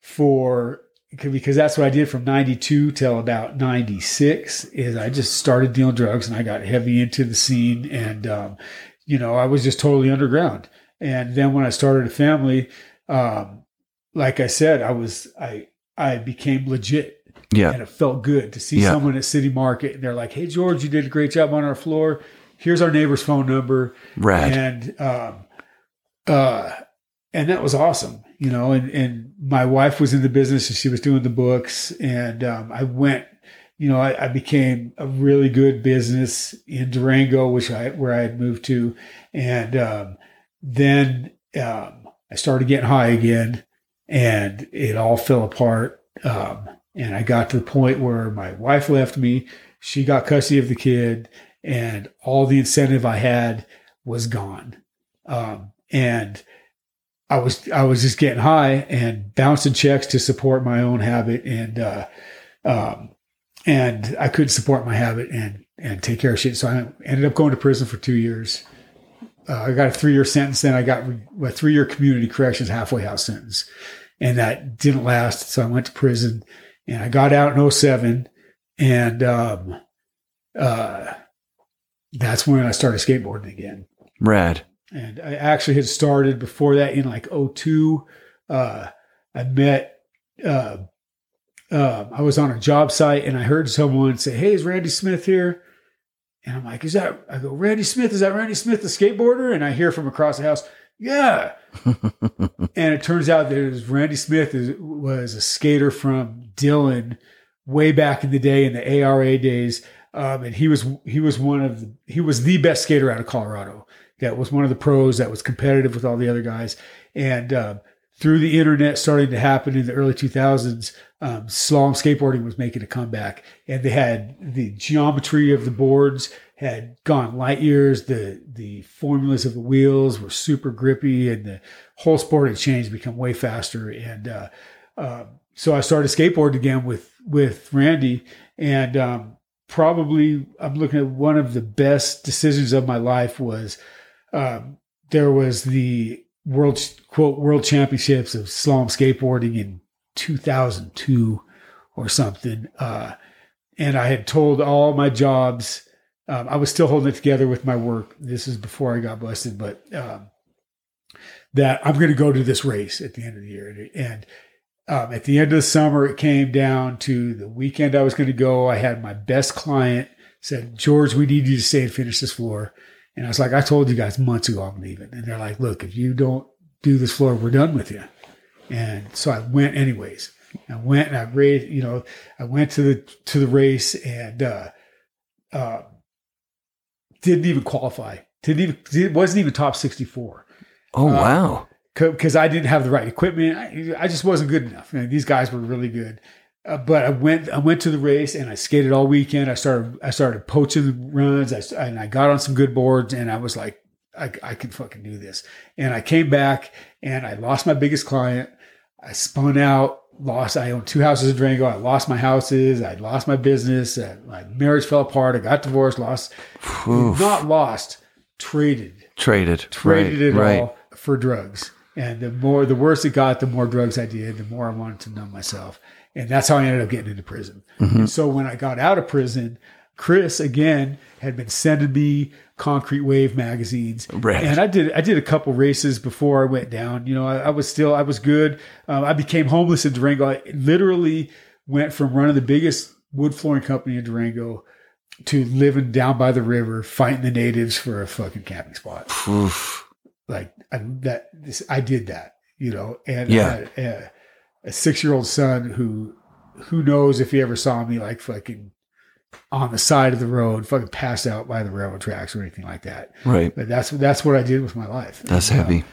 for because that's what I did from 92 till about 96 is I just started dealing drugs and I got heavy into the scene and um, you know I was just totally underground and then when I started a family um, like I said I was I I became legit Yeah. and it felt good to see Yeah. someone at City Market and they're like hey George you did a great job on our floor here's our neighbor's phone number Rad. and um, uh, and that was awesome, you know. And and my wife was in the business, and she was doing the books, and um, I went, you know, I, I became a really good business in Durango, which I where I had moved to, and um, then um, I started getting high again, and it all fell apart. Um, and I got to the point where my wife left me. She got custody of the kid, and all the incentive I had was gone. Um, and I was I was just getting high and bouncing checks to support my own habit, and uh, um, and I couldn't support my habit and and take care of shit. So I ended up going to prison for two years. Uh, I got a three year sentence, then I got re- a three year community corrections halfway house sentence, and that didn't last. So I went to prison, and I got out in 07, and um, uh, that's when I started skateboarding again Rad. and I actually had started before that in like 02. Uh, I met, uh, uh, I was on a job site and I heard someone say, Hey, is Randy Smith here? And I'm like, Is that, I go, Randy Smith, is that Randy Smith, the skateboarder? And I hear from across the house, Yeah. and it turns out that Randy Smith is, was a skater from Dillon way back in the day in the ARA days. Um, and he was, he was one of the, he was the best skater out of Colorado that was one of the pros that was competitive with all the other guys. And um, through the internet starting to happen in the early 2000s, um, slalom skateboarding was making a comeback. And they had the geometry of the boards had gone light years. The the formulas of the wheels were super grippy, and the whole sport had changed, become way faster. And uh, um, so I started skateboarding again with with Randy, and um, probably I'm looking at one of the best decisions of my life was um, there was the world quote world championships of slalom skateboarding in 2002 or something. Uh, and i had told all my jobs um, i was still holding it together with my work. This is before i got busted but um, that i'm going to go to this race at the end of the year. And um, at the end of the summer it came down to the weekend i was going to go i had my best client said george we need you to stay and finish this floor And I was like, I told you guys months ago I'm leaving. And they're like, look, if you don't do this floor, we're done with you. And so I went anyways. I went and I raced, you know, I went to the to the race and uh uh didn't even qualify. Didn't even wasn't even top 64 Oh Uh, wow. because I didn't have the right equipment. I, I just wasn't good enough. These guys were really good. Uh, but I went, I went to the race and I skated all weekend. I started, I started poaching the runs. I, and I got on some good boards and I was like, I, I can fucking do this. And I came back and I lost my biggest client. I spun out, lost, I owned two houses in Durango. I lost my houses. I lost my business. Uh, my marriage fell apart. I got divorced, lost, Oof. not lost, traded Traded. traded right. it right. all for drugs. And the more, the worse it got, the more drugs I did, the more I wanted to numb myself. And that's how I ended up getting into prison. Mhm. And so when I got out of prison, Chris again had been sending me concrete wave magazines. Right. And I did, I did a couple races before I went down. You know, I, I was still, I was good. Um, I became homeless in Durango. I literally went from running the biggest wood flooring company in Durango to living down by the river, fighting the natives for a fucking camping spot Oof. like I, that this, I did that, you know, and Yeah. I had a, six year old son who who knows if he ever saw me like fucking on the side of the road, fucking passed out by the railroad tracks or anything like that. Right. But that's that's what I did with my life. That's And, uh, heavy.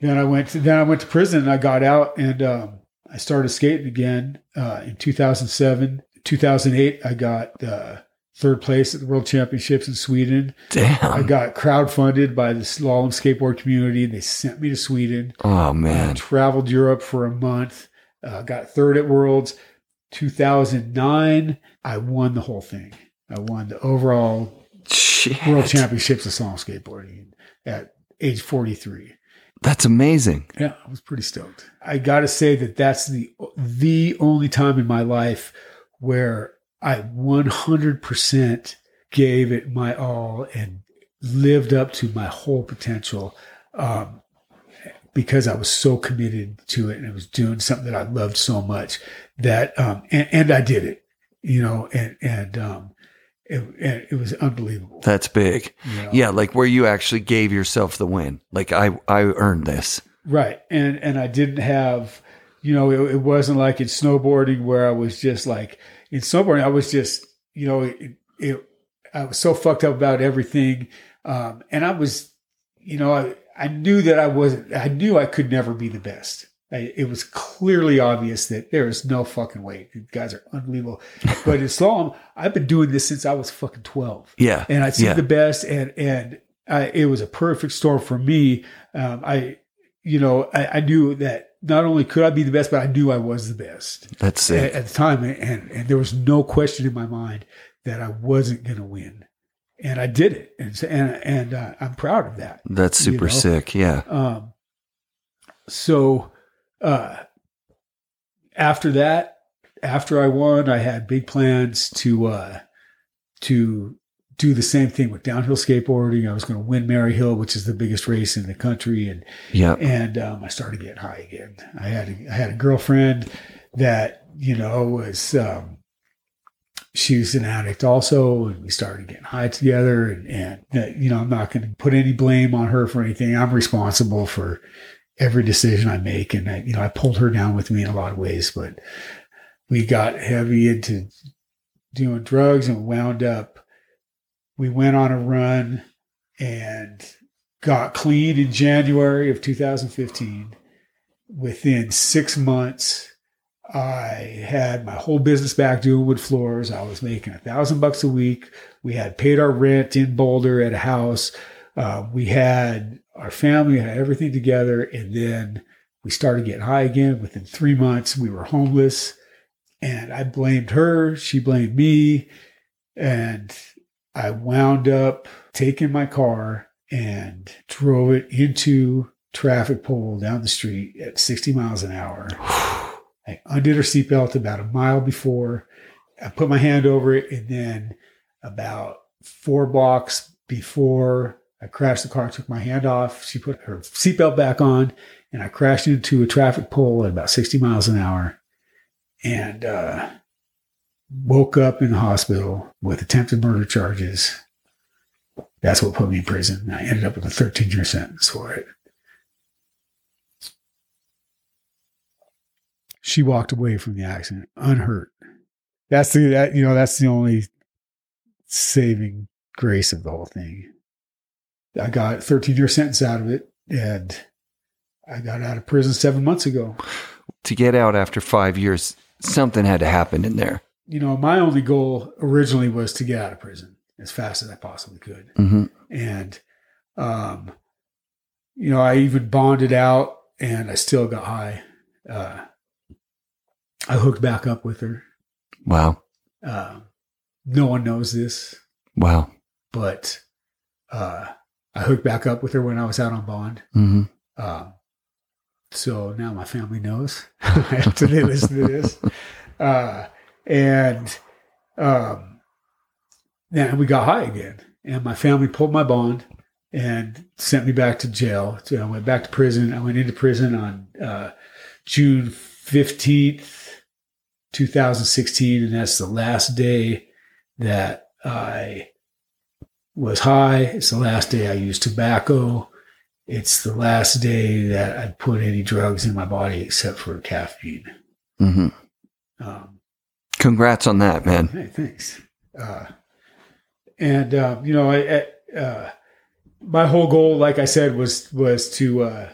then I went to then I went to prison and I got out and um, I started skating again uh, in 2007. 2008 I got uh, third place at the World Championships in Sweden. Damn. I got crowdfunded by the slalom skateboard community. They sent me to Sweden. Oh I man. traveled Europe for a month. Uh, got third at Worlds. 2009, I won the whole thing. I won the overall Shit. World Championships of slalom skateboarding at age 43. That's amazing. Yeah, I was pretty stoked. I got to say that that's the the only time in my life where I 100% gave it my all and lived up to my whole potential um, because I was so committed to it and I was doing something that I loved so much that um, and, and I did it, you know, and and um, it, and it was unbelievable. That's big. you know? Yeah, like where you actually gave yourself the win. Like I I earned this. Right. And and I didn't have, you know, it, it wasn't like in snowboarding where I was just like in snowboarding, I was just, you know, it, it I was so fucked up about everything. Um, and I was, you know, I, I knew that I wasn't, I knew I could never be the best. I, it was clearly obvious that there is no fucking way. You guys are unbelievable. But in slalom, I've been doing this since I was fucking 12 Yeah. and I see Yeah. the best, and and I, it was a perfect storm for me. Um, I, you know, I, I knew that not only could I be the best, but I knew I was the best That's at, at the time, and and there was no question in my mind that I wasn't going to win, and I did it, and and and uh, I'm proud of that. That's you super know? sick. Yeah. Um, so uh, after that, after I won, I had big plans to uh, to do the same thing with downhill skateboarding. I was going to win Maryhill, which is the biggest race in the country, and Yeah. and um, I started getting high again. I had a, I had a girlfriend that you know was um, she was an addict also, and we started getting high together. And, and uh, you know, I'm not going to put any blame on her for anything. I'm responsible for every decision I make, and I, you know, I pulled her down with me in a lot of ways. But we got heavy into doing drugs and wound up. We went on a run and got clean in January of 2015. Within six months, I had my whole business back doing wood floors. I was making a thousand bucks a week. We had paid our rent in Boulder at a house. Uh, we had our family, had everything together. And then we started getting high again. Within three months, we were homeless. And I blamed her. She blamed me. And I wound up taking my car and drove it into traffic pole down the street at 60 miles an hour. I undid her seatbelt about a mile before. I put my hand over it, and then about four blocks before I crashed the car, I took my hand off. She put her seatbelt back on, and I crashed into a traffic pole at about 60 miles an hour and uh, woke up in the hospital with attempted murder charges That's what put me in prison. I ended up with a 13 year sentence for it. She walked away from the accident unhurt. That's the that you know that's the only saving grace of the whole thing. I got 13 year sentence out of it, and I got out of prison seven months ago. To get out after five years, something had to happen in there. You know, my only goal originally was to get out of prison as fast as I possibly could. hmm And, um, you know, I even bonded out and I still got high. Uh, I hooked back up with her. Wow. Uh, no one knows this, Wow. but uh, I hooked back up with her when I was out on bond. hmm Um, so now my family knows after they listen to this. And um, then we got high again. And my family pulled my bond and sent me back to jail. So I went back to prison. I went into prison on uh, June 15th, 2016. And that's the last day that I was high. It's the last day I used tobacco it's the last day that I put any drugs in my body except for caffeine. hmm Um, Congrats on that, man. hey, thanks. Uh, and uh, you know, I, uh, my whole goal, like I said, was was to uh,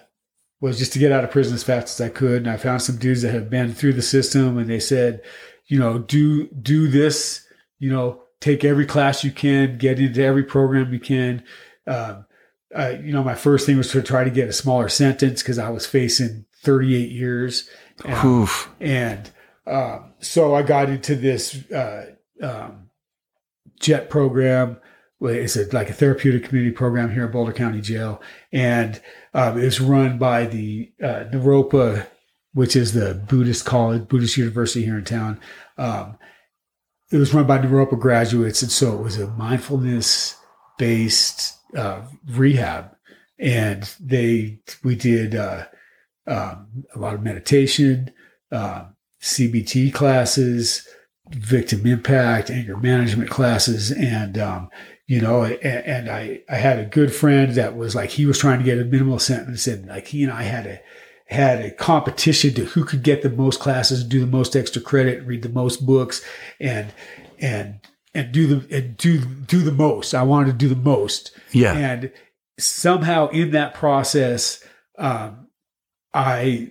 was just to get out of prison as fast as I could. And I found some dudes that have been through the system, and they said, you know, do do this. You know, take every class you can, get into every program you can. Um, you know, my first thing was to try to get a smaller sentence because I was facing 38 years. And, Oof. and um, so I got into this uh, um, JET program. It's a, like a therapeutic community program here at Boulder County Jail. And um, it's run by the uh, Naropa, which is the Buddhist college, Buddhist university here in town. Um, it was run by Naropa graduates. And so it was a mindfulness based uh, rehab. And they, we did uh, um, a lot of meditation, uh, CBT classes, victim impact, anger management classes, and um, you know, and, and I I had a good friend that was like he was trying to get a minimal sentence, and like he and I had a had a competition to who could get the most classes, do the most extra credit, read the most books, and and and do the and do do the most. I wanted to do the most, Yeah. and somehow in that process, um, I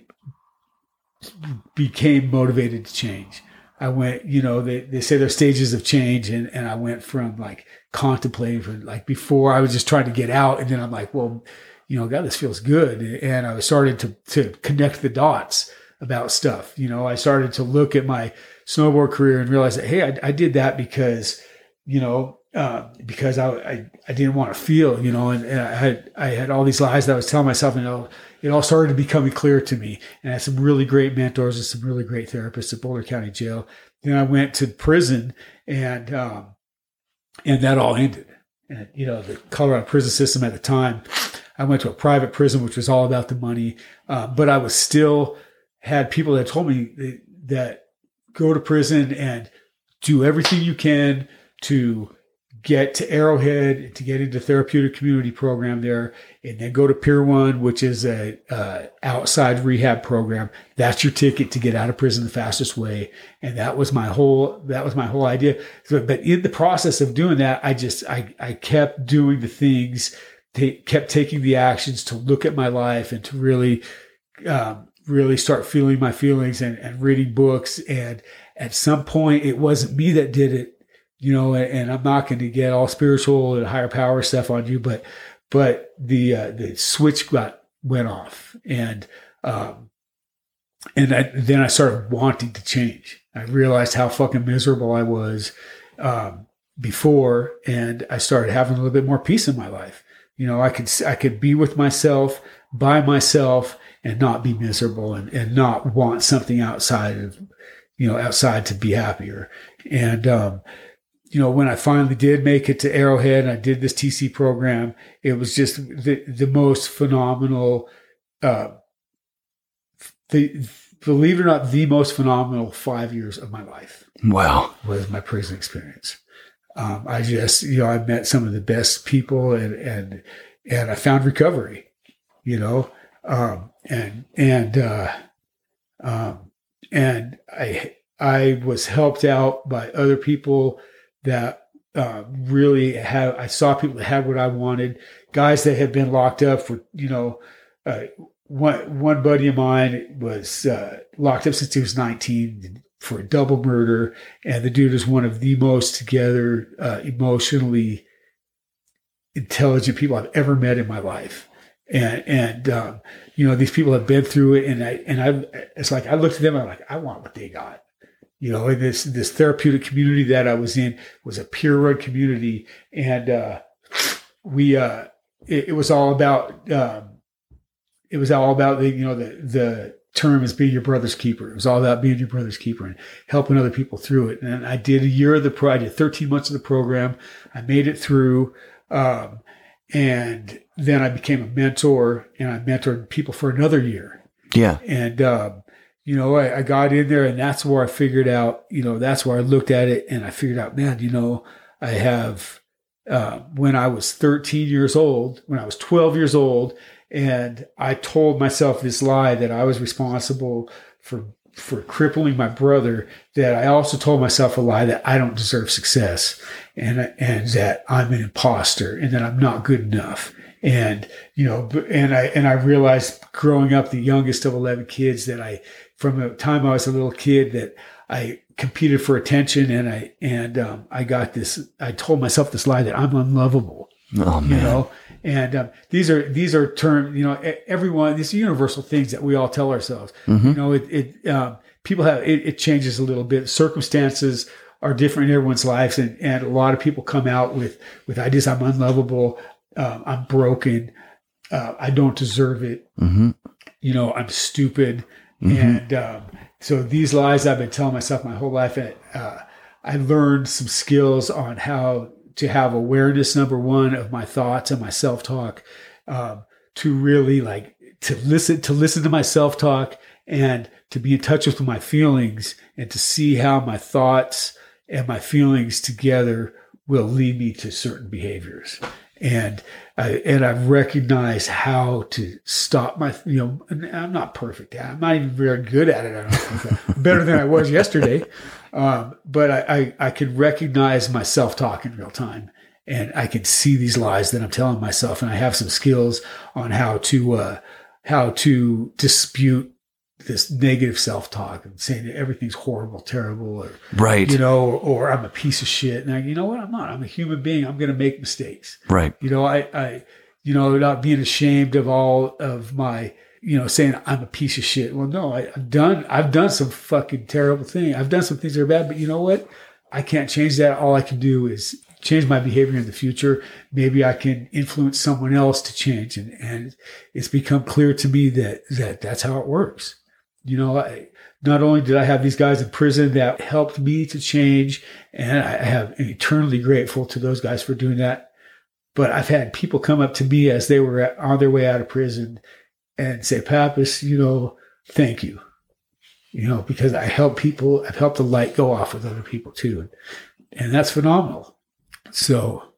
became motivated to change. I went, you know, they, they say there's stages of change, and, and I went from like contemplating, from, like before I was just trying to get out, and then I'm like, well, you know, God, this feels good, and I started to to connect the dots about stuff. You know, I started to look at my snowboard career and realize that hey, I, I did that because, you know, uh, because I, I I didn't want to feel, you know, and, and I had I had all these lies that I was telling myself, and it all, it all started to becoming clear to me. And I had some really great mentors and some really great therapists at Boulder County Jail. Then I went to prison, and um, and that all ended. And you know, the Colorado prison system at the time, I went to a private prison, which was all about the money, uh, but I was still had people that told me that, that go to prison and do everything you can to get to Arrowhead, to get into therapeutic community program there, and then go to Pier One, which is a uh, outside rehab program. That's your ticket to get out of prison the fastest way. And that was my whole that was my whole idea. So, but in the process of doing that, I just I I kept doing the things, ta- kept taking the actions to look at my life and to really um, really start feeling my feelings and, and reading books. And at some point, it wasn't me that did it you know, and, I'm not going to get all spiritual and higher power stuff on you, but but the uh, the switch got went off, and um, and I, then I started wanting to change. I realized how fucking miserable I was um, before, and I started having a little bit more peace in my life. You know, I could I could be with myself by myself and not be miserable and, and not want something outside of you know outside to be happier and um, you know, when I finally did make it to Arrowhead and I did this TC program, it was just the, the most phenomenal, uh, the, believe it or not, the most phenomenal five years of my life Wow. was my prison experience. Um, I just, you know, I met some of the best people and, and, and I found recovery, you know, um, and, and, uh, um, and I, I was helped out by other people that uh, really have. I saw people that had what I wanted. Guys that had been locked up for you know. Uh, one one buddy of mine was uh, locked up since he was 19 for a double murder, and the dude is one of the most together, uh, emotionally intelligent people I've ever met in my life. And and um, you know these people have been through it, and I and I it's like I looked at them, I'm like I want what they got you know, this this therapeutic community that I was in was a peer run community, and uh, we uh, it, it, was all about um, it was all about the you know the the term is being your brother's keeper. It was all about being your brother's keeper and helping other people through it. And I did a year of the pro. I did 13 months of the program. I made it through, um, and then I became a mentor, and I mentored people for another year. Yeah, and um, you know, I, I, got in there and that's where I figured out, you know, that's where I looked at it and I figured out, man, you know, I have, uh, when I was 13 years old, when I was 12 years old, and I told myself this lie that I was responsible for, for crippling my brother, that I also told myself a lie that I don't deserve success and, and that I'm an imposter and that I'm not good enough. And you know and i and i realized growing up the youngest of 11 kids that i from the time I was a little kid that I competed for attention and I and um, I got this. I told myself this lie that I'm unlovable. Oh man. You know, and um, these are these are terms. You know, everyone. These are universal things that we all tell ourselves. Mm-hmm. You know, it, it um, people have it, it, changes a little bit. Circumstances are different in everyone's lives, and and a lot of people come out with with ideas. I'm unlovable. Uh, I'm broken. Uh, I don't deserve it. Mm-hmm. You know, I'm stupid. Mm-hmm. And um, so these lies I've been telling myself my whole life, uh, I learned some skills on how to have awareness, number one, of my thoughts and my self talk, um, to really like to listen to listen to my self talk and to be in touch with my feelings and to see how my thoughts and my feelings together will lead me to certain behaviors and I, and I've recognized how to stop my, you know, I'm not perfect. I'm not even very good at it. I don't think better than I was yesterday. Um, but I, I, I can recognize my self talk in real time and I can see these lies that I'm telling myself. And I have some skills on how to, uh, how to dispute this negative self-talk and saying that everything's horrible, terrible, or right, you know, or, or I'm a piece of shit. And you know what? I'm not. I'm a human being. I'm going to make mistakes. Right. You know, I, I, you know, not being ashamed of all of my, you know, saying I'm a piece of shit. Well, no, I, have done, I've done some fucking terrible thing. I've done some things that are bad, but you know what? I can't change that. All I can do is change my behavior in the future. Maybe I can influence someone else to change. And, and it's become clear to me that, that that's how it works you know, I, not only did I have these guys in prison that helped me to change, and I have eternally grateful to those guys for doing that. But I've had people come up to me as they were on their way out of prison and say, Pappas, you know, thank you. You know, because I help people, I've helped the light go off with other people too. And that's phenomenal. So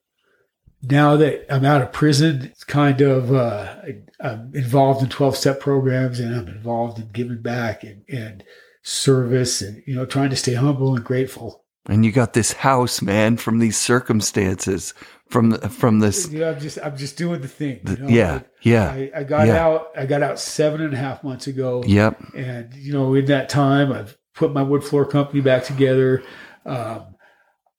now that I'm out of prison, it's kind of uh, I'm involved in 12 step programs and I'm involved in giving back and, and service and you know trying to stay humble and grateful. And you got this house, man, from these circumstances, from the, from this. Yeah, I'm just I'm just doing the thing. You know? Yeah, yeah. I, I got yeah. out. I got out seven and a half months ago. Yep. And you know, in that time, I've put my wood floor company back together. Um,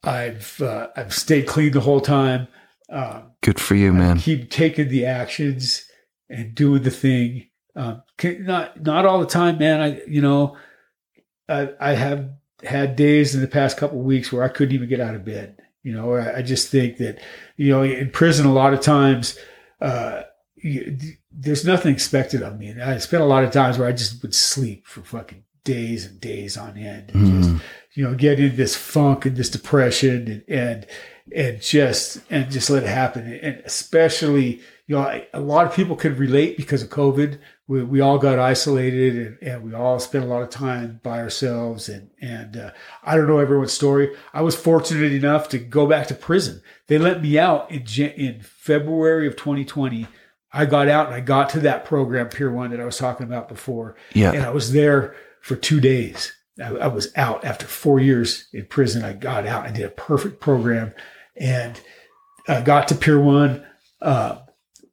I've uh, I've stayed clean the whole time. Um, Good for you, man. Keep taking the actions and doing the thing. Um, not not all the time, man. I you know, I, I have had days in the past couple weeks where I couldn't even get out of bed. You know, I, I just think that you know in prison a lot of times. Uh, you, there's nothing expected of me. And I spent a lot of times where I just would sleep for fucking days and days on end and mm. just, you know, get in this funk and this depression and, and, and just, and just let it happen. And especially, you know, a lot of people could relate because of COVID. We, we all got isolated and, and we all spent a lot of time by ourselves. And, and uh, I don't know everyone's story. I was fortunate enough to go back to prison. They let me out in, in February of 2020. I got out and I got to that program, Pier One, that I was talking about before. Yeah. And I was there for two days. I, I was out after four years in prison. I got out. I did a perfect program and I got to Pier One. Uh,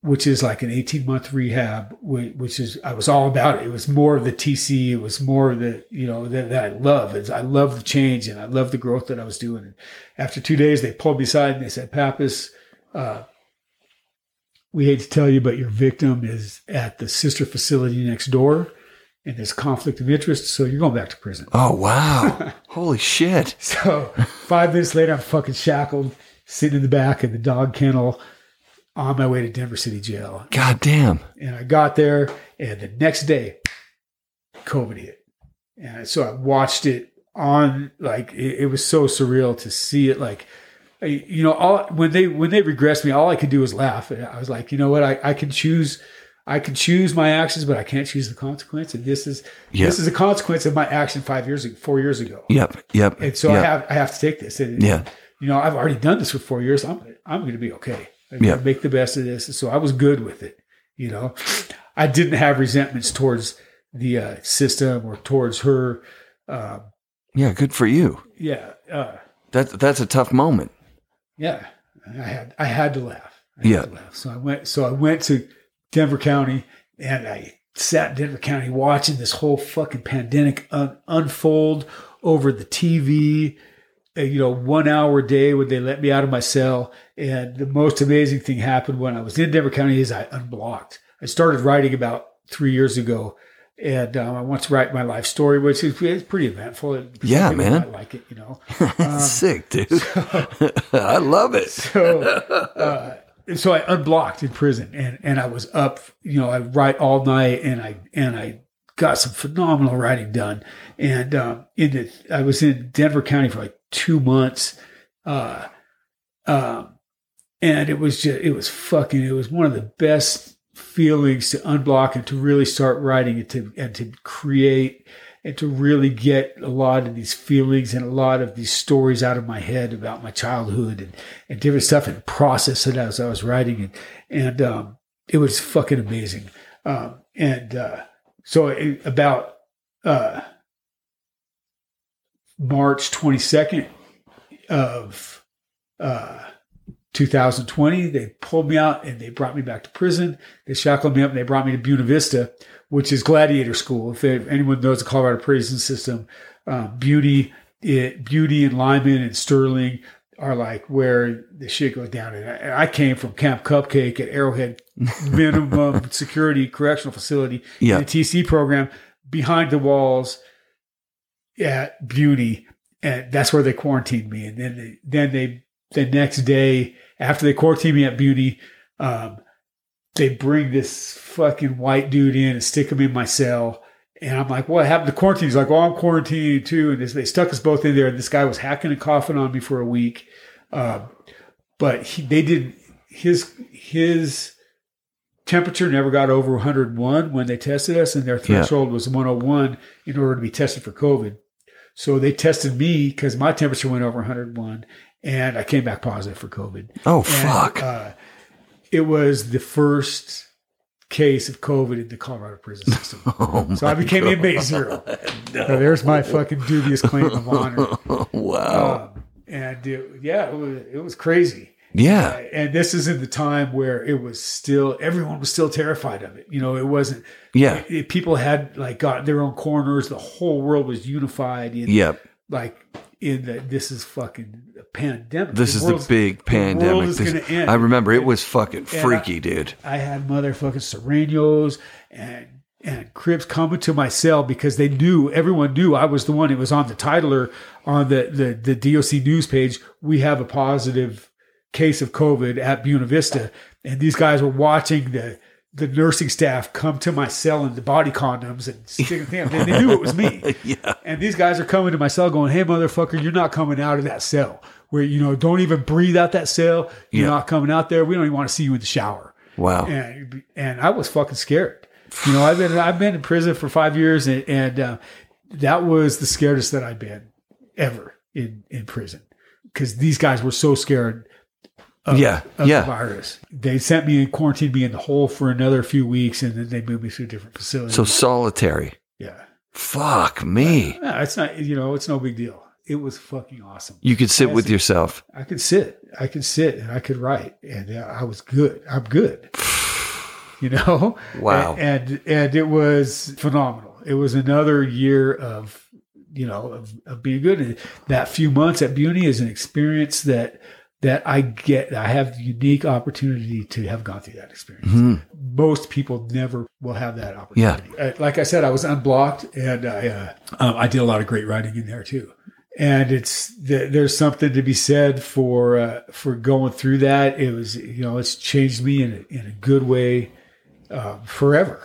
which is like an 18 month rehab, which is, I was all about it. It was more of the TC. It was more of the, you know, that, that I love. It's, I love the change and I love the growth that I was doing. And after two days, they pulled me aside and they said, Pappas, uh, we hate to tell you, but your victim is at the sister facility next door and there's conflict of interest. So you're going back to prison. Oh, wow. Holy shit. So five minutes later, I'm fucking shackled, sitting in the back of the dog kennel on my way to Denver City Jail. God damn. And I got there, and the next day, COVID hit. And so I watched it on like it, it was so surreal to see it like you know all when they when they regressed me all i could do was laugh and i was like you know what i, I can choose i can choose my actions but i can't choose the consequence and this is Yep. this is a consequence of my action five years ago four years ago Yep. Yep. and so yep. I have I have to take this. And, Yeah. You know, I've already done this for four years. I'm I'm going to be okay. I'm Yeah. going to make the best of this. So I was good with it. You know, I didn't have resentments towards the uh, system or towards her. Um, Yeah. Good for you. yeah, uh, That, that's a tough moment. yeah. I had I had to laugh. Had Yeah. to laugh. So I went. So I went to Denver County and I sat in Denver County watching this whole fucking pandemic un- unfold over the TV. You know, one hour a day when they let me out of my cell. And the most amazing thing happened when I was in Denver County is I unblocked. I started writing about three years ago. And um, I want to write my life story, which is it's pretty eventful. Yeah, man. might like it, you know. Um, Sick, dude. I love it. so uh, so I unblocked in prison and and I was up you know I write all night and I and I got some phenomenal writing done and um, in the I was in Denver County for like two months uh, um, and it was just it was fucking it was one of the best feelings to unblock and to really start writing and to and to create and to really get a lot of these feelings and a lot of these stories out of my head about my childhood and, and different stuff and process it as I was writing it. And um, it was fucking amazing. Um, and uh, so it, about uh, March 22nd of uh, 2020, they pulled me out and they brought me back to prison. They shackled me up and they brought me to Buena Vista, which is gladiator school. If, if anyone knows the Colorado prison system, um, Beauty, it, Beauty and Limon and Sterling are like where the shit goes down. And I, I came from Camp Cupcake at Arrowhead Minimum Security Correctional Facility, Yeah. the TC program, behind the walls at Beauty, and that's where they quarantined me. And then they, then they the next day after they quarantined me at Beauty, um, they bring this fucking white dude in and stick him in my cell. And I'm like, what happened to quarantine? He's like, well, I'm quarantining too. And this, they stuck us both in there. And this guy was hacking and coughing on me for a week. Um, but he, they did his, his temperature never got over 101 when they tested us. And their threshold was 101 in order to be tested for COVID. So they tested me because my temperature went over 101 and I came back positive for COVID. Oh, And, fuck. Uh, it was the first case of COVID in the Colorado prison system. oh, so I became inmate zero. So there's my fucking dubious claim of honor. wow. Um, and it, yeah, it was, it was crazy. Yeah. Uh, and this is in the time where it was still everyone was still terrified of it. You know, it wasn't. Yeah. it- it- people had like got their own corners. The whole world was unified in Yep. like in that this is fucking a pandemic. This is the big pandemic. is This-. I remember it was fucking and I- freaky, dude. I had motherfucking Sureños and and Crips coming to my cell because they knew everyone knew I was the one. It was on the titler on the the the DOC news page. We have a positive case of COVID at Buena Vista, and these guys were watching the the nursing staff come to my cell in the body condoms and stick them. And they knew it was me. Yeah. And these guys are coming to my cell going, Hey, motherfucker, you're not coming out of that cell where, you know, don't even breathe out that cell. You're Yeah. not coming out there. We don't even want to see you in the shower. Wow. and and I was fucking scared. You know, I've been I've been in prison for five years, and, and uh, that was the scariest that I've been ever in in prison because these guys were so scared. Of, Yeah, of yeah. the virus. They sent me and quarantined me in the hole for another few weeks, and then they moved me to a different facility. So solitary. yeah, Fuck me. Yeah, it's not you know it's no big deal. It was fucking awesome. You could sit with yourself. I could sit, I could sit, and I could write, and uh, I was good. I'm good. You know, Wow. and, and and it was phenomenal. It was another year of you know of, of being good. And that few months at Beauty is an experience that that I get. I have the unique opportunity to have gone through that experience. Mhm. Most people never will have that opportunity. Uh, like I said, I was unblocked, and I uh, um, I did a lot of great writing in there too. And it's there's something to be said for uh, for going through that. It was you know it's changed me in a, in a good way uh, forever.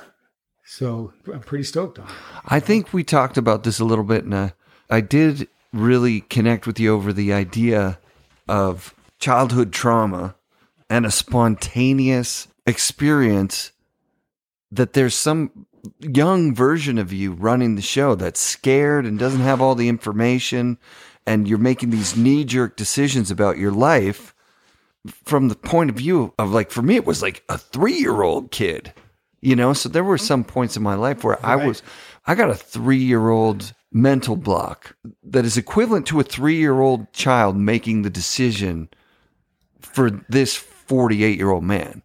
So I'm pretty stoked on it. I think we talked about this a little bit, and uh, I did really connect with you over the idea of childhood trauma and a spontaneous experience that there's some young version of you running the show that's scared and doesn't have all the information, and you're making these knee jerk decisions about your life from the point of view of like, for me, it was like a three year old kid you know? So there were mm-hmm. some points in my life where i was i got a three-year-old mental block that is equivalent to a three-year-old child making the decision for this 48-year-old man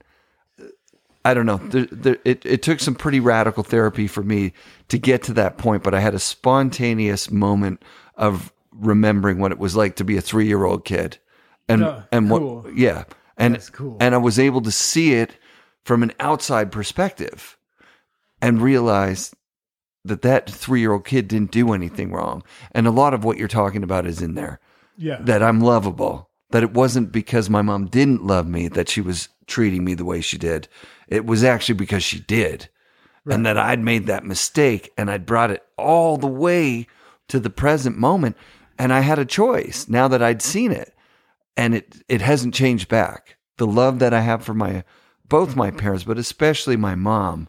i don't know there, there, it, it took some pretty radical therapy for me to get to that point but i had a spontaneous moment of remembering what it was like to be a three-year-old kid and Oh, and cool. what yeah and cool. and I was able to see it from an outside perspective and realize that that three year old kid didn't do anything wrong. And a lot of what you're talking about is in there Yeah, that I'm lovable, that it wasn't because my mom didn't love me that she was treating me the way she did. It was actually because she did. And that I'd made that mistake and I'd brought it all the way to the present moment. And I had a choice now that I'd seen it. And it, it hasn't changed back. The love that I have for my both my parents, but especially my mom,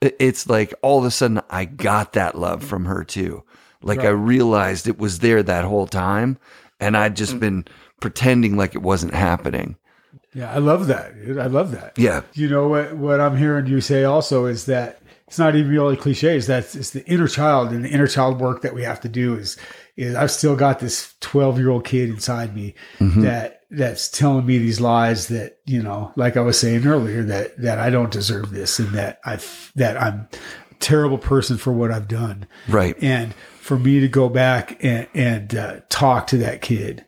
it's like all of a sudden I got that love from her too. Like I realized it was there that whole time and I'd just mm. been pretending like it wasn't happening. yeah, I love that. I love that. Yeah. You know what? What I'm hearing you say also is that it's not even really cliches. That's it's the inner child and the inner child work that we have to do. Is is I've still got this 12 year old kid inside me that that's telling me these lies that you know, like I was saying earlier, that that I don't deserve this and that I that I'm a terrible person for what I've done. Right. And for me to go back and and uh, talk to that kid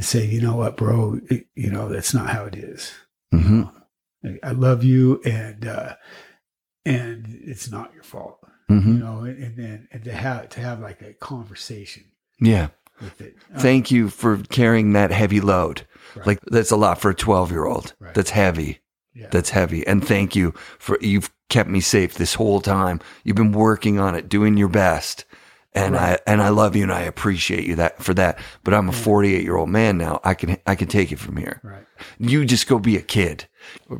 and say, you know what, bro, it- you know that's not how it is. hmm I- I love you, and uh, and it's not your fault, hmm you know. And, and then and to have to have like a conversation Yeah. with it. Uh, Thank you for carrying that heavy load. Right. Like that's a lot for a 12 year old. Right. That's heavy. yeah, That's heavy. And thank you for you've kept me safe this whole time. You've been working on it, doing your best. And I and I love you and I appreciate you that for that. But I'm a 48 year old man now. I can I can take it from here. right. You just go be a kid.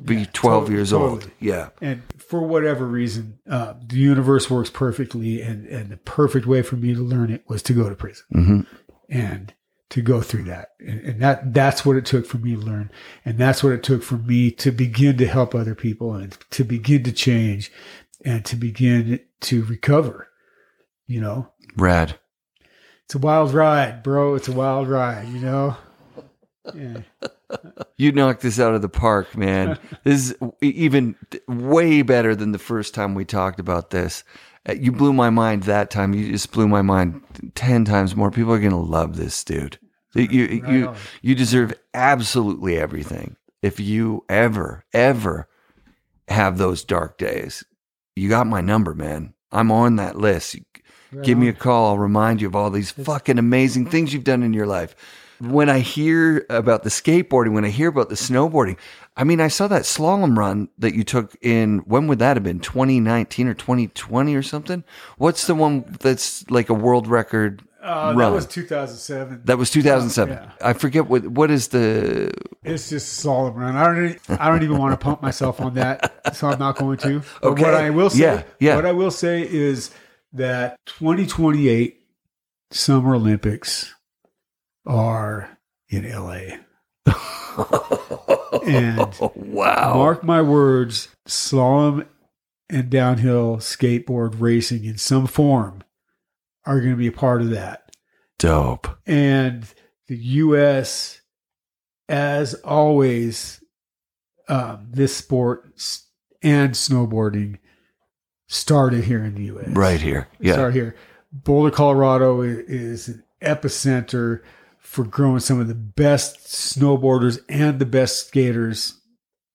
Be Yeah, 12 totally, years old. Yeah. And for whatever reason, uh, the universe works perfectly, and and the perfect way for me to learn it was to go to prison. hmm and to go through that and, and that that's what it took for me to learn and that's what it took for me to begin to help other people and to begin to change and to begin to recover you know Rad. it's a wild ride bro it's a wild ride you know yeah. You knocked this out of the park, man. this is even way better than the first time we talked about this. Uh, You blew my mind that time. You just blew my mind 10 times more. People are going to love this, dude. You, you, Right you, you deserve absolutely everything. If you ever, ever have those dark days, you got my number, man. I'm on that list. Right Give me a call. I'll remind you of all these fucking amazing things you've done in your life. When I hear about the skateboarding, when I hear about the snowboarding, I mean, I saw that slalom run that you took in, when would that have been? 2019 or 2020 or something? What's the one that's like a world record? Uh, that was 2007. That was 2007. Yeah. I forget what what is the It's just solid run. I don't. e- I don't even want to pump myself on that, so I'm not going to. But Okay. what I will say, Yeah, yeah. what I will say is that 2028 Summer Olympics are in LA. And wow. mark my words, slalom and downhill skateboard racing in some form are going to be a part of that. Dope. and the U.S. as always, um, this sport and snowboarding started here in the U.S. Right here. Yeah. started here. Boulder, Colorado is an epicenter for growing some of the best snowboarders and the best skaters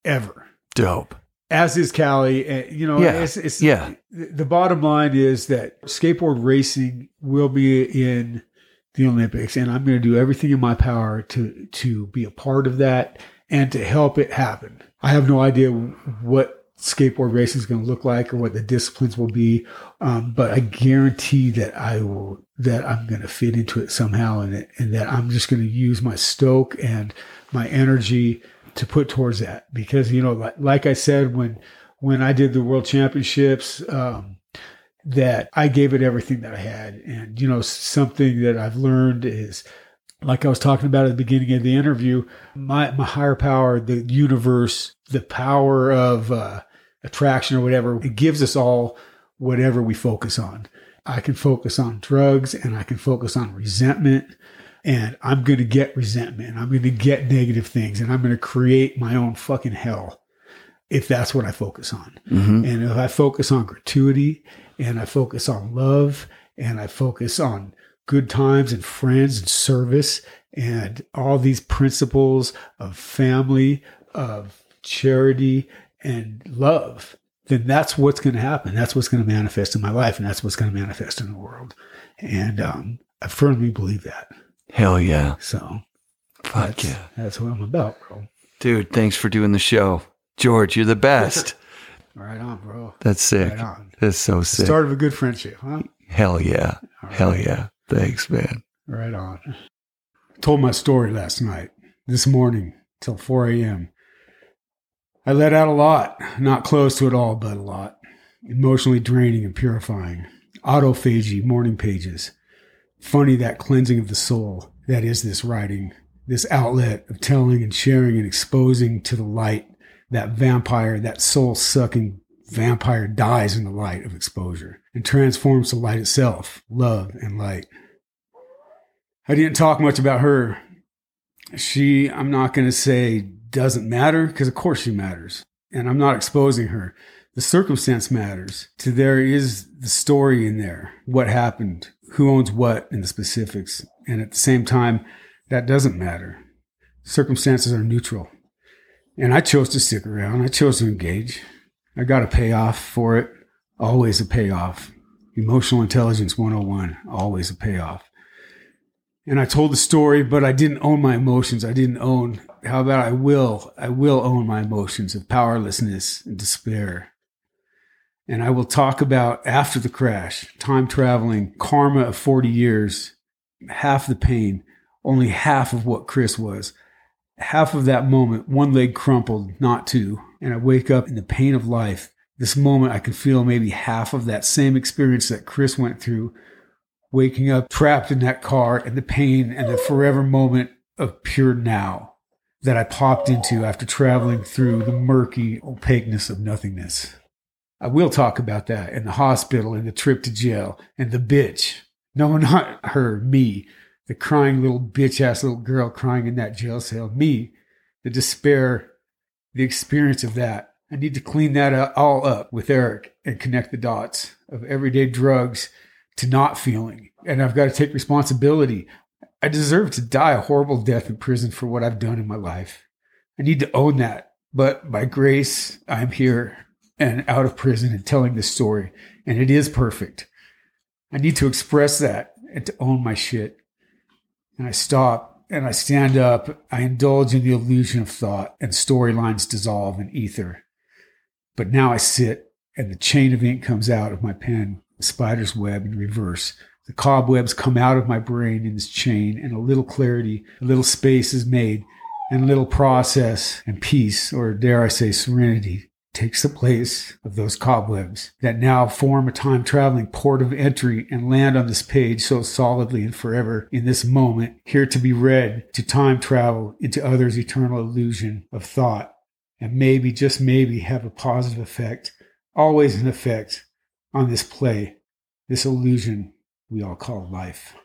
ever. Dope. As is Cali, and you know, Yeah, it's, it's yeah. The the bottom line is that skateboard racing will be in the Olympics, and I'm going to do everything in my power to to be a part of that and to help it happen. I have no idea what skateboard racing is going to look like or what the disciplines will be, um, but I guarantee that I will that I'm going to fit into it somehow, and and that I'm just going to use my stoke and my energy to put towards that because you know like, like I said when when I did the world championships. Um, that I gave it everything that I had. And, you know, something that I've learned is like I was talking about at the beginning of the interview, my, my higher power, the universe, the power of uh, attraction or whatever, it gives us all whatever we focus on. I can focus on drugs and I can focus on resentment. And I'm going to get resentment. I'm going to get negative things and I'm going to create my own fucking hell if that's what I focus on. hmm And if I focus on gratuity and I focus on love and I focus on good times and friends and service and all these principles of family, of charity and love, then that's what's going to happen. That's what's going to manifest in my life and that's what's going to manifest in the world. And um, I firmly believe that. Hell yeah. So Fuck that's, yeah. that's what I'm about, bro. Dude, thanks for doing the show. George, you're the best. Right on, bro. That's sick. Right on. That's so sick. Start of a good friendship, huh? Hell yeah. All Hell yeah. Thanks, man. Right on. Told my story last night, this morning, till 4 a.m. I let out a lot, not close to it all, but a lot. Emotionally draining and purifying. Autophagy, morning pages. Funny that cleansing of the soul that is this writing, this outlet of telling and sharing and exposing to the light that vampire, that soul sucking vampire dies in the light of exposure and transforms to light itself, love and light. I didn't talk much about her. She, I'm not going to say doesn't matter because of course she matters. And I'm not exposing her. The circumstance matters. To there is the story in there, what happened, who owns what in the specifics. And at the same time, that doesn't matter. Circumstances are neutral. And I chose to stick around. I chose to engage. I got a payoff for it. Always a payoff. Emotional intelligence 101, always a payoff. And I told the story, but I didn't own my emotions. I didn't own, how about I will, I will own my emotions of powerlessness and despair. And I will talk about after the crash, time traveling, karma of 40 years, half the pain, only half of what Chris was. Half of that moment, one leg crumpled, not two. And I wake up in the pain of life. This moment, I can feel maybe half of that same experience that Chris went through waking up trapped in that car and the pain and the forever moment of pure now that I popped into after traveling through the murky opaqueness of nothingness. I will talk about that and the hospital and the trip to jail and the bitch. No, not her, me, the crying little bitch ass little girl crying in that jail cell. Me, the despair, the experience of that. I need to clean that all up with Eric and connect the dots of everyday drugs to not feeling. And I've got to take responsibility. I deserve to die a horrible death in prison for what I've done in my life. I need to own that. But by grace, I'm here and out of prison and telling this story. And it is perfect. I need to express that and to own my shit. And I stop and I stand up. I indulge in the illusion of thought and storylines dissolve in ether. But now I sit and the chain of ink comes out of my pen, spider's web in reverse, The cobwebs come out of my brain in this chain, and a little clarity, a little space is made, and a little process and peace, or dare I say, serenity, takes the place of those cobwebs that now form a time traveling port of entry and land on this page so solidly and forever in this moment, here to be read, to time travel into others' eternal illusion of thought, and maybe, just maybe, have a positive effect, always an effect on this play, this illusion we all call life.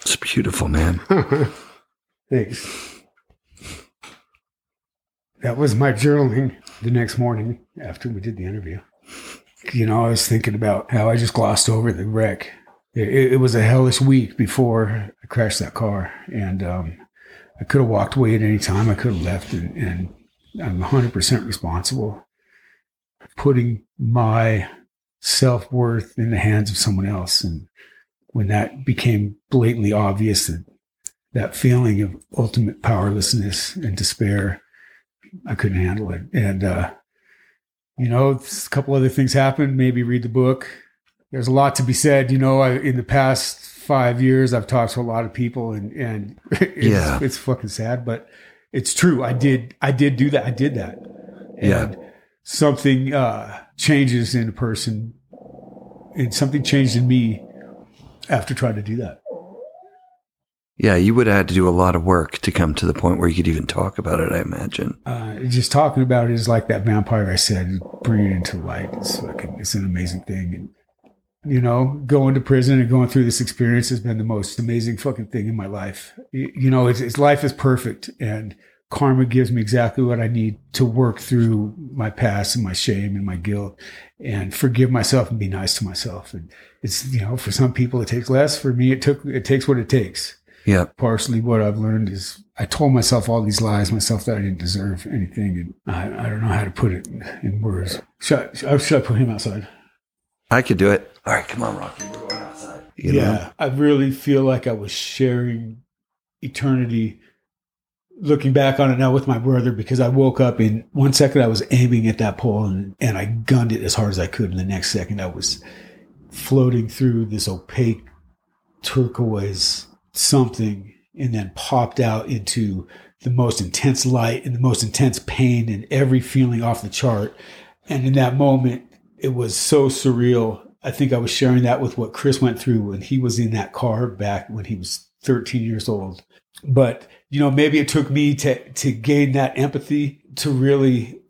It's beautiful, man. Thanks. That was my journaling the next morning after we did the interview. You know, I was thinking about how I just glossed over the wreck. It, it was a hellish week before I crashed that car, and um, I could have walked away at any time. I could have left, and, and I'm 100% responsible. Putting my self worth in the hands of someone else. And when that became blatantly obvious, that that feeling of ultimate powerlessness and despair, I couldn't handle it. And, uh, you know, a couple other things happened. Maybe read the book. There's a lot to be said. You know, I, in the past five years, I've talked to a lot of people, and and it's, Yeah. it's fucking sad, but it's true. I did, I did do that. I did that. Yeah. Something uh, changes in a person, and something changed in me after trying to do that. Yeah, you would have had to do a lot of work to come to the point where you could even talk about it, I imagine. Uh, just talking about it is like that vampire I said, bring it into light. It's fucking, it's an amazing thing. And, you know, going to prison and going through this experience has been the most amazing fucking thing in my life. You, you know, it's, it's life is perfect and karma gives me exactly what I need to work through my past and my shame and my guilt and forgive myself and be nice to myself. And it's, you know, for some people it takes less. For me, it took, it takes what it takes Yeah. partially what I've learned is I told myself all these lies myself that I didn't deserve anything, and I, I don't know how to put it in words. Should I, oh, should I put him outside? I could do it. All right, come on, Rocky. We're going outside. You know? yeah, I really feel like I was sharing eternity. Looking back on it now with my brother, because I woke up in one second I was aiming at that pole and, and I gunned it as hard as I could. And the next second I was floating through this opaque turquoise something and then popped out into the most intense light and the most intense pain and every feeling off the chart. And in that moment, it was so surreal. I think I was sharing that with what Chris went through when he was in that car back when he was 13 years old. But, you know, maybe it took me to, to gain that empathy to really,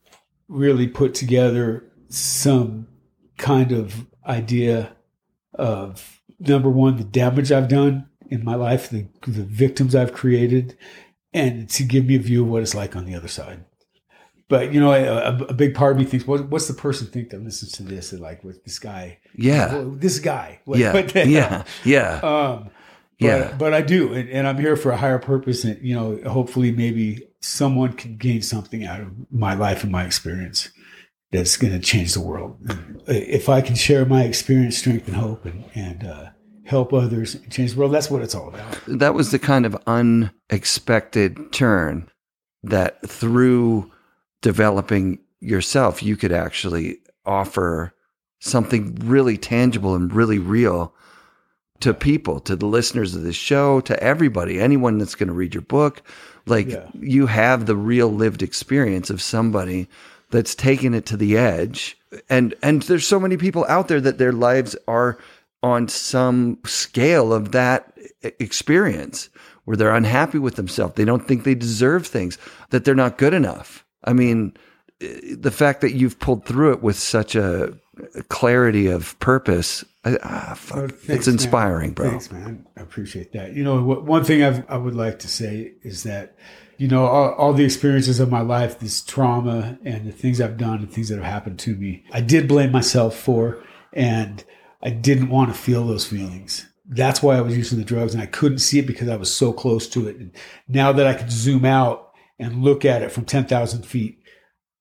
really put together some kind of idea of number one, the damage I've done in my life, the, the victims I've created, and to give me a view of what it's like on the other side. But you know, a, a big part of me thinks, what, what's the person think that listens to this and like with this guy? Yeah. Well, this guy. Yeah. what- Yeah. Yeah. Um, but, Yeah. but I do, and, and I'm here for a higher purpose, and you know, hopefully, maybe someone can gain something out of my life and my experience that's going to change the world. If I can share my experience, strength, and hope, and and uh, help others change the world, that's what it's all about. that was the kind of unexpected turn that through developing yourself, you could actually offer something really tangible and really real to people, to the listeners of this show, to everybody, anyone that's going to read your book. Like Yeah. you have the real lived experience of somebody that's taken it to the edge. And and there's so many people out there that their lives are on some scale of that experience where they're unhappy with themselves. They don't think they deserve things, that they're not good enough. I mean, the fact that you've pulled through it with such a clarity of purpose, ah, Oh, thanks, it's man. inspiring, bro. Thanks, man. I appreciate that. You know, what, one thing I've, I would like to say is that, you know, all, all the experiences of my life, this trauma and the things I've done and things that have happened to me, I did blame myself for, and I didn't want to feel those feelings. That's why I was using the drugs, and I couldn't see it because I was so close to it. And now that I can zoom out and look at it from 10,000 feet,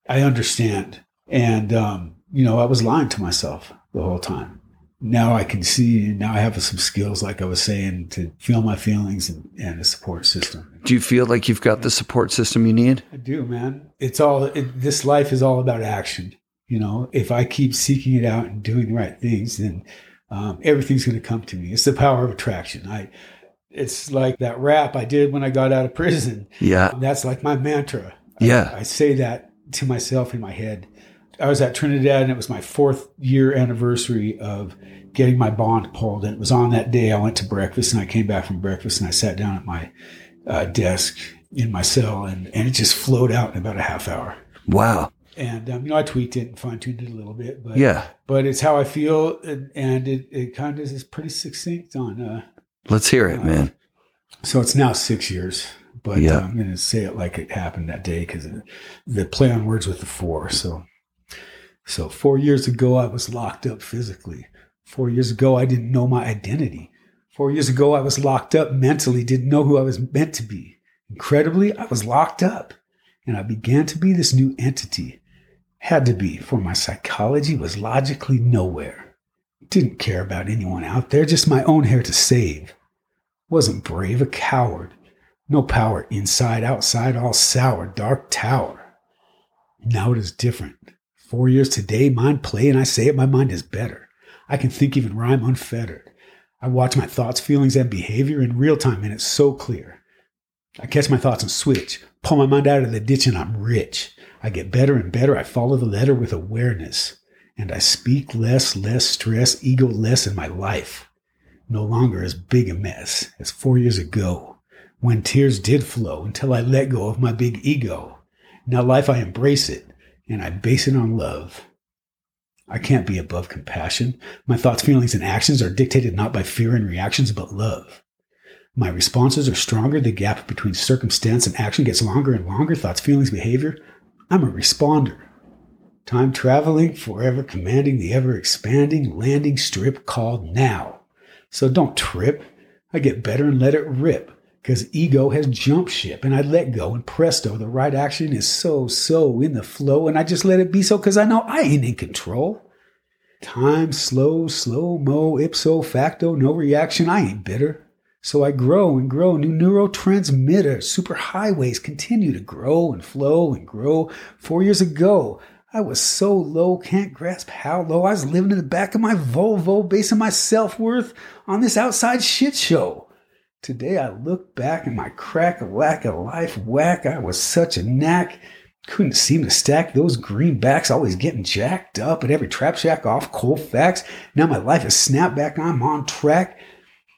I understand. And, um, you know, I was lying to myself the whole time now I can see, and now I have some skills, like I was saying, to feel my feelings and, and a support system. Do you feel like you've got the support system you need? I do, man. It's all, it, this life is all about action. You know, if I keep seeking it out and doing the right things, then um, everything's going to come to me. It's the power of attraction. I, it's like that rap I did when I got out of prison. Yeah. That's like my mantra. Yeah. I, I say that to myself in my head. I was at Trinidad and it was my fourth year anniversary of getting my bond pulled. And it was on that day I went to breakfast and I came back from breakfast and I sat down at my uh, desk in my cell and, and it just flowed out in about a half hour. Wow. And, um, you know, I tweaked it and fine tuned it a little bit, but Yeah. but it's how I feel. And, and it, it kind of is pretty succinct on, uh, Let's hear it, man. so it's now six years, but Yeah. uh, I'm going to say it like it happened that day because the play on words with the four. So, so four years ago, I was locked up physically. Four years ago, I didn't know my identity. Four years ago, I was locked up mentally, didn't know who I was meant to be. Incredibly, I was locked up and I began to be this new entity. Had to be, for my psychology was logically nowhere. Didn't care about anyone out there, just my own hair to save. Wasn't brave, a coward. No power inside, outside, all sour, dark tower. Now it is different. Four years today, mind play, and I say it, my mind is better. I can think, even rhyme unfettered. I watch my thoughts, feelings, and behavior in real time, and it's so clear. I catch my thoughts and switch, pull my mind out of the ditch, and I'm rich. I get better and better. I follow the letter with awareness, and I speak less, less stress, ego less in my life. No longer as big a mess as four years ago when tears did flow until I let go of my big ego. Now, life, I embrace it and I base it on love. I can't be above compassion. My thoughts, feelings, and actions are dictated not by fear and reactions, but love. My responses are stronger. The gap between circumstance and action gets longer and longer. Thoughts, feelings, behavior. I'm a responder. Time traveling, forever commanding the ever expanding landing strip called now. So don't trip. I get better and let it rip because ego has jumped ship and I let go and presto, the right action is so, so in the flow and I just let it be so because I know I ain't in control. Time slow, slow mo, ipso facto, no reaction. I ain't bitter. So I grow and grow. New neurotransmitter, superhighways continue to grow and flow and grow. Four years ago, I was so low, can't grasp how low. I was living in the back of my Volvo, basing my self worth on this outside shit show. Today I look back and my crack a lack of life whack. I was such a knack. Couldn't seem to stack those greenbacks, always getting jacked up at every trap shack off Colfax. Now my life is snapped back. I'm on track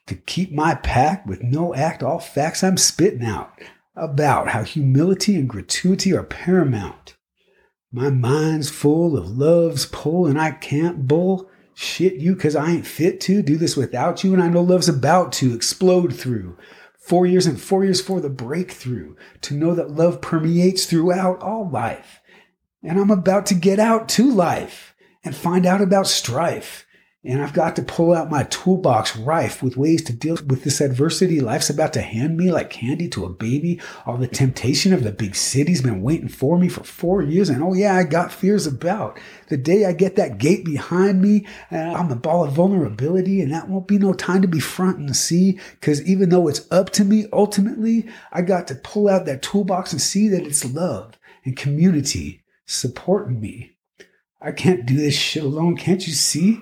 to keep my pack with no act, all facts I'm spitting out about how humility and gratuity are paramount. My mind's full of love's pull and I can't bull shit you because I ain't fit to do this without you and I know love's about to explode through. Four years and four years for the breakthrough to know that love permeates throughout all life. And I'm about to get out to life and find out about strife. And I've got to pull out my toolbox rife with ways to deal with this adversity life's about to hand me like candy to a baby. All the temptation of the big city's been waiting for me for four years. And oh yeah, I got fears about the day I get that gate behind me. And I'm a ball of vulnerability and that won't be no time to be front and see. Cause even though it's up to me, ultimately, I got to pull out that toolbox and see that it's love and community supporting me. I can't do this shit alone. Can't you see?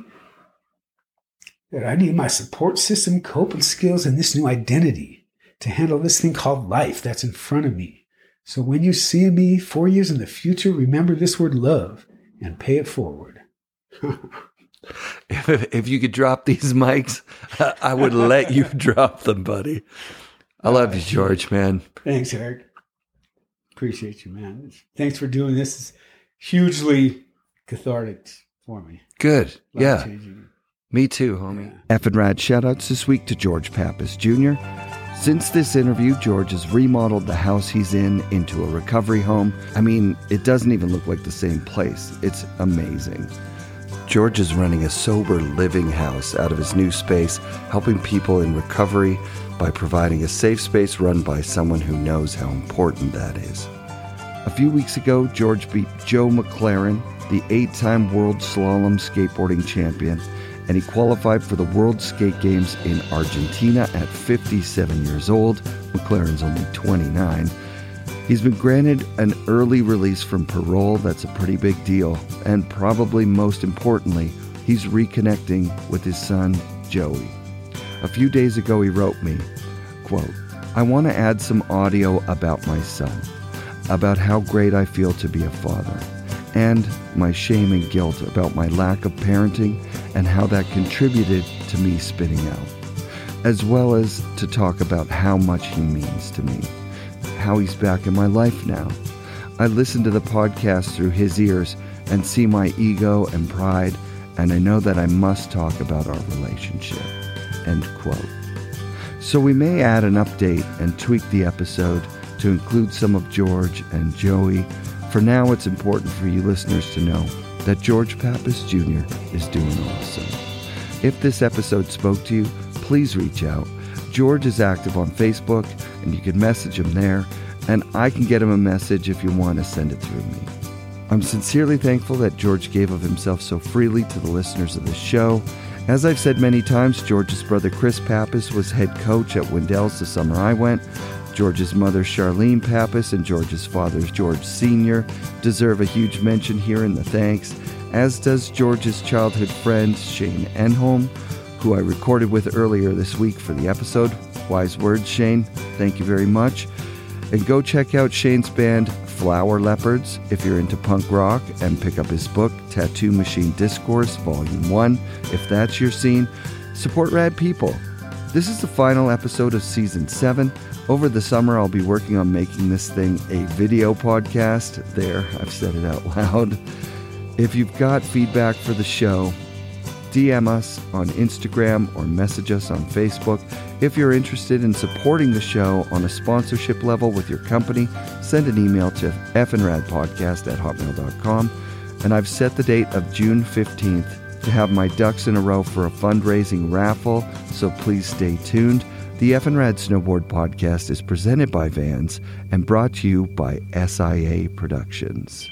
That I need my support system, coping skills, and this new identity to handle this thing called life that's in front of me. So when you see me four years in the future, remember this word love and pay it forward. If, if you could drop these mics, I would let you drop them, buddy. I love you, George, man. Thanks, Eric. Appreciate you, man. Thanks for doing this. It's hugely cathartic for me. Good. Yeah. Life-changing. Me too, homie. And Rad shoutouts this week to George Pappas Jr. Since this interview, George has remodeled the house he's in into a recovery home. I mean, it doesn't even look like the same place. It's amazing. George is running a sober living house out of his new space, helping people in recovery by providing a safe space run by someone who knows how important that is. A few weeks ago, George beat Joe McLaren, the eight time world slalom skateboarding champion, and he qualified for the World Skate Games in Argentina at 57 years old. McLaren's only 29. He's been granted an early release from parole. That's a pretty big deal. And probably most importantly, he's reconnecting with his son, Joey. A few days ago, he wrote me, quote, I want to add some audio about my son, about how great I feel to be a father, and my shame and guilt about my lack of parenting and how that contributed to me spitting out, as well as to talk about how much he means to me how he's back in my life now. I listen to the podcast through his ears and see my ego and pride, and I know that I must talk about our relationship. End quote. So we may add an update and tweak the episode to include some of George and Joey. For now, it's important for you listeners to know that George Pappas Jr. is doing awesome. If this episode spoke to you, please reach out. George is active on Facebook, and you can message him there, and I can get him a message if you want to send it through me. I'm sincerely thankful that George gave of himself so freely to the listeners of this show. As I've said many times, George's brother Chris Pappas was head coach at Windells the summer I went. George's mother Charlene Pappas and George's father George Sr. deserve a huge mention here in the thanks, as does George's childhood friend Shane Enholm, who I recorded with earlier this week for the episode. Wise words, Shane. Thank you very much. And go check out Shane's band Flower Leopards if you're into punk rock and pick up his book, Tattoo Machine Discourse, Volume 1, if that's your scene. Support rad people. This is the final episode of Season 7. Over the summer, I'll be working on making this thing a video podcast. There, I've said it out loud. If you've got feedback for the show, DM us on Instagram or message us on Facebook. If you're interested in supporting the show on a sponsorship level with your company, send an email to fnradpodcast at hotmail.com. And I've set the date of June 15th to have my ducks in a row for a fundraising raffle, so please stay tuned. The FNRAD Snowboard Podcast is presented by Vans and brought to you by SIA Productions.